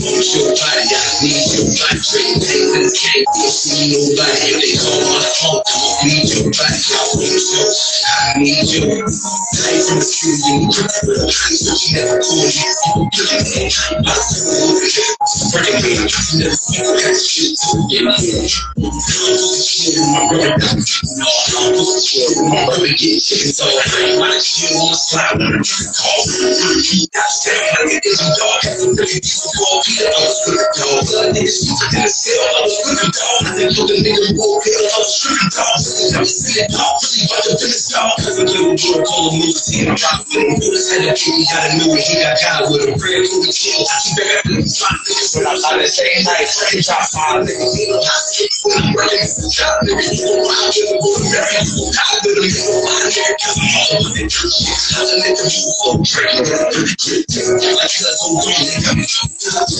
Nobody, if they call my phone, I'ma your body. I want so I need you. Life the streets, you never cool. Freaking me, never got shit to get me. My brother got my brother get chicken, so I ain't wanna chill on the slide I'm trying to call. Got staring at me, it's dog. Really deep for all Peter, I was gonna go. Blood niggas, stupid in the cell, I was go. I think you the nigga who pill, I was tripping dog. I'm sitting dog, really about to finish dog. Cause a little boy call him Moose Team, I'm trying to fit him. A kid, he got a new he got got with him. Praying for the kill, I keep back up in the spot. When I saw that second night, freaking top five, nigga, you know, I skip when I'm running. Job, nigga, you know, I'm gonna go to Mary. I'm gonna go to my hair, cause I'm all the church. I'm gonna let them people so drink. Like, let's go on, nigga.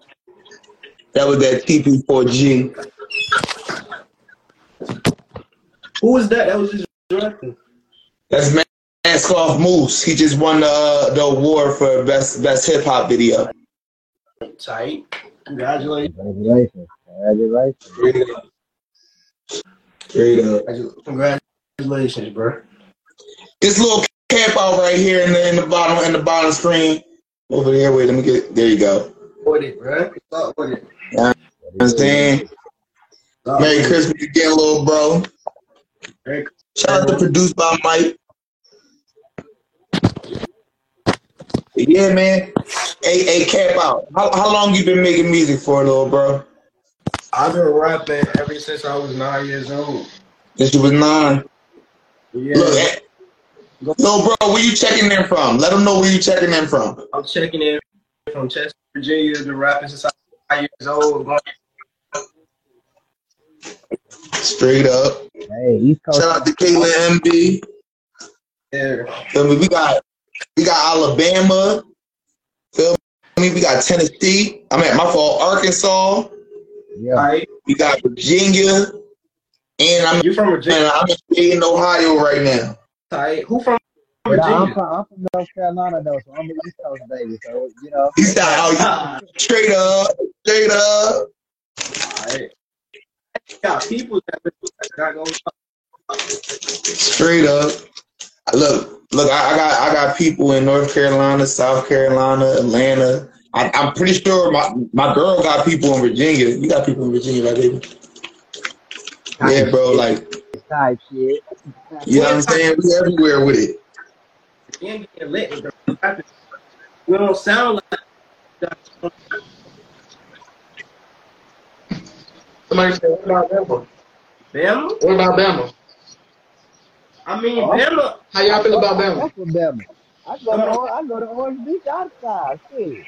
That was that TP4G. Who was that? That was just directing. That's Mask Off Moose. He just won the, the award for best best hip hop video. Tight. Congratulations. Congratulations. Congratulations. Straight up. Congratulations, bro. This little camp out right here in the in the bottom in the bottom screen. Over there, wait, let me get there you go. With it, bro. What's up with it? Know what I'm saying? Merry Christmas again, little bro. Shout out to produced by Mike. Yeah, man. Hey, hey, cap out. How, how long you been making music for, little bro? I've been rapping ever since I was nine years old. Since you was nine. Yeah. Look, eh, little bro, where you checking in from? Let them know where you checking in from. I'm checking in from Chester, Virginia. Been rapping since I was nine years old. Going Straight up. Hey, East Coast. Shout out to Kayla MB. Yeah. Feel me? We got we got Alabama. Feel me? We got Tennessee. I'm at my fault, Arkansas. Yeah. We got Virginia. And I'm you from Virginia? I'm in Ohio right now. Tight. Who from I'm from, I'm from North Carolina though, so I'm an East Coast baby. So you know. He's out oh, straight up, straight up. People that. Straight up. Look, look, I, I got I got people in North Carolina, South Carolina, Atlanta. I, I'm pretty sure my, my girl got people in Virginia. You got people in Virginia, right, baby? Yeah, bro. Like, Type shit. you know what I'm saying? We everywhere with it. Virginia getting lit with the rapping. We don't sound like Somebody said, what about Bama? Bama. What about Bama? I mean, Oh. Bama. How y'all feel about I Bama? fuck with Bama. I go to I go to Orange Beach outside. Shit.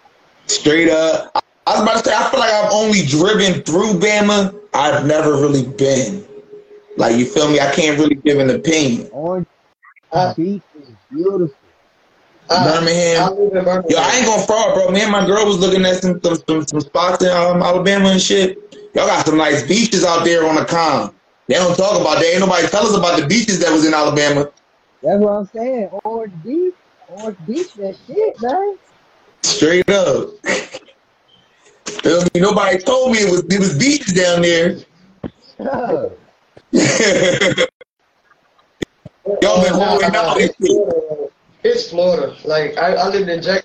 Straight up. I I was about to say, I feel like I've only driven through Bama. I've never really been. Like, you feel me? I can't really give an opinion. Orange Uh, Beach is beautiful. uh, Birmingham. I Birmingham. Yo, I ain't gonna fraud, bro. Me and my girl was looking at some some, some, some spots in um, Alabama and shit. Y'all got some nice beaches out there on the con. They don't talk about that. Ain't nobody tell us about the beaches that was in Alabama. That's what I'm saying. Orange Beach. Orange Beach, that shit, man. Straight up. Nobody told me it was it was beaches down there. Y'all been holding out this shit. It's Florida. Like I, I lived in Jack.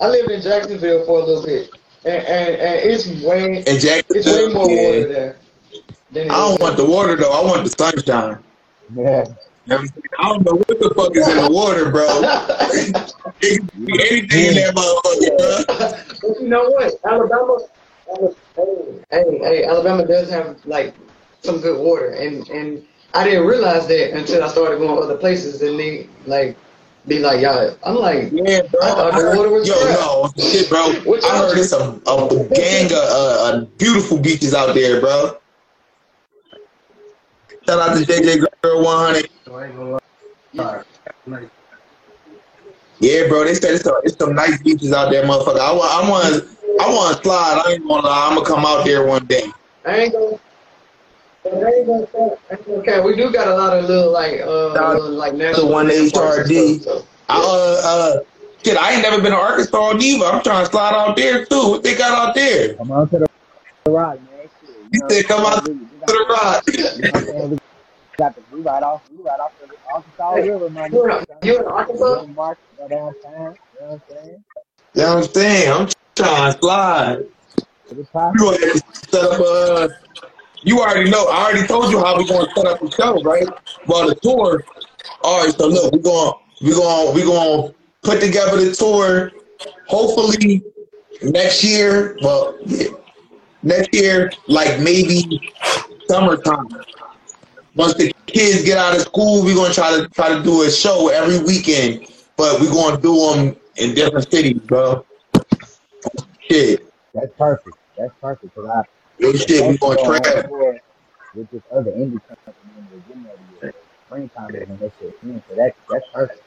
I lived in Jacksonville for a little bit, and and, and it's way And it's way more yeah. water there. I don't want the water though. I want the sunshine. Yeah. You know what I'm saying? I don't know what the fuck is in the water, bro. Anything in that motherfucker, bro. But you know what? Alabama, Alabama hey, hey, Alabama does have like some good water, and and I didn't realize that until I started going other places, and they like be like, y'all. I'm like, Yeah, bro. I thought I the heard, water was yo, crap. no, shit, bro. What I heard it's a, a gang of uh, uh, beautiful beaches out there, bro. Shout out to JJ Girl 100. So I ain't gonna lie. Like, Yeah, bro. They said it's, a, it's some nice beaches out there, motherfucker. I want, I want, I want to slide. I ain't gonna lie. I'm gonna come out there one day. I ain't gonna. I ain't gonna say- I ain't gonna care. We do got a lot of little like uh little, like The one HRD. stuff, so. I, uh, uh, shit, I ain't never been to Arkansas neither. I'm trying to slide out there too. What they got out there? Come on to the rock, man. Shit, you You know, said come out to we, we the rock. you know what I'm saying? We got the we right off we right off the Arkansas Hey, River, my you in, nigga. you in Arkansas? Good mark, go downtown. You know what I'm saying? You know what I'm saying? I'm trying to slide. It's We possible. gonna to set up a. You already know. I already told you how we're gonna set up the show, right? Well, the tour. All right. So look, we going we going we going to put together the tour. Hopefully next year. Well, yeah, next year, like maybe summertime. Once the kids get out of school, we're gonna try to try to do a show every weekend, but we're gonna do them in different cities, bro. Shit, That's perfect. That's perfect. Cause I real shit. We gonna on travel. tour with this other indie company in Virginia every year. Springtime is when that shit in. So that that's perfect.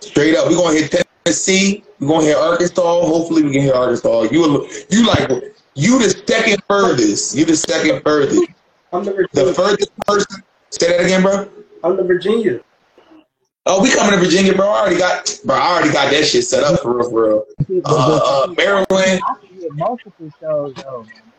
Straight up, we're gonna hit Tennessee. We're gonna hit Arkansas. Hopefully, we can hit Arkansas. You, you like you the second furthest. You the second furthest. I'm the The Virginia. furthest person. Say that again, bro. I'm the Virginia. Oh, we coming to Virginia, bro. I already got, bro. I already got that shit set up for real, for real. Uh, uh, Maryland. I see it multiple shows though. Man.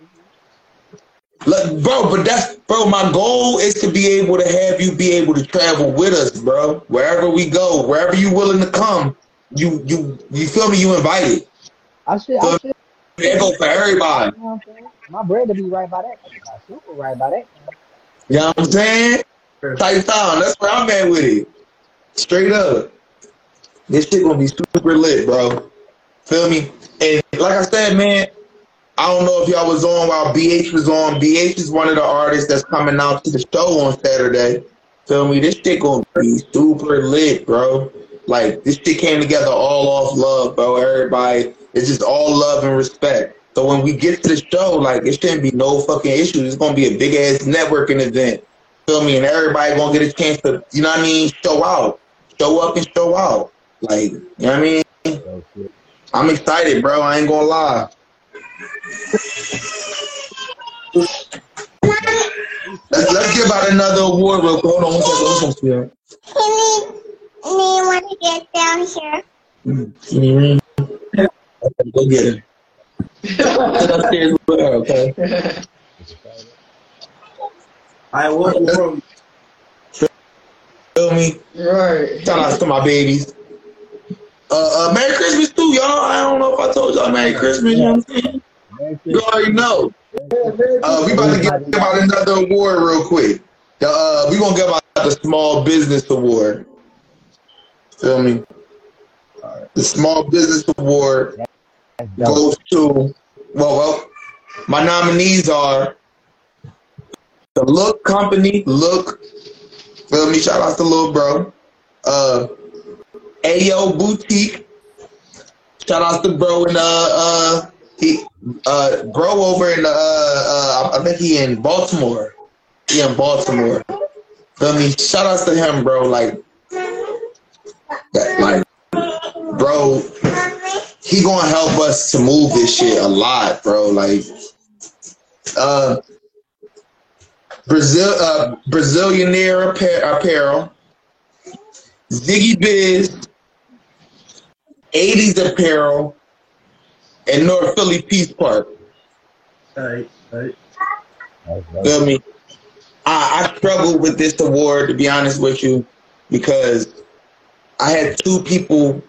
Look, bro, but that's bro. My goal is to be able to have you be able to travel with us, bro. Wherever we go, wherever you willing to come, you you you feel me? You invited. I should I should that go for everybody. you know what I'm saying? My bread to be right by that. My super right by that. You know what I'm saying? Tight down. That's where I'm at with it. Straight up. This shit gonna be super lit, bro. Feel me? And like I said, man, I don't know if y'all was on while BH was on. BH is one of the artists that's coming out to the show on Saturday. Feel me? This shit gonna be super lit, bro. Like this shit came together all off love, bro. Everybody, it's just all love and respect. So when we get to the show, like it shouldn't be no fucking issues. It's gonna be a big ass networking event. Feel me? And everybody gonna get a chance to, you know what I mean, show out. Show up and show out. Like, you know what I mean? Oh, I'm excited, bro. I ain't gonna lie. Let's, let's give out another award real quick. Hold on one second. One second. Spirit. Me, me want to get down here. Mm, mm, mm. Go get it. Sit upstairs with her, okay? I walk from Feel me? Right. Shout out to my babies. Uh, uh, Merry Christmas too, y'all. I don't know if I told y'all Merry Christmas. You know what I'm saying? You already know. Uh, we about to give out another award real quick. The, uh, we gonna give out the Small Business Award. Feel me? The Small Business Award goes to well, well, my nominees are the Look Company. Look, feel me? Shout out to little bro. Uh, Ayo Boutique. Shout out to bro and uh uh he uh bro over in uh uh I think he in Baltimore. He in Baltimore. Feel me? Shout out to him, bro. Like like bro he gonna help us to move this shit a lot, bro. Like, uh, Brazil, uh, Brazilianaire apparel, Ziggy Biz, 80s apparel, and North Philly Peace Park. Right, right. Feel me? I, I struggled with this award to be honest with you because I had two people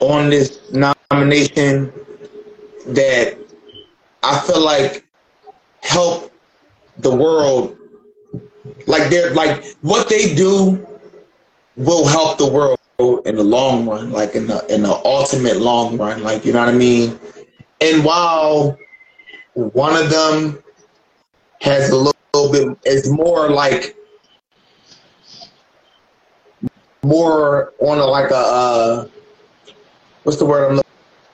on this nomination that I feel like help the world. Like they're like what they do will help the world in the long run, like in the in the ultimate long run, like you know what I mean. And while one of them has a little, little bit, is more like more on a like a uh, what's the word I'm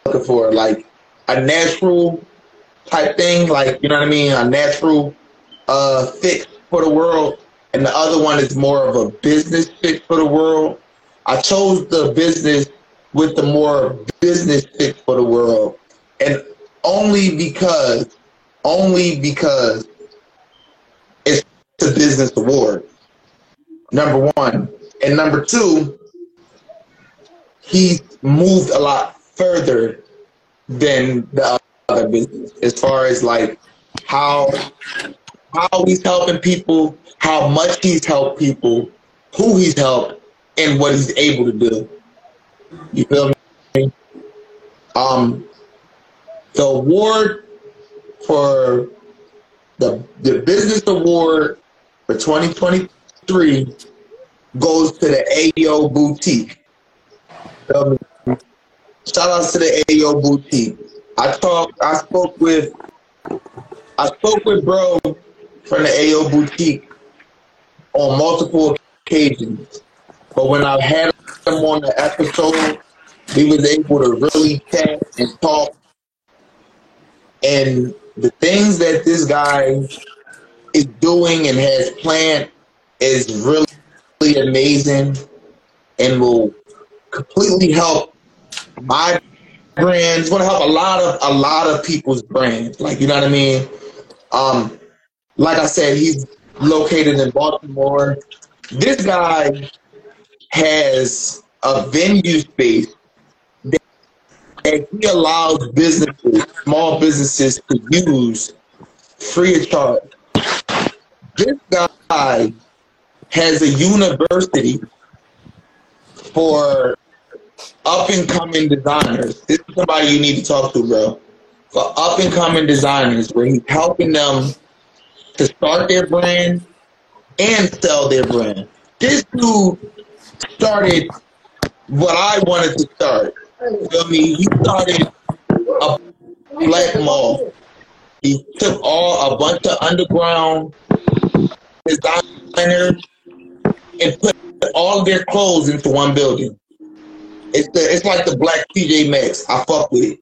looking for? Like a natural type thing, like you know what I mean, a natural uh fit for the world, and the other one is more of a business fit for the world. I chose the business with the more business fit for the world, and only because, only because it's a business award. Number one, and number two, he's moved a lot further than the other business. As far as like how how he's helping people, how much he's helped people, who he's helped, and what he's able to do. You feel me? Um, the award for the the business award for 2023 goes to the AO Boutique. Me? Shout out to the AO Boutique. I talked. I spoke with. I spoke with bro from the AO Boutique on multiple occasions, but when I had him on the episode, we was able to really chat and talk. And the things that this guy is doing and has planned is really, really amazing and will completely help my brands. Going to help a lot of a lot of people's brands. Like you know what I mean. Um, like I said, he's located in Baltimore. This guy has a venue space that, that he allows businesses, small businesses, to use free of charge. This guy has a university for up and coming designers. This is somebody you need to talk to, bro. For up and coming designers, where he's helping them to start their brand and sell their brand. This dude started what I wanted to start. You feel me? He started a black mall. He took all a bunch of underground designers and put all their clothes into one building. It's the it's like the black TJ Maxx. I fuck with it.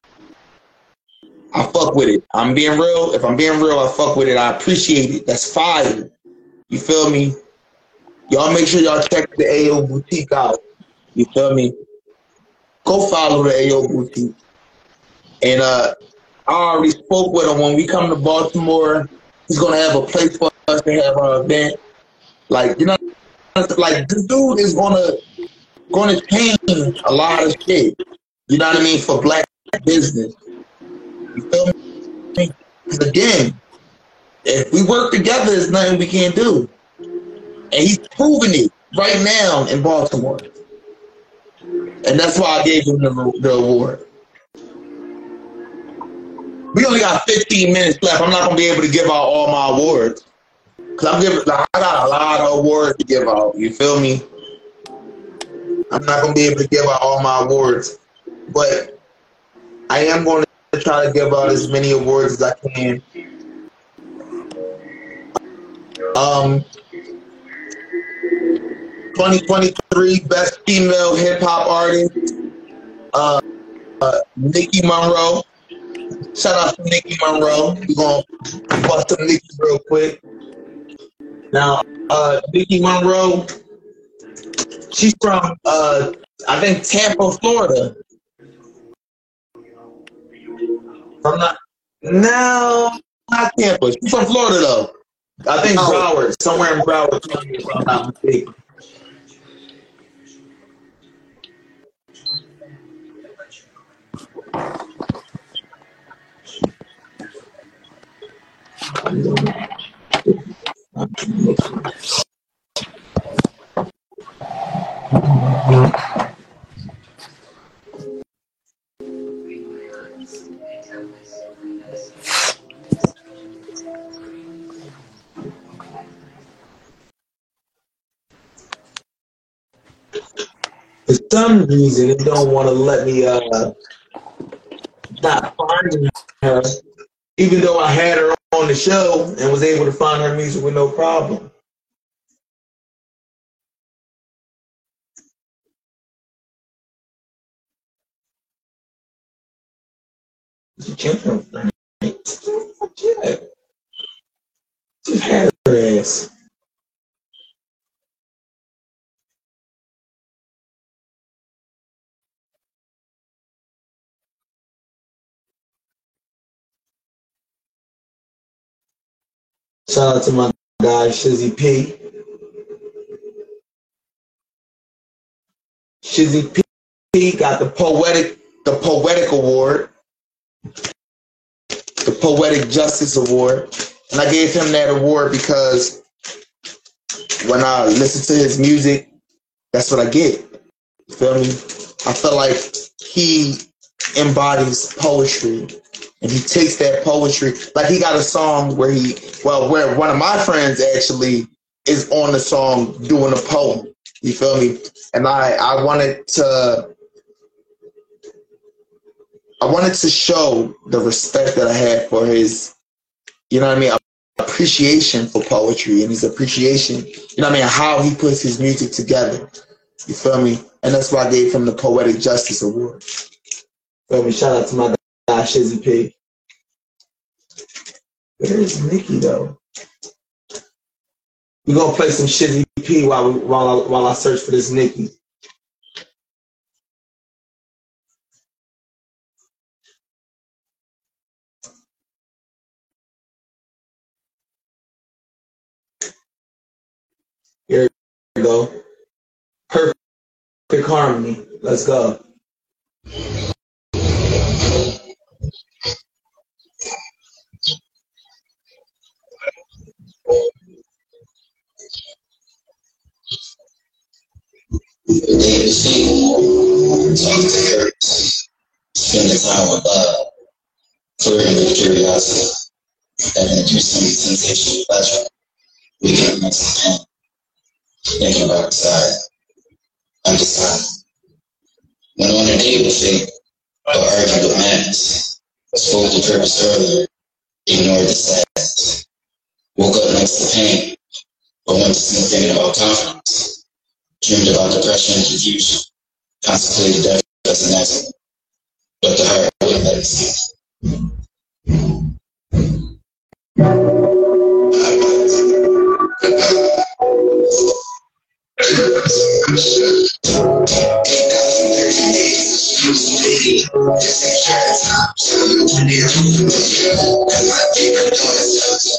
I fuck with it. I'm being real. If I'm being real, I fuck with it. I appreciate it. That's fire. You feel me? Y'all make sure y'all check the AO Boutique out. You feel me? Go follow the AO Boutique. And uh, I already spoke with him. When we come to Baltimore, he's gonna have a place for us to have our event. Like you know, like this dude is gonna gonna change a lot of shit. You know what I mean for black business. You feel me? 'Cause again, if we work together, there's nothing we can't do. And he's proving it right now in Baltimore. And that's why I gave him the, the award. We only got 15 minutes left. I'm not gonna be able to give out all my awards. Cause I'm giving I got a lot of awards to give out. You feel me? I'm not gonna be able to give out all my awards. But I am going to try to give out as many awards as I can. Um, 2023 Best Female Hip Hop Artist, uh, uh, Nikki Monroe. Shout out to Nikki Monroe. We're going to bust some Nikki real quick. Now, uh, Nikki Monroe, she's from, uh, I think, Tampa, Florida. From not, no, not Tampa. She's from Florida, though. I think Broward, somewhere in Broward, if I'm not mistaken. For some reason, it don't want to let me uh not find her, even though I had her on the show and was able to find her music with no problem. She had her ass. Shout out to my guy Shizzy P. Shizzy P got the poetic the poetic award, the poetic justice award, and I gave him that award because when I listen to his music, that's what I get. You feel me? I feel like he embodies poetry and he takes that poetry. Like he got a song where he well where one of my friends actually is on the song doing a poem. You feel me? And i i wanted to i wanted to show the respect that i had for his you know what i mean appreciation for poetry and his appreciation you know what i mean how he puts his music together. You feel me? And that's why i gave him the poetic justice award. Feel me? Shout out to my guy shizzy p where is Nikki though? We're gonna play some Shizzy P while we, while I, while I search for this Nikki. Here we go. Perfect harmony. Let's go. David Seymour, talk to her, spending time with love, flirting with curiosity, having interesting sensation of pleasure, weekend mental pain, thinking about desire, undecided. Went on a date with fate, but argued with madness, spoke the purpose earlier, ignored the sadness, woke up next to pain, but went to sleep thinking about confidence, dreamed about depression and confusion, contemplated death as an accident, but the heart wouldn't let it sleep. Just make sure it's not too near. Cause my favorite doing is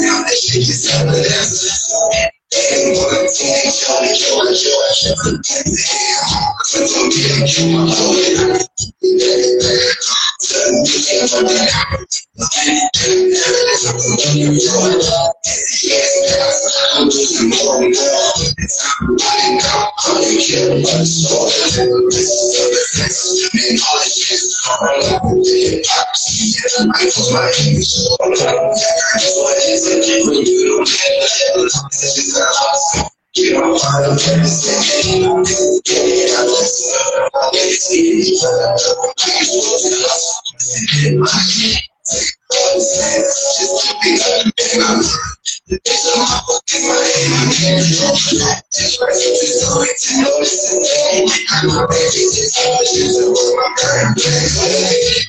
Now that shit is evidence. Thank you. a I'm just a morning girl. It's time to running out. I don't care about sport. Terrorists, terrorists, men, politics. I'm all about the I put my hands on the ground. That's what you don't handle it, it's just a hustle. You don't understand. I'm just getting out of this. I'm getting out of this. Just to be in my mind. The days of my book in my head, I'm getting so flat. This person is going to notice the thing. I'm already just conscious of what my mind plans.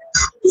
I'm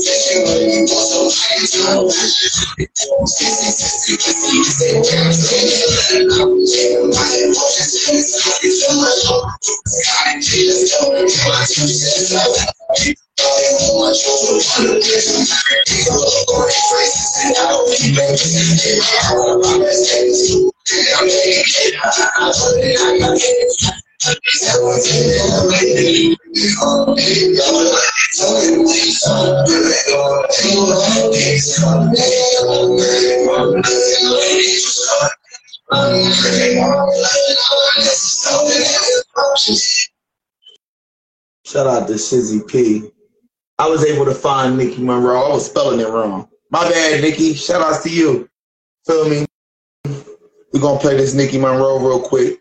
Shout out to Shizzy P. I was able to find Nikki Monroe. I was spelling it wrong. My bad, Nikki. Shout out to you. Feel me? We're gonna play this Nikki Monroe real quick.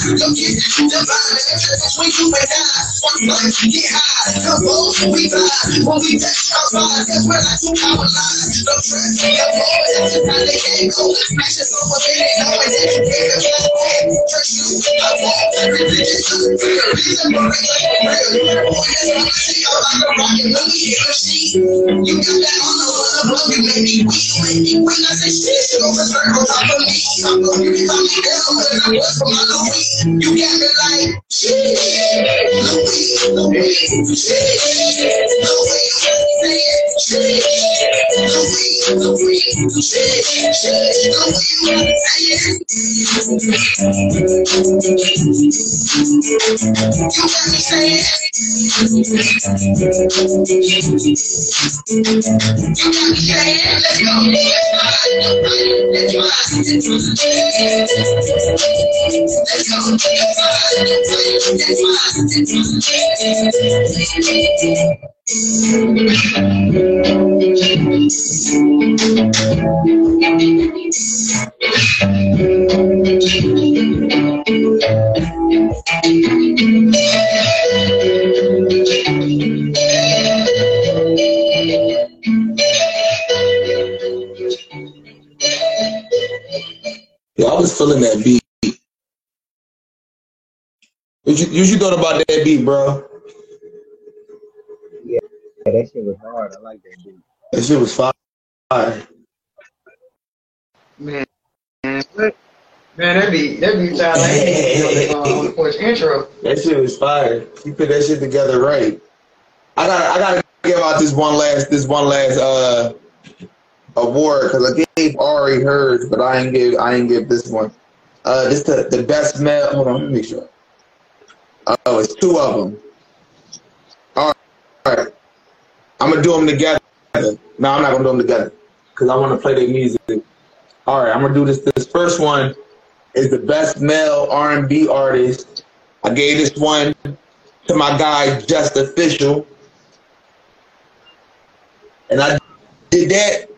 Come get divine. When you and I, one life, yeah rise. When we touch our minds, that's where I took our. The press we avoided. Now they can't go. Matches over there. Now it's in the Pursue the ball. Religion is a reason for it. Boy, that's what I. I'm like a rocket. Let me hear. You got that on the love. Love you make me weak. When I say shit, you don't circle top of me. I'm going to be my down when I was from my Louis. You got me like, shit. Louis, Louis. Thank you. Let's go. Yo, I was feeling that beat. What you thought about that beat, bro. Yeah, that shit was hard. I like that dude. That shit was fire. Man, man, what? man, that be that be sound like uh, on the porch intro. That shit was fire. You put that shit together right. I got, I gotta give out this one last, this one last uh award because I gave Ari hers, but I ain't give, I ain't give this one. Uh, this the the best male. Hold on, let me make sure. Oh, it's two of them. I'm gonna do them together. No, I'm not gonna do them together because I want to play their music. All right, I'm gonna do this. This first one is the best male R&B artist. I gave this one to my guy Just Official, and I did that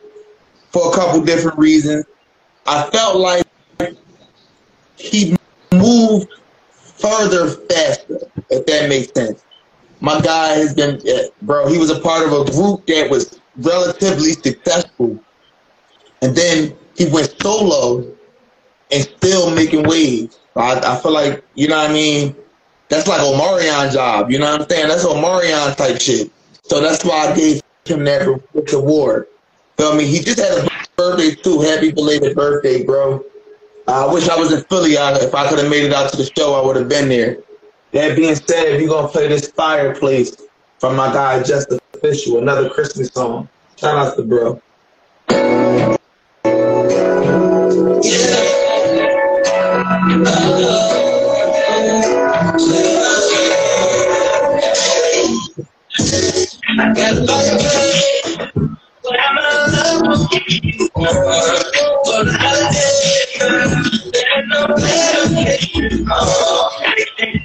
for a couple different reasons. I felt like he moved further faster, if that makes sense my guy has been, uh, bro, he was a part of a group that was relatively successful. And then he went solo and still making waves. I, I feel like, you know what I mean? That's like Omarion job, you know what I'm saying? That's Omarion type shit. So that's why I gave him that award. Feel me? He just had a birthday too. Happy belated birthday, bro. I wish I was in Philly. I, if I could have made it out to the show, I would have been there. That being said, we're gonna play this fireplace from my guy Just Official, another Christmas song. Shout out to bro.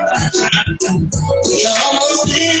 We almost did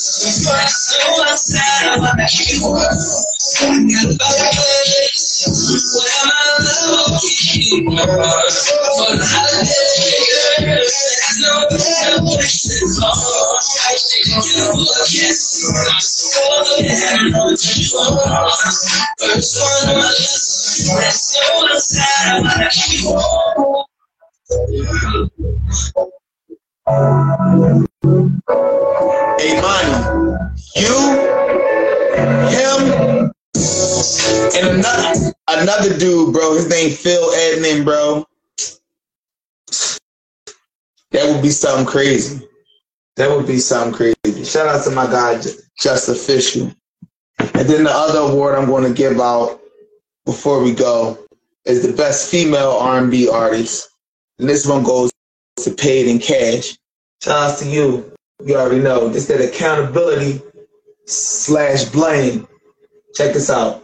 Phil Edmond, bro. That would be something crazy. That would be something crazy. Shout out to my guy, Ju- Just Official. And then the other award I'm going to give out before we go is the best female R&B artist. And this one goes to Paid in Cash. Shout out to you. You already know. This that accountability slash blame. Check this out.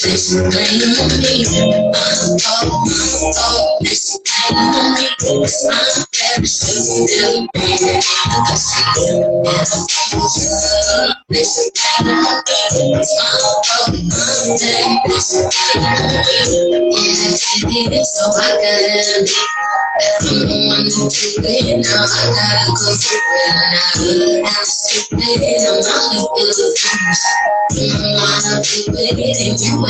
So I gotta I'm now. I gotta go through it now. I'm I'm not good. I'm and you ain't gotta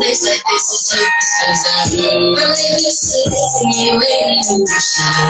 They said this is. I'm living in.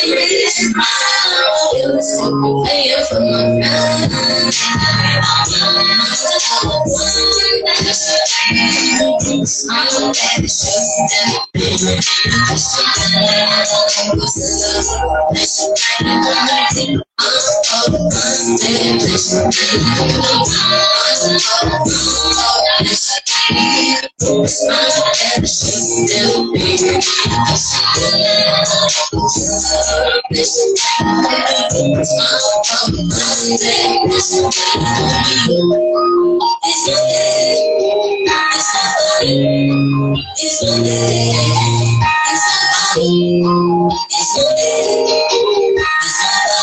sitting but all the time. Only take me down when I'm with the sound. I'm the one of the It's going out loud. With your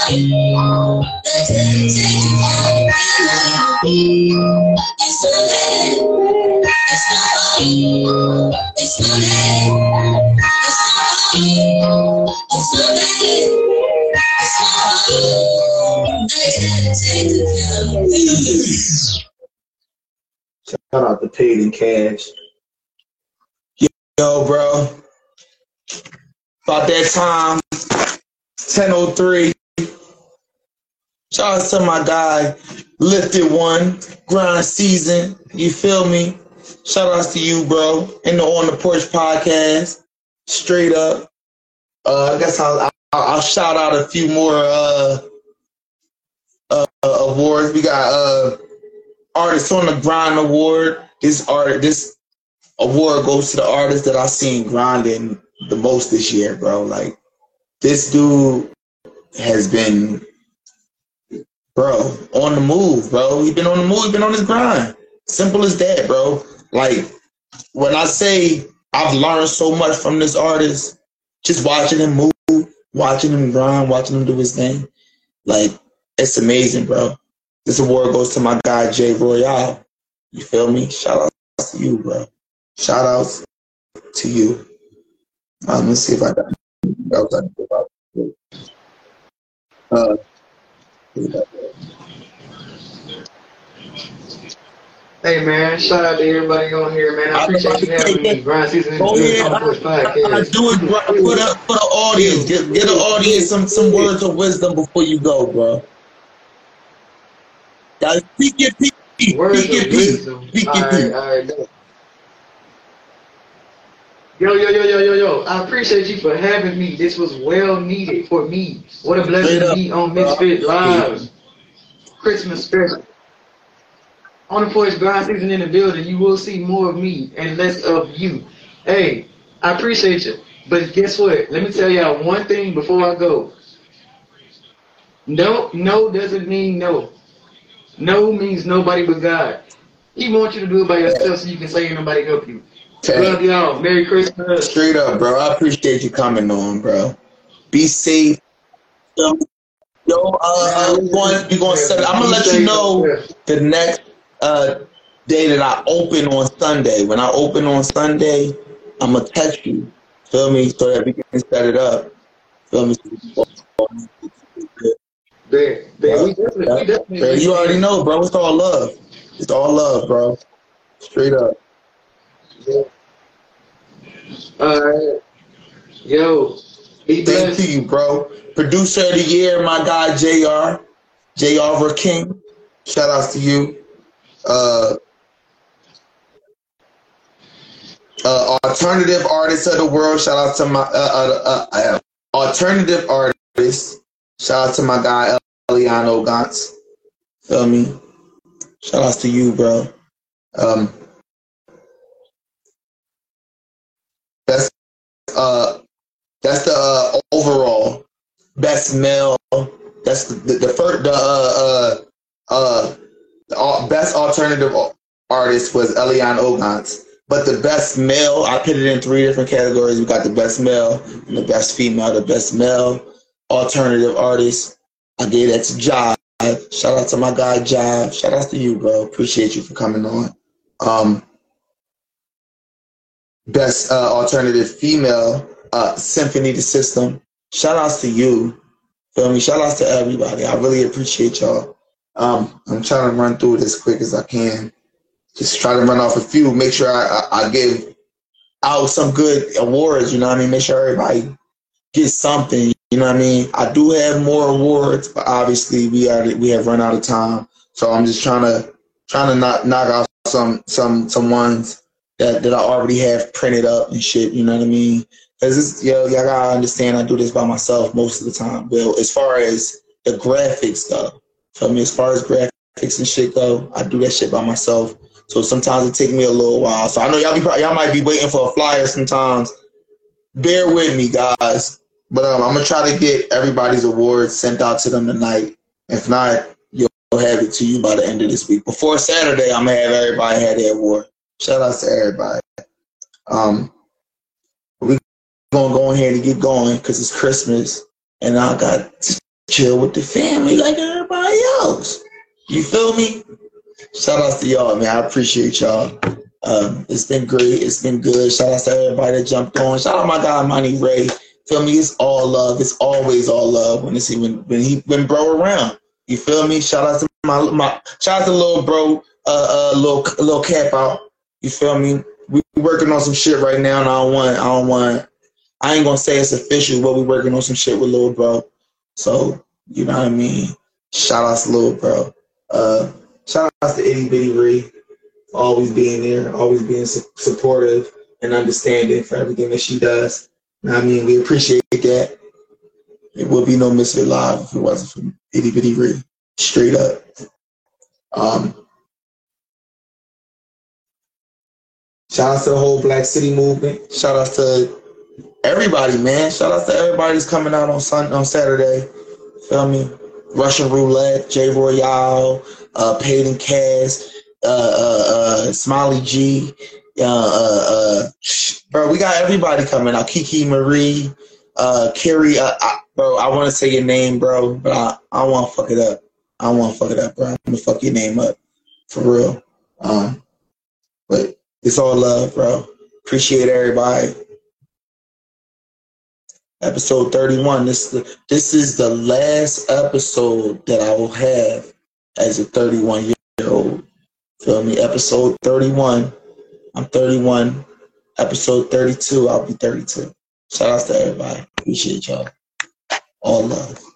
heart, you're the one the. It's ready to smile. You was fucking paying for my Shout out to Paid in Cash. Yo, bro. About that time, 10.03. Shout out to my guy, Lifted One, Grind Season. You feel me? Shout outs to you, bro. In the On the Porch podcast. Straight up. Uh, I guess I'll, I'll, I'll shout out a few more uh, uh, awards. We got uh, Artist on the Grind Award. This art, this award goes to the artist that I've seen grinding the most this year, bro. Like this dude has been, bro, on the move, bro. He been on the move. He been on his grind. Simple as that, bro. Like when I say I've learned so much from this artist, just watching him move, watching him grind, watching him do his thing. Like it's amazing, bro. This award goes to my guy Jay Royale. You feel me? Shout out to you, bro. Shout outs to you. Um, let me see if I got. Uh, Hey man, shout out to everybody on here, man. I appreciate you having me. Grind season in Oh, yeah, on the Porch podcast. I do it, bro. For the, for the audience, get, get the audience some, some words of wisdom before you go, bro. Guys, speak your. Words Speak your piece. wisdom. Speak All your right, piece. all right. go. Yo, yo, yo, yo, yo, yo. I appreciate you for having me. This was well needed for me. What a blessing to be on. Mysfit Live. Christmas special. On the porch grind season in the building, you will see more of me and less of you. Hey, I appreciate you. But guess what? Let me tell y'all one thing before I go. No, no doesn't mean no. No means nobody but God. He wants you to do it by yourself so you can say nobody help you. Love y'all. Merry Christmas. Straight up, bro. I appreciate you coming on, bro. Be safe. Yo, yo uh, we going, we going to set. I'm gonna let you know the next uh, day that I open on Sunday. When I open on Sunday, I'm gonna text you. Feel me? So that we can set it up. Feel me? There, there. We definitely, we Yeah. definitely. Yeah, you already know, bro. It's all love. It's all love, bro. Straight up. Alright. Yo, be Thank blessed. to you, bro. Producer of the year, my guy JR. JR King. Shout outs to you. Uh, uh, alternative artist of the world. Shout out to my uh, uh, uh, uh, alternative artist. Shout out to my guy Eliano Gantz. Feel me? Shout outs to you, bro. Um, that's uh, that's the uh, over best male. That's the the, the first the uh uh uh best alternative artist was Elian Ogans. But the best male, I put it in three different categories. We got the best male and the best female. The best male alternative artist, I gave that to Jive. Shout out to my guy Jive. Shout out to you, bro. Appreciate you for coming on. Um, best uh, alternative female, uh, Symphony the System. Shout outs to you. Feel me? Shout outs to everybody. I really appreciate y'all. Um, I'm trying to run through it as quick as I can. Just try to run off a few. Make sure I, I, I give out some good awards. You know what I mean? Make sure everybody gets something. You know what I mean? I do have more awards, but obviously we are we have run out of time. So I'm just trying to trying to knock knock out some some some ones that, that I already have printed up and shit. You know what I mean? Cause it's yo, y'all gotta understand I do this by myself most of the time. Well, as far as the graphics go, for me, as far as graphics and shit go, I do that shit by myself. So sometimes it take me a little while. So I know y'all be y'all might be waiting for a flyer sometimes. Bear with me, guys. But um, I'm gonna try to get everybody's awards sent out to them tonight. If not, you'll have it to you by the end of this week. Before Saturday, I'm gonna have everybody have their award. Shout out to everybody. Um, we gonna go ahead and get going because it's Christmas, and I got to chill with the family like everybody else. You feel me? Shout outs to y'all, man. I appreciate y'all. Um, it's been great. It's been good. Shout outs to everybody that jumped on. Shout out my guy Money Ray. Feel me? It's all love. It's always all love when it's when when he when bro around. You feel me? Shout out to my my shout out to little bro, uh, uh, little little Kap out. You feel me? We working on some shit right now, and I don't want I don't want I ain't gonna say it's official, but we working on some shit with Lil bro. So you know what I mean? Shout out to Lil bro. Uh, shout out to Itty Bitty Ree, always being there, always being su- supportive and understanding for everything that she does. I mean? We appreciate that. It would be no Mysfit Live if it wasn't for Itty Bitty Ree. Straight up. Um, shout out to the whole Black City movement. Shout out to everybody, man. Shout out to everybody that's coming out on Sun on Saturday. Feel me? Russian Roulette, J Royale, uh, Peyton Cass, uh, uh, uh, Smiley G, uh, uh, uh, bro. We got everybody coming out. Kiki Marie, uh, Carrie. Uh, I, bro, I want to say your name, bro, but I, I want to fuck it up. I want to fuck it up, bro. I'm gonna fuck your name up for real. Um, but it's all love, bro. Appreciate everybody. Episode 31. This is the, this is the last episode that I will have as a 31 year old. Feel me? Episode 31. I'm 31. Episode 32. I'll be 32. Shout out to everybody. Appreciate y'all. All love.